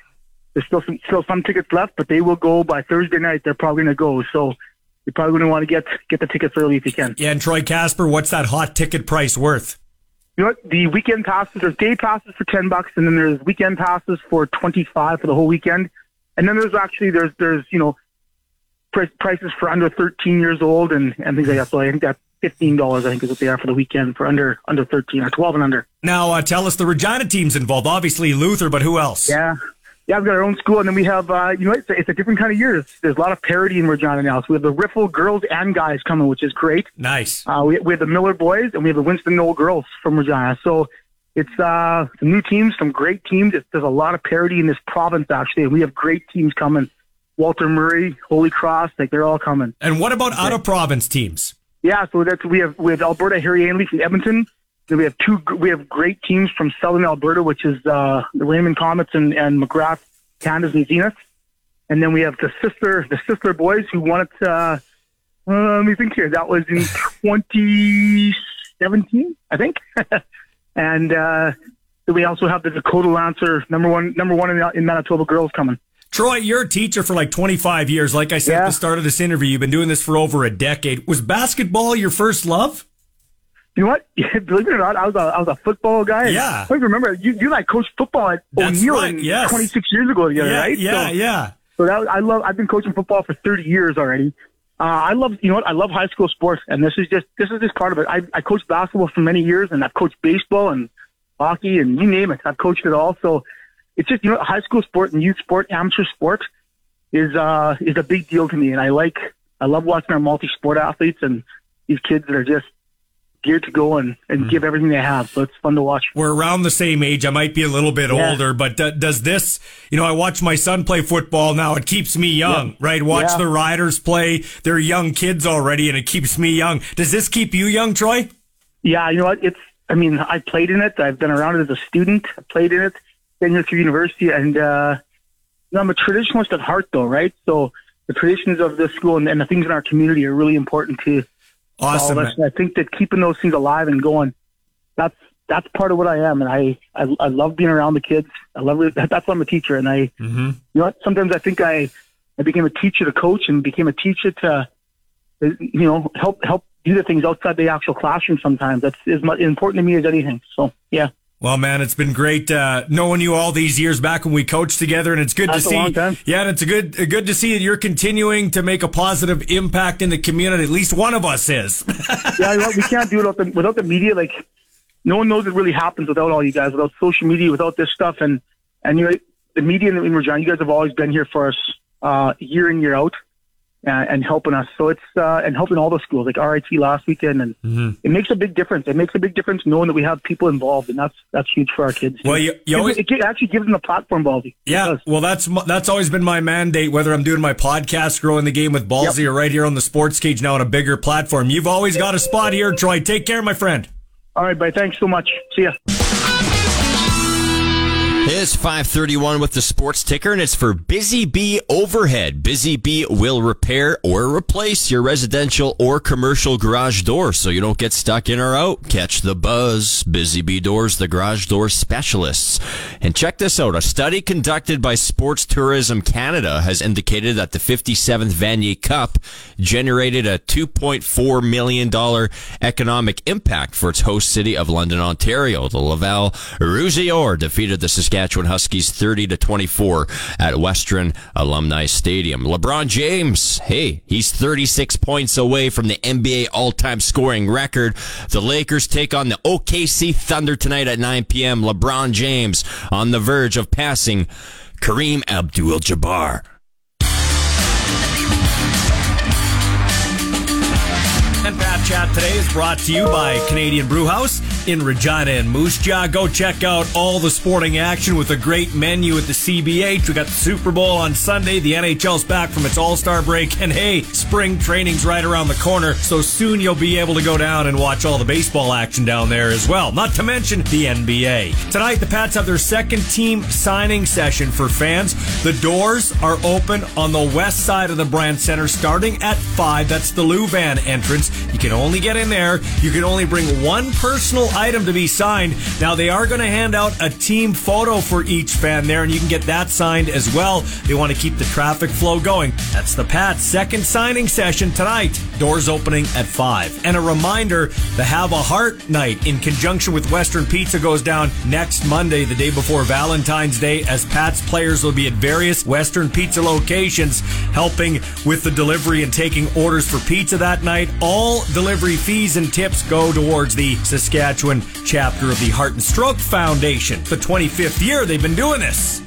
there's still some still some tickets left. But they will go by Thursday night. They're probably going to go. So you're probably going to want to get get the tickets early if you can. Yeah, and Troy Casper, what's that hot ticket price worth? You know what? The weekend passes, there's day passes for ten bucks, and then there's weekend passes for twenty five for the whole weekend. And then there's actually there's there's you know pri- prices for under thirteen years old and and things like that. So I think that fifteen dollars I think is what they are for the weekend for under under thirteen or twelve and under. Now, uh, tell us the Regina team's involved. Obviously, Luther, but who else? Yeah. Yeah, we've got our own school, and then we have, uh, you know, it's a, it's a different kind of year. There's, there's a lot of parity in Regina now. So we have the Riffel girls and guys coming, which is great. Nice. Uh, we, we have the Miller boys, and we have the Winston Knoll girls from Regina. So it's uh, some new teams, some great teams. It's, there's a lot of parity in this province, actually, and we have great teams coming. Walter Murray, Holy Cross, like they're all coming. And what about out of province teams? Yeah, so that's we have we have Alberta Harry Ainley from Edmonton. Then we have two we have great teams from Southern Alberta, which is uh, the Raymond Comets and, and Magrath Canada's and Zenith. And then we have the sister the sister boys who won it. Uh, uh, let me think here. That was in 2017, I think. and uh, we also have the Dakota Lancer number one number one in, in Manitoba girls coming. Troy, you're a teacher for like 25 years. Like I said at the start of this interview, you've been doing this for over a decade. Was basketball your first love? You know what? Believe it or not, I was a, I was a football guy. Yeah. I remember you, you and I coached football at That's O'Neill right, yes. 26 years ago together, Yeah, right? yeah, so, yeah. So that I love. I've been coaching football for 30 years already. Uh, I love, you know what? I love high school sports, and this is just this is just part of it. I, I coached basketball for many years, and I've coached baseball and hockey, and you name it. I've coached it all. So it's just you know, high school sport and youth sport, amateur sport is uh is a big deal to me, and I like I love watching our multi sport athletes and these kids that are just geared to go and, and give everything they have. So it's fun to watch. We're around the same age. I might be a little bit Yeah. older, but d- does this, you know, I watch my son play football now. It keeps me young, Yeah. right? Watch Yeah. the Riders play. They're young kids already, and it keeps me young. Does this keep you young, Troy? Yeah, you know what? It's. I mean, I played in it. I've been around it as a student. I played in it. Been here through university, and uh, you know, I'm a traditionalist at heart, though, right? So the traditions of this school and, and the things in our community are really important to Awesome, I think that keeping those things alive and going, that's that's part of what I am, and I I, I love being around the kids. I love. That's why I'm a teacher, and I Mm-hmm. you know what? Sometimes I think I I became a teacher to coach and became a teacher to you know help help do the things outside the actual classroom. Sometimes that's as much important to me as anything. So yeah. Well, man, it's been great uh, knowing you all these years back when we coached together, and it's good That's to see. Yeah, and it's a good good to see that you're continuing to make a positive impact in the community. At least one of us is. yeah, you know, we can't do it without the, without the media. Like, no one knows it really happens without all you guys, without social media, without this stuff. And and you know, the media in, in Regina, you guys have always been here for us uh, year in year out and helping us. So it's uh, and helping all the schools like RIT last weekend, and Mm-hmm. it makes a big difference. It makes a big difference knowing that we have people involved, and that's that's huge for our kids. Well, you- you It- always- it, actually gives them a platform, Baldy. Yeah, well, that's that's always been my mandate. Whether I'm doing my podcast, growing the game with Ballsy, or right here on the Sports Cage now on a bigger platform, you've always got a spot here, Troy. Take care, my friend. All right, bye. Thanks so much. See ya. It's 531 with the sports ticker, and it's for Busy Bee Overhead. Busy Bee will repair or replace your residential or commercial garage door so you don't get stuck in or out. Catch the buzz. Busy Bee Doors, the garage door specialists. And check this out. A study conducted by Sports Tourism Canada has indicated that the 57th Vanier Cup generated a $2.4 million economic impact for its host city of London, Ontario. The Laval Rouge et Or defeated the Saskatchewan Huskies 30 to 24 at Western Alumni Stadium. LeBron James, hey, he's 36 points away from the NBA all-time scoring record. The Lakers take on the OKC Thunder tonight at 9 p.m. LeBron James on the verge of passing Kareem Abdul-Jabbar. And Pat Chat today is brought to you by Canadian Brewhouse in Regina and Moose Jaw. Go check out all the sporting action with a great menu at the CBH. We got the Super Bowl on Sunday. The NHL's back from its All Star break. And hey, spring training's right around the corner. So soon you'll be able to go down and watch all the baseball action down there as well. Not to mention the NBA. Tonight, the Pats have their second team signing session for fans. The doors are open on the west side of the Brandt Center starting at 5. That's the Louvan entrance. You can only get in there. You can only bring one personal item to be signed. Now, they are going to hand out a team photo for each fan there, and you can get that signed as well. They want to keep the traffic flow going. That's the Pats' second signing session tonight. Doors opening at 5. And a reminder the Have a Heart night in conjunction with Western Pizza goes down next Monday, the day before Valentine's Day, as Pats players will be at various Western Pizza locations helping with the delivery and taking orders for pizza that night. All delivery fees and tips go towards the Saskatchewan chapter of the Heart and Stroke Foundation. The 25th year they've been doing this.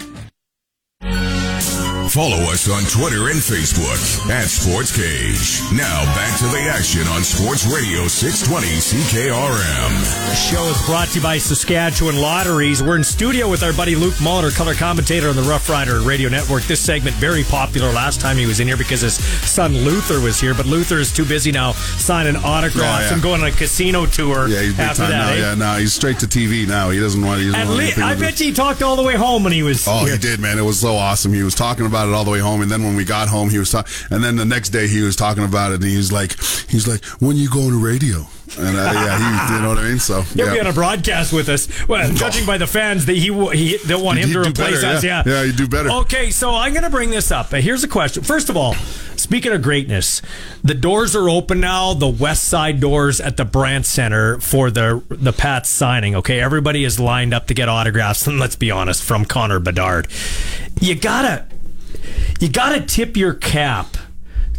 Follow us on Twitter and Facebook at Sports Cage. Now back to the action on Sports Radio 620 CKRM. The show is brought to you by Saskatchewan Lotteries. We're in studio with our buddy Luke Muller, color commentator on the Rough Rider Radio Network. This segment very popular last time he was in here because his son Luther was here, but Luther is too busy now signing autographs Oh, yeah. and going on a casino tour Yeah, he's big after time that. now. eh? Yeah, no, he's straight to TV now. He doesn't want. He doesn't And want Lee, anything I bet you he talked all the way home when he was Oh, here. he did, man. It was so awesome. He was talking about about it all the way home. And then when we got home, he was talking. And then the next day, he was talking about it, and he was like, he's like, when you go on the radio. And uh, yeah, he, you know what I mean. So He'll yeah. be on a broadcast with us. Well, judging by the fans, that he he they'll want him to replace better, us. yeah. Yeah, Yeah, he'd do better. Okay, so I'm going to bring this up. Here's a question. First of all, speaking of greatness, the doors are open now. The West Side doors at the Brandt Center for the the Pats signing. Okay, everybody is lined up to get autographs. And let's be honest, from Connor Bedard, you gotta you gotta tip your cap.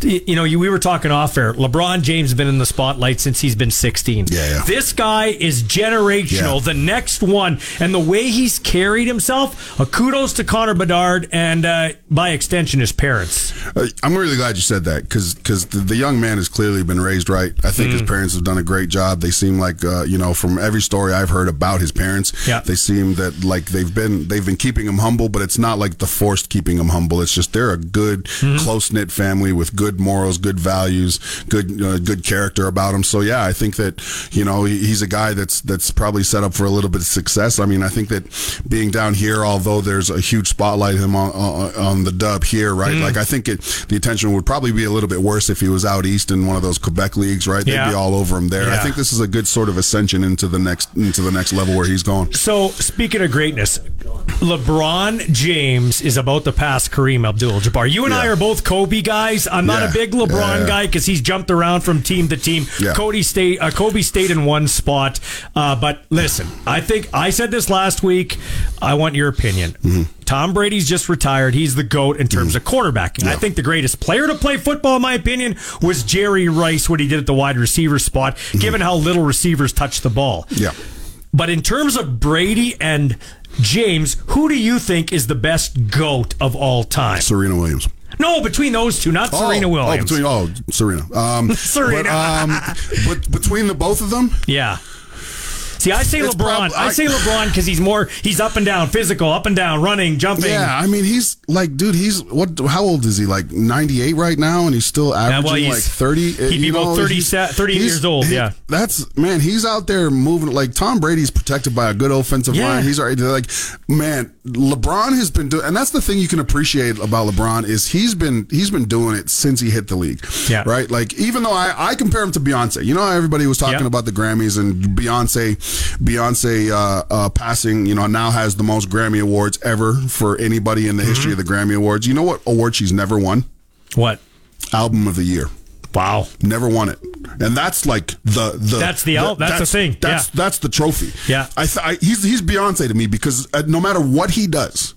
You know, you, we were talking off air. LeBron James has been in the spotlight since he's been 16. Yeah, yeah. This guy is generational. Yeah. The next one, and the way he's carried himself. A kudos to Connor Bedard and, uh, by extension, his parents. Uh, I'm really glad you said that because the, the young man has clearly been raised right. I think Mm. his parents have done a great job. They seem like uh, you know from every story I've heard about his parents, Yeah. they seem that like they've been they've been keeping him humble, but it's not like the forced keeping him humble. It's just they're a good Mm-hmm. close knit family with good morals, good values, good uh, good character about him. So yeah, I think that you know he's a guy that's that's probably set up for a little bit of success. I mean, I think that being down here, although there's a huge spotlight him on on, on the dub here, right? Mm. Like I think it the attention would probably be a little bit worse if he was out east in one of those Quebec leagues, right? They'd Yeah. be all over him there. I think this is a good sort of ascension into the next into the next level where he's going. So, speaking of greatness, LeBron James is about to pass Kareem Abdul-Jabbar. You and I are both Kobe guys. I'm not Yeah. a big LeBron Yeah. guy because he's jumped around from team to team. Yeah. Cody stayed. Uh, Kobe stayed in one spot. Uh, but listen, I think I said this last week. I want your opinion. Mm-hmm. Tom Brady's just retired. He's the goat in terms of quarterbacking. I think the greatest player to play football, in my opinion, was Jerry Rice. What he did at the wide receiver spot, given how little receivers touch the ball. Mm-hmm. Yeah. But in terms of Brady and James, who do you think is the best GOAT of all time? Serena Williams. No, between those two, not Serena oh, Williams. Oh, between, oh, Serena. Um, Serena. But, um, but between the both of them, yeah. See, I say It's LeBron. prob- I, I- say LeBron because he's more. He's up and down, physical, up and down, running, jumping. Yeah, I mean, he's like, dude, he's what? How old is he? Like ninety eight right now, and he's still averaging well, he's- like thirty. he'd be you about 30 he's- 30 he's- years old, yeah. that's man. He's out there moving like Tom Brady's protected by a good offensive Yeah. line. He's already like, man, LeBron has been doing, and that's the thing you can appreciate about LeBron is he's been he's been doing it since he hit the league. Yeah. right. Like even though I I compare him to Beyonce, you know, how everybody was talking Yeah. about the Grammys and Beyonce, Beyonce uh, uh, passing, you know, now has the most Grammy awards ever for anybody in the history of the Grammy Awards. You know what award she's never won? What? Album of the Year. Wow. Never won it, and that's like the the That's the al- that's the thing, That's yeah. that's the trophy. Yeah. I, th- I he's he's Beyonce to me because uh, no matter what he does.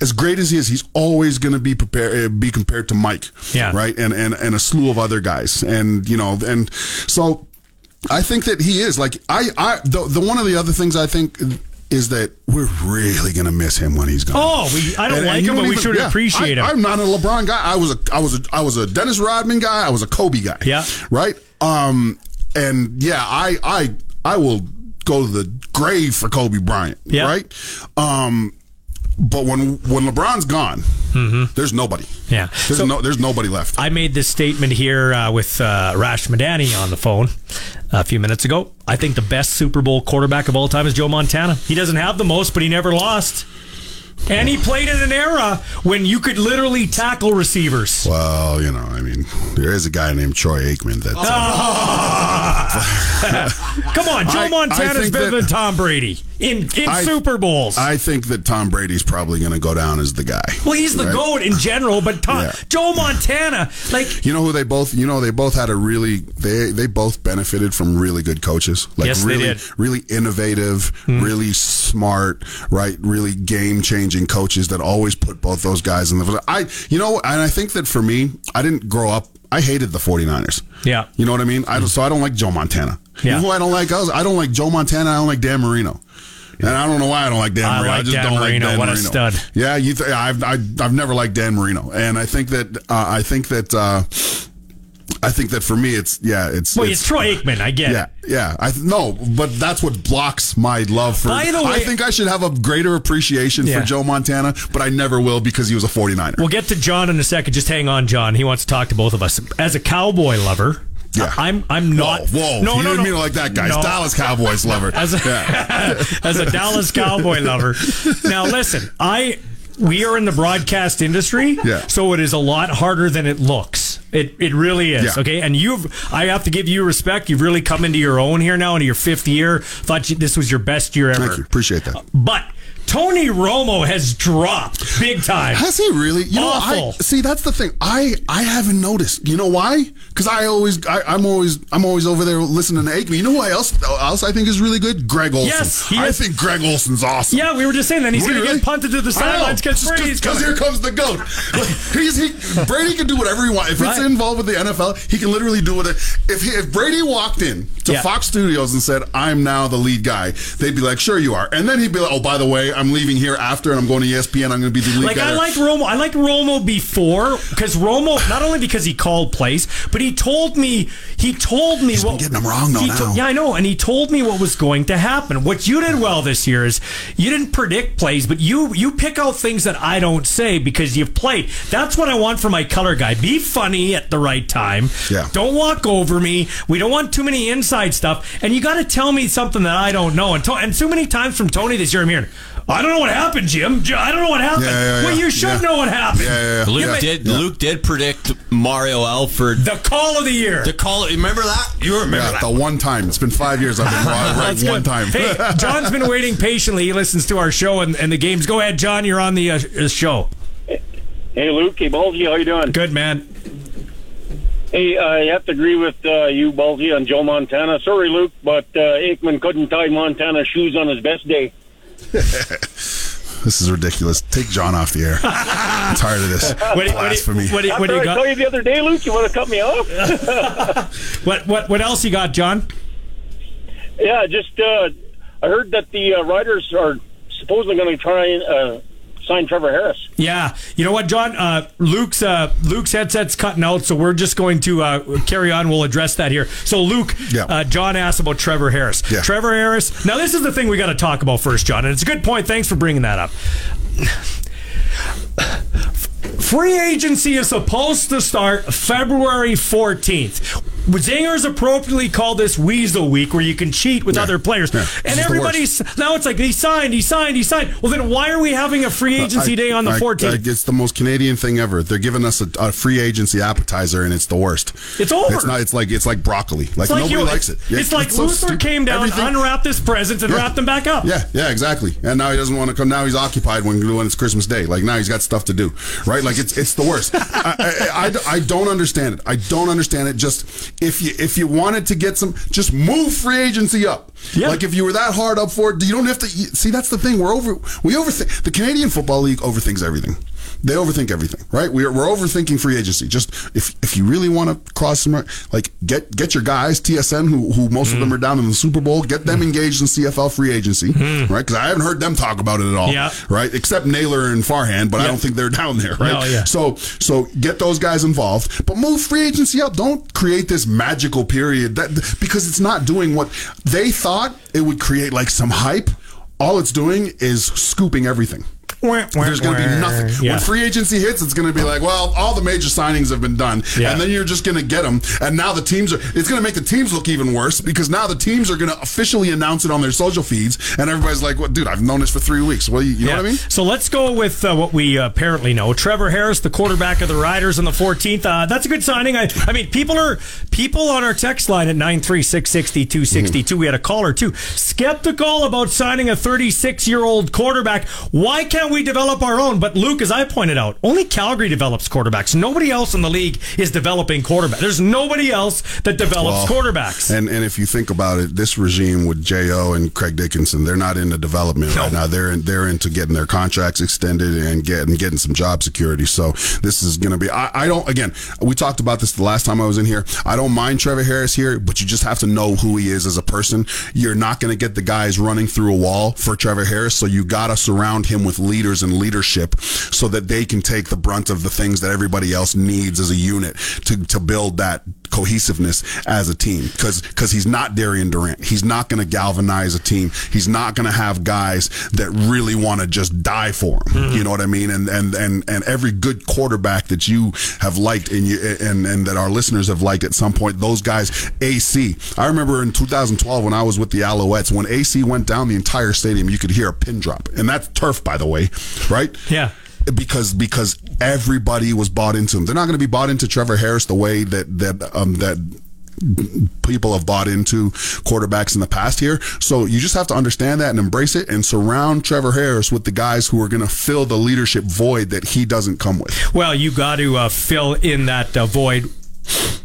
As great as he is, he's always going to be prepared, uh, be compared to Mike, Yeah. right, and and and a slew of other guys, and you know, and so I think that he is like I I the, the one of the other things I think is that we're really gonna miss him when he's gone. Oh, we- I don't like you him, but we should appreciate I, him. I'm not a LeBron guy. I was a I was a I was a Dennis Rodman guy. I was a Kobe guy. Yeah. right. Um, and yeah, I I I will go to the grave for Kobe Bryant. Yeah. right. Um, but when when LeBron's gone, there's nobody. Mm-hmm. Yeah. There's So- no there's nobody left. I made this statement here uh, with uh, Rash Madani on the phone a few minutes ago. I think the best Super Bowl quarterback of all time is Joe Montana. He doesn't have the most, but he never lost. And he played in an era when you could literally tackle receivers. Well, you know, I mean, there is a guy named Troy Aikman that. Come on, Joe I- I Montana's think better that- than Tom Brady in, in I- Super Bowls. I think that Tom Brady's probably going to go down as the guy. well, he's the right? GOAT in general, but Tom, Yeah. Joe Montana, like, You know who they both? You know they both had a really they they both benefited from really good coaches. Like Yes, they really, did. Hmm. Really innovative, really smart, right? Really game changing coaches that always put both those guys in the. I you know, and I think that for me, I didn't grow up. I hated the 49ers. Yeah. You know what I mean? I so I don't like Joe Montana. You Yeah. know who I don't like? I, I don't like Joe Montana. I don't like Dan Marino. And I don't know why I don't like Dan I Marino. like I just Dan don't Marino. like Dan What a stud. Yeah, you th- I've, I, I've never liked Dan Marino, and I think that uh, I think that uh, I think that for me, it's yeah, it's well, it's Troy Aikman. I get yeah, it. yeah. I th- no, but that's what blocks my love for. By the way- I think I should have a greater appreciation Yeah. for Joe Montana, but I never will because he was a 49er. We'll get to John in a second. Just hang on, John. He wants to talk to both of us. As a cowboy lover, Yeah. I'm I'm not. Whoa, whoa! No, you no, didn't no. mean it like that, guys. No. Dallas Cowboys lover. As a, Yeah. as a Dallas Cowboy lover. Now listen, I we are in the broadcast industry, Yeah. so it is a lot harder than it looks. It it really is. Yeah. Okay, and you've I have to give you respect. You've really come into your own here now, into your fifth year. Thought you, this was your best year ever. Thank you. Appreciate that. But Tony Romo has dropped big time. Has he really? You know, I Awful. see. That's the thing. I I haven't noticed. You know why? Because I always I, I'm always I'm always over there listening to Aikman. You know who else else I think is really good? Greg Olsen. Yes, he I think Greg Olsen's awesome. Yeah, we were just saying that he's going to get punted to the sidelines because because here comes the goat. He's he Brady can do whatever he wants. If Right. it's involved with the NFL, he can literally do whatever. If he, if Brady walked in to Yeah. Fox Studios and said, "I'm now the lead guy," they'd be like, "Sure you are," and then he'd be like, "Oh, by the way, I'm leaving here after, and I'm going to ESPN. I'm going to be the lead Like guy." I like Romo. I like Romo before because Romo not only because he called plays, but he told me he told me what getting them wrong though now. yeah, I know, and he told me what was going to happen. What you did well this year is you didn't predict plays, but you you pick out things that I don't say because you've played. That's what I want for my color guy. Be funny at the right time. Yeah. Don't walk over me. We don't want too many inside stuff, and you got to tell me something that I don't know. And to, and so many times from Tony this year, I'm hearing. I don't know what happened, Jim. I don't know what happened. Yeah, yeah, Well, you should Yeah. know what happened. Yeah, yeah, yeah. Luke Yeah, but- did. Luke did predict Mario Alford. The call of the year. The call. Remember that? You remember Yeah, that? the one time. It's been five years. I've been right That's one good. time. Hey, John's been waiting patiently. He listens to our show and, and the games. Go ahead, John. You're on the uh, uh, show. Hey, Luke. Hey, Bulgy. How you doing? Good, man. Hey, I have to agree with uh, you, Bulgy, on Joe Montana. Sorry, Luke, but uh, Aikman couldn't tie Montana's shoes on his best day. This is ridiculous. Take John off the air. I'm tired of this What do you- what do you- blasphemy. what do you- what do you I got? told you the other day, Luke, you want to cut me off? What what what else you got, John? yeah, just uh, I heard that the uh, Riders are supposedly going to try and uh, sign Trevor Harris. Yeah, you know what, John? Uh, Luke's uh, Luke's headset's cutting out, so we're just going to uh, carry on. We'll address that here. So, Luke, Yeah. uh, John asked about Trevor Harris. Yeah. Trevor Harris. Now, this is the thing we got to talk about first, John, and it's a good point. Thanks for bringing that up. Free agency is supposed to start February 14th. Zingers appropriately called this Weasel Week, where you can cheat with Yeah. other players. Yeah. And everybody's now it's like he signed, he signed, he signed. Well, then why are we having a free agency I- day on the I- 14th? I- it's the most Canadian thing ever. They're giving us a, a free agency appetizer, and it's the worst. It's over. It's not. It's like it's like broccoli. Like, It's like nobody you- likes it. Yeah, It's like so Luther stupid. came down, Everything- unwrapped his presents, and wrapped them back up. Yeah, yeah, exactly. And now he doesn't want to come. Now he's occupied when when it's Christmas Day. Like now he's got stuff to do, right? Like it's it's the worst. I, I, I, I don't understand it. I don't understand it. Just if you if you wanted to get some, just move free agency up. Yeah. Like if you were that hard up for it, you don't have to. See, that's the thing. We're over. We overthink. The Canadian Football League overthinks everything. They overthink everything, right? We're, we're overthinking free agency. Just if if you really want to cross some, like get get your guys TSN who who most of them hmm. are down in the Super Bowl, get them hmm. engaged in CFL free agency, hmm. right? Because I haven't heard them talk about it at all, Yeah. right? Except Naylor and Farhan, but I don't think they're down there, right? No, yeah. So so get those guys involved, but move free agency up. Don't create this magical period that because it's not doing what they thought it would create, like some hype. All it's doing is scooping everything. There's going to be nothing. Yeah. When free agency hits, it's going to be like, well, all the major signings have been done, Yeah. and then you're just going to get them. And now the teams are. It's going to make the teams look even worse because now the teams are going to officially announce it on their social feeds, and everybody's like, "Well, dude, I've known this for three weeks." Well, you, you know what I mean? So let's go with uh, what we uh, apparently know. Trevor Harris, the quarterback of the Riders on the 14th. Uh, that's a good signing. I, I mean, people are people on our text line at 93660 We had a caller too, skeptical about signing a 36 year old quarterback. Why can't we develop our own? But Luke, as I pointed out, only Calgary develops quarterbacks. Nobody else in the league is developing quarterbacks. There's nobody else that develops Well, quarterbacks. And and if you think about it, this regime with Jo and Craig Dickenson, they're not into development right now. They're in, they're into getting their contracts extended and getting getting some job security. So this is going to be. I, I don't. Again, we talked about this the last time I was in here. I don't mind Trevor Harris here, but you just have to know who he is as a person. You're not going to get the guys running through a wall for Trevor Harris. So you got to surround him with leaders and leadership so that they can take the brunt of the things that everybody else needs as a unit to to build that cohesiveness as a team because because he's not Darian Durant. He's not going to galvanize a team. He's not going to have guys that really want to just die for him. Mm-hmm. You know what I mean? And and and and every good quarterback that you have liked and you and and that our listeners have liked at some point, those guys. AC. I remember in 2012 when I was with the Alouettes when AC went down the entire stadium, you could hear a pin drop, and that's turf, by the way, right? Yeah. Because because everybody was bought into him. They're not going to be bought into Trevor Harris the way that that um, that people have bought into quarterbacks in the past here. So you just have to understand that and embrace it and surround Trevor Harris with the guys who are going to fill the leadership void that he doesn't come with. Well, you got to uh, fill in that uh, void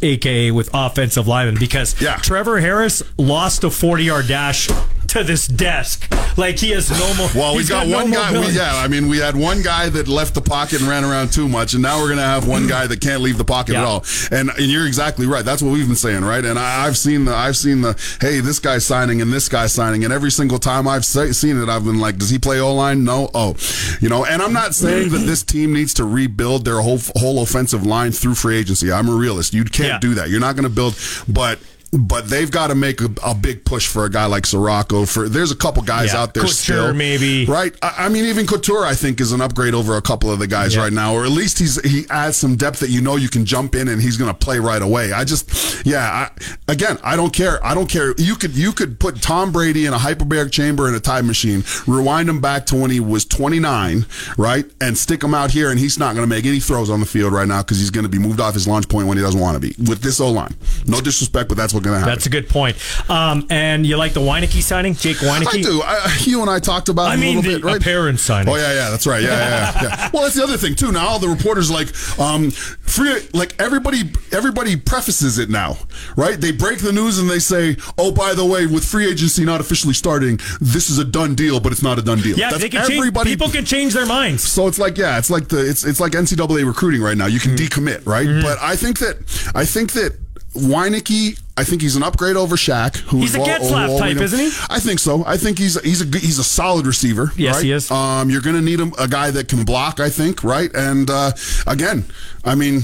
aka with offensive linemen, because yeah. Trevor Harris lost a 40 yard dash to this desk. Like he has no more. Well, we got, got, one no guy. We, yeah, I mean, we had one guy that left the pocket and ran around too much, and now we're to have one guy that can't leave the pocket yeah. at all. And, and you're exactly right. That's what we've been saying, right? And I, have seen the I've seen the hey, this guy's signing and this guy's signing, and every single time I've seen it, I've been like, does he play O line? No. Oh, you know. And I'm not saying that this team needs to rebuild their whole whole offensive line through free agency. I'm a realist. You can't yeah. do that. You're not going to build, but but they've got to make a, a, big push for a guy like Ciraco. For there's a couple guys yeah, out there Couture, still, maybe right. I, I, mean, even Couture, I think, is an upgrade over a couple of the guys yeah. right now, or at least he's he adds some depth that you know you can jump in and he's going to play right away. I just, yeah, I, again, I don't care. I don't care. You could you could put Tom Brady in a hyperbaric chamber in a time machine, rewind him back to when he was 29, right, and stick him out here, and he's not going to make any throws on the field right now because he's going to be moved off his launch point when he doesn't want to be with this O line. No disrespect, but that's what's going to happen. That's a good point. Um, and you like the Wieneke signing, Jake Wieneke? I do. I, you and I talked about I it mean, a little the bit, right? appearance signing. Oh yeah, yeah, that's right. Yeah, yeah, yeah. well, that's the other thing too. Now all the reporters like um, free, like everybody, everybody prefaces it now, right? They break the news and they say, "Oh, by the way, with free agency not officially starting, this is a done deal, but it's not a done deal." Yeah, that's they can everybody. Change, people can change their minds. So it's like, yeah, it's like the it's it's like NCAA recruiting right now. You can mm-hmm. decommit, right? Mm-hmm. But I think that I think that Wieneke, I think he's an upgrade over Shaq. Who he's a Getzlaf type, isn't he? I think so. I think he's he's a he's a solid receiver. Yes, right? he is. Um, you're going to need a, a, guy that can block. I think, right? And uh, again, I mean.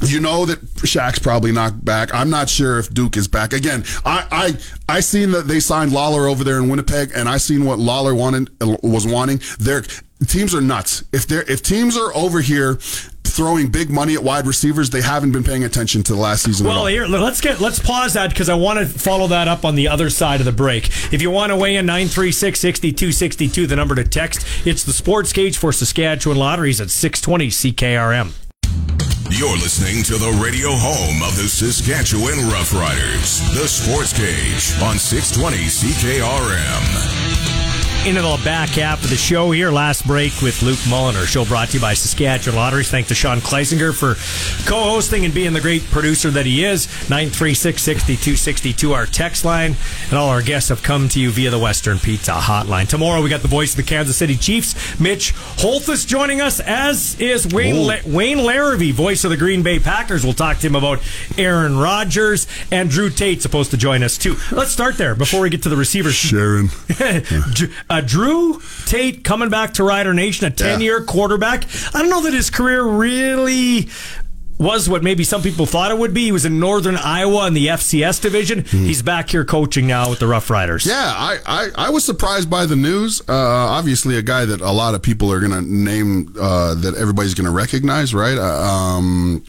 You know that Shaq's probably not back. I'm not sure if Duke is back. Again, I I I seen that they signed Lawler over there in Winnipeg, and I seen what Lawler wanted was wanting. Their teams are nuts. If they're if teams are over here throwing big money at wide receivers, they haven't been paying attention to the last season. Well, here let's get let's pause that because I want to follow that up on the other side of the break. If you want to weigh in 936-6262, the number to text, it's the Sports Cage for Saskatchewan Lotteries at 620 CKRM. You're listening to the radio home of the Saskatchewan Roughriders, the Sports Cage on 620 CKRM into the back half of the show here. Last break with Luke Mulliner. Show brought to you by Saskatchewan Lotteries. Thanks to Sean Kleisinger for co-hosting and being the great producer that he is. 936-6262, our text line. And all our guests have come to you via the Western Pizza hotline. Tomorrow we got the voice of the Kansas City Chiefs, Mitch Holthus joining us, as is Wayne, La- Wayne Larrivee, voice of the Green Bay Packers. We'll talk to him about Aaron Rodgers and Drew Tate supposed to join us too. Let's start there before we get to the receivers. Sharon. Uh, Drew Tate coming back to Rider Nation, a 10 year yeah. quarterback. I don't know that his career really was what maybe some people thought it would be. He was in Northern Iowa in the FCS division. Mm. He's back here coaching now with the Rough Riders. Yeah, I, I, I was surprised by the news. Uh, obviously, a guy that a lot of people are going to name uh, that everybody's going to recognize, right? Uh, um,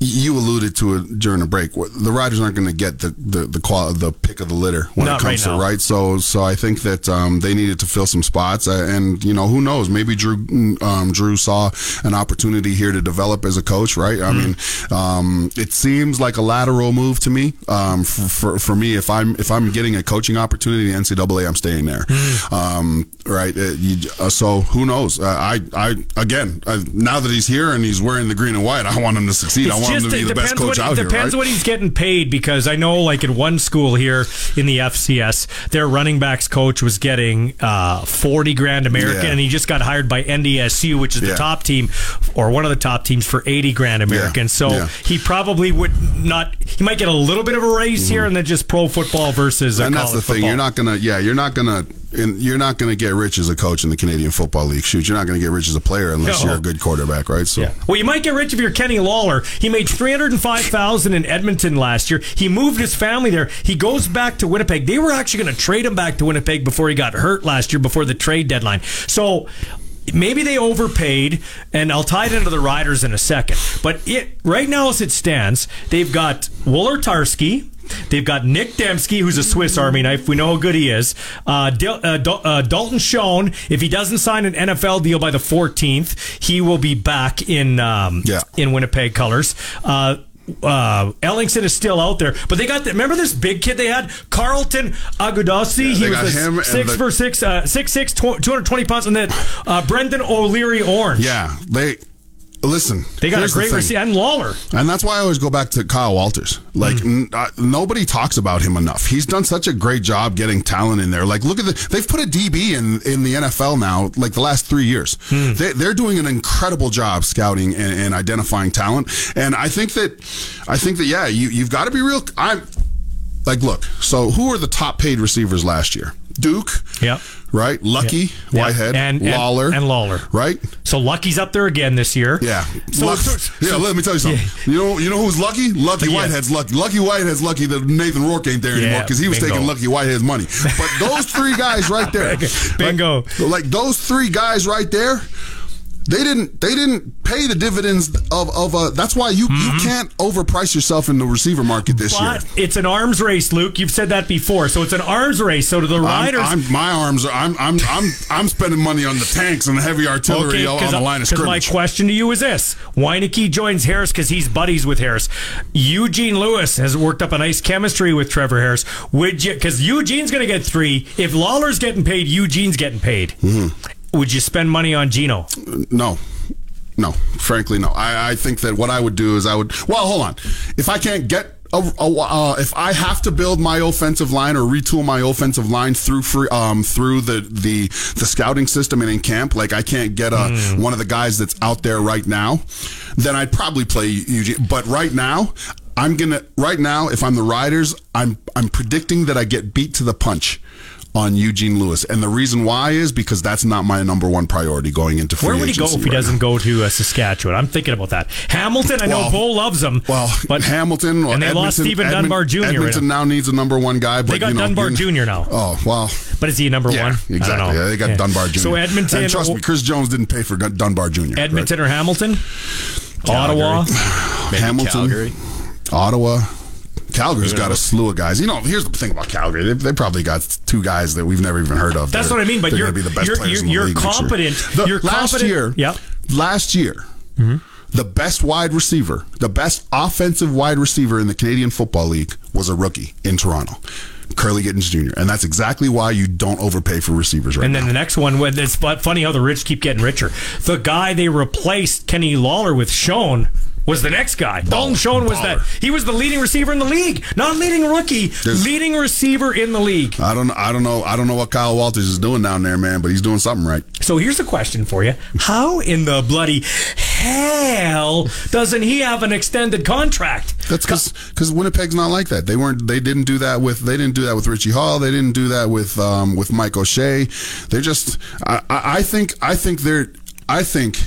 you alluded to it during the break. The Riders aren't going to get the the the, qual- the pick of the litter when Not it comes right to right. So so I think that um, they needed to fill some spots, uh, and you know who knows? Maybe Drew um, Drew saw an opportunity here to develop as a coach, right? I mm. mean, um, it seems like a lateral move to me. Um, for, for, for me, if I'm if I'm getting a coaching opportunity in NCAA, I'm staying there, mm. right? Uh, you, uh, so who knows? Uh, I I again uh, now that he's here and he's wearing the green and white, I want him to succeed. It's I want just him to be the best coach what, out here. Depends right? what he's getting paid because I know, like in one school here in the FCS, their running backs coach was getting uh, forty grand American, yeah. and he just got hired by NDSU, which is the top team or one of the top teams for eighty grand American. Yeah. So he probably would not. He might get a little bit of a raise mm-hmm. here, and then just pro football versus. And that's the football. thing. You're not gonna. Yeah, you're not gonna and you're not going to get rich as a coach in the Canadian Football League. Shoot, you're not going to get rich as a player unless no. you're a good quarterback, right? So, yeah. well, you might get rich if you're Kenny Lawler. He made three hundred and five thousand in Edmonton last year. He moved his family there. He goes back to Winnipeg. They were actually going to trade him back to Winnipeg before he got hurt last year, before the trade deadline. So maybe they overpaid, and I'll tie it into the riders in a second. But it right now, as it stands, they've got Wolitarsky They've got Nick Demski, who's a Swiss Army knife. We know how good he is. Uh, Dil- uh, Dal- uh, Dalton Schoen, if he doesn't sign an NFL deal by the 14th, he will be back in um, in Winnipeg colors. Uh, uh, Ellingson is still out there, but they got the, remember this big kid they had, Carlton Agudosi. Yeah, he was a six the- for six, uh, six six, tw- 220 pounds, and then uh, Brendan O'Leary Orange. Yeah, they listen. They got a great receiver and Lawler. And that's why I always go back to Kyle Walters. Like Hmm. n- uh, nobody talks about him enough. He's done such a great job getting talent in there. Like look at the they've put a DB in in the NFL now. Like the last three years, Hmm. they, they're doing an incredible job scouting and, and identifying talent. And I think that I think that yeah, you you've got to be real. I'm like look. So who are the top paid receivers last year? Duke. Yeah. Right. Lucky. Yeah. Whitehead. and and- Lawler. and Lawler. Right. So Lucky's up there again this year. Yeah. So, Luck- so- yeah, let me tell you something. You know, you know who's lucky? Lucky Yeah. Whitehead's lucky. Lucky Whitehead's lucky that Nathan Rourke ain't there anymore because he was bingo. taking Lucky Whitehead's money. But those three guys right there, bingo. Like, like those three guys right there. They didn't. They didn't pay the dividends of of. Uh, that's why you you can't overprice yourself in the receiver market this year. Mm-hmm. It's an arms race, Luke. You've said that before. So it's an arms race. So to the I'm, riders, I'm, my arms are. I'm. I'm. I'm. I'm spending money on the tanks and the heavy artillery on on the line of scrimmage. my question to you is this: Wieneke joins Harris because he's buddies with Harris. Eugene Lewis has worked up a nice chemistry with Trevor Harris. Would you? Because Eugene's going to get three. If Lawler's getting paid, Eugene's getting paid. Would you spend money on Geno? No. No, frankly, no. I, I think that what I would do is I would. Well, hold on. If I can't get a, a- uh, if I have to build my offensive line or retool my offensive line through free, um through the the the scouting system and in camp, like I can't get a one of the guys that's out there right now, then I'd probably play Eugene. But right now. I'm gonna right now. If I'm the Riders, I'm I'm predicting that I get beat to the punch on Eugene Lewis, and the reason why is because that's not my number one priority going into free Where would he go if he right doesn't now. go to uh, Saskatchewan? I'm thinking about that. Hamilton, I know Well- Bo loves him. Well, but Hamilton or and they lost Steven Edmon- Dunbar Jr. Edmonton now needs a number one guy. But They got you know, Dunbar Jr. now. Oh well, But is he a number yeah, one? I don't exactly. know. Yeah, they got Yeah. Dunbar Jr. So Edmonton- and trust me, Chris Jones didn't pay for Dunbar Jr. Edmonton or Hamilton? Ottawa? Hamilton, Calgary. Ottawa. Calgary's got a slew of guys. You know, here's the thing about Calgary. They, they probably got two guys that we've never even heard of. That's They're- what I mean, but you're- be the best you're- you're- you're league next year. competent. The- You're last competent. year, Yep. last year, the best wide receiver, the best offensive wide receiver in the Canadian Football League was a rookie in Toronto. Curly Gittens Jr. And that's exactly why you don't overpay for receivers right And now. then the next one, when it's but funny how the rich keep getting richer. The guy they replaced Kenny Lawler with Schoen was the next guy. Dalton Schoen was that. He was the leading receiver in the league, not leading rookie, There's- leading receiver in the league. I don't I don't know I don't know what Kyle Walters is doing down there, man, but he's doing something right. So here's a question for you: How in the bloody hell doesn't he have an extended contract? That's because because Winnipeg's not like that. They weren't. They didn't do that with. They didn't do that with Richie Hall. They didn't do that with um, with Mike O'Shea. They're just. I I think. I think they're. I think.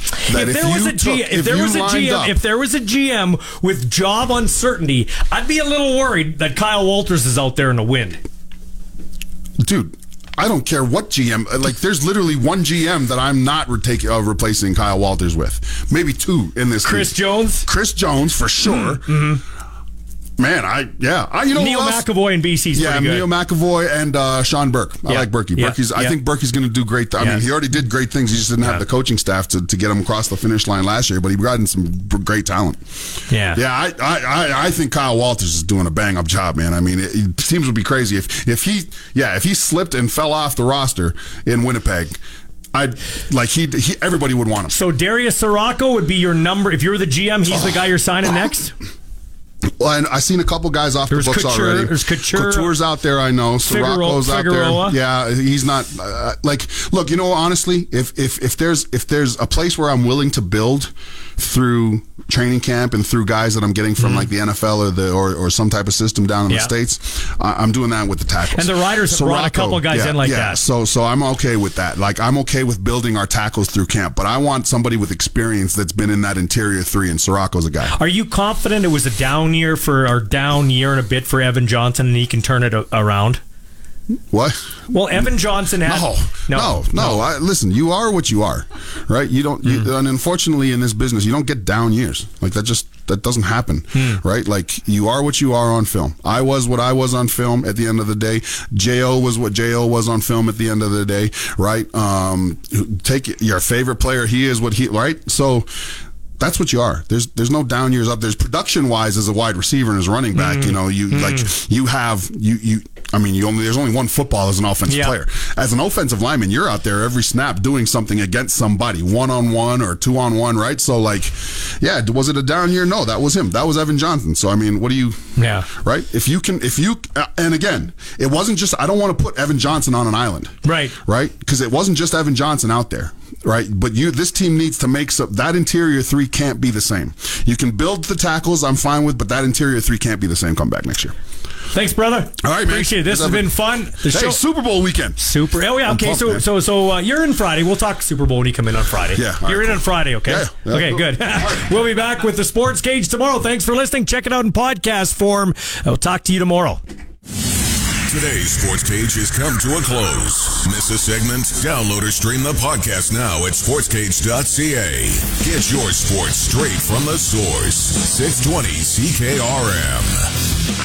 If if, there was you a G, took- if, there was a GM, up- if there was a GM with job uncertainty, I'd be a little worried that Kyle Walters is out there in the wind. dude. I don't care what GM. Like, there's literally one GM that I'm not retake, uh, replacing Kyle Walters with. Maybe two in this. Chris league. Jones. Chris Jones for sure. Man, I yeah. I you know Neil? McEvoy and BC's Yeah, good. Neil McEvoy and uh, Shawn Burke. I Yeah. like Berkey. Yeah. Berkey's. I Yeah. think Berkey's going to do great. I Yeah. mean, he already did great things. He just didn't have the coaching staff to, to get him across the finish line last year. But he brought in some great talent. Yeah, yeah. I, I, I, I think Kyle Walters is doing a bang up job, man. I mean, it, it teams would be crazy if if he yeah if he slipped and fell off the roster in Winnipeg. I like he, he everybody would want him. So Darius Ciraco would be your number. If you're the GM, he's the guy you're signing next. Well, and I've seen a couple guys off There's the books Couture- already. there's Couture- Couture's out there, I know. Ciraco's out there. Yeah, he's not uh, like. Look, you know, honestly, if if if there's if there's a place where I'm willing to build through training camp and through guys that I'm getting from like the NFL or the or, or some type of system down in Mm-hmm. Yeah. the states, I'm doing that with the tackles. And the Riders have brought a couple guys yeah, in like yeah. that. So so I'm okay with that. Like I'm okay with building our tackles through camp, but I want somebody with experience that's been in that interior three, and Ciraco's a guy. Are you confident it was a down year for or down year and a bit for Evan Johnson, and he can turn it around? What? Well, Evan Johnson had No, no, no. I, listen, you are what you are, right? You don't. You, Mm. and unfortunately, in this business, you don't get down years. Like that just that doesn't happen, right? Like you are what you are on film. I was what I was on film at the end of the day. Jo was what Jo was on film at the end of the day, right? Um, take your favorite player. He is what he right. So that's what you are. There's there's no down years up. There's production wise as a wide receiver and as running back. Mm. You know, you Mm. like you have you you. I mean, you only there's only one football as an offensive Yeah. player. As an offensive lineman, you're out there every snap doing something against somebody, one on one or two on one, right? So like, yeah, was it a down year? No, that was him. That was Evan Johnson. So I mean, what do you? Yeah. Right. If you can, if you, uh, and again, it wasn't just. I don't want to put Evan Johnson on an island. Right. Right. Because it wasn't just Evan Johnson out there. Right. But you, this team needs to make some. That interior three can't be the same. You can build the tackles. I'm fine with, but that interior three can't be the same. Come back next year. Thanks, brother. All right, man. Appreciate it. This has been fun. The hey, Super Bowl weekend. Super. Oh yeah. I'm Okay. pumped, so man. so so uh, you're in Friday. We'll talk Super Bowl when you come in on Friday. Yeah, all You're right, in on Friday. Okay. Yeah, yeah, okay. cool. Good. we'll be back with the Sports Cage tomorrow. Thanks for listening. Check it out in podcast form. I'll talk to you tomorrow. Today's sports Cage has come to a close. Miss a segment? Download or stream the podcast now at sportscage.ca. Get your sports straight from the source. 620 CKRM.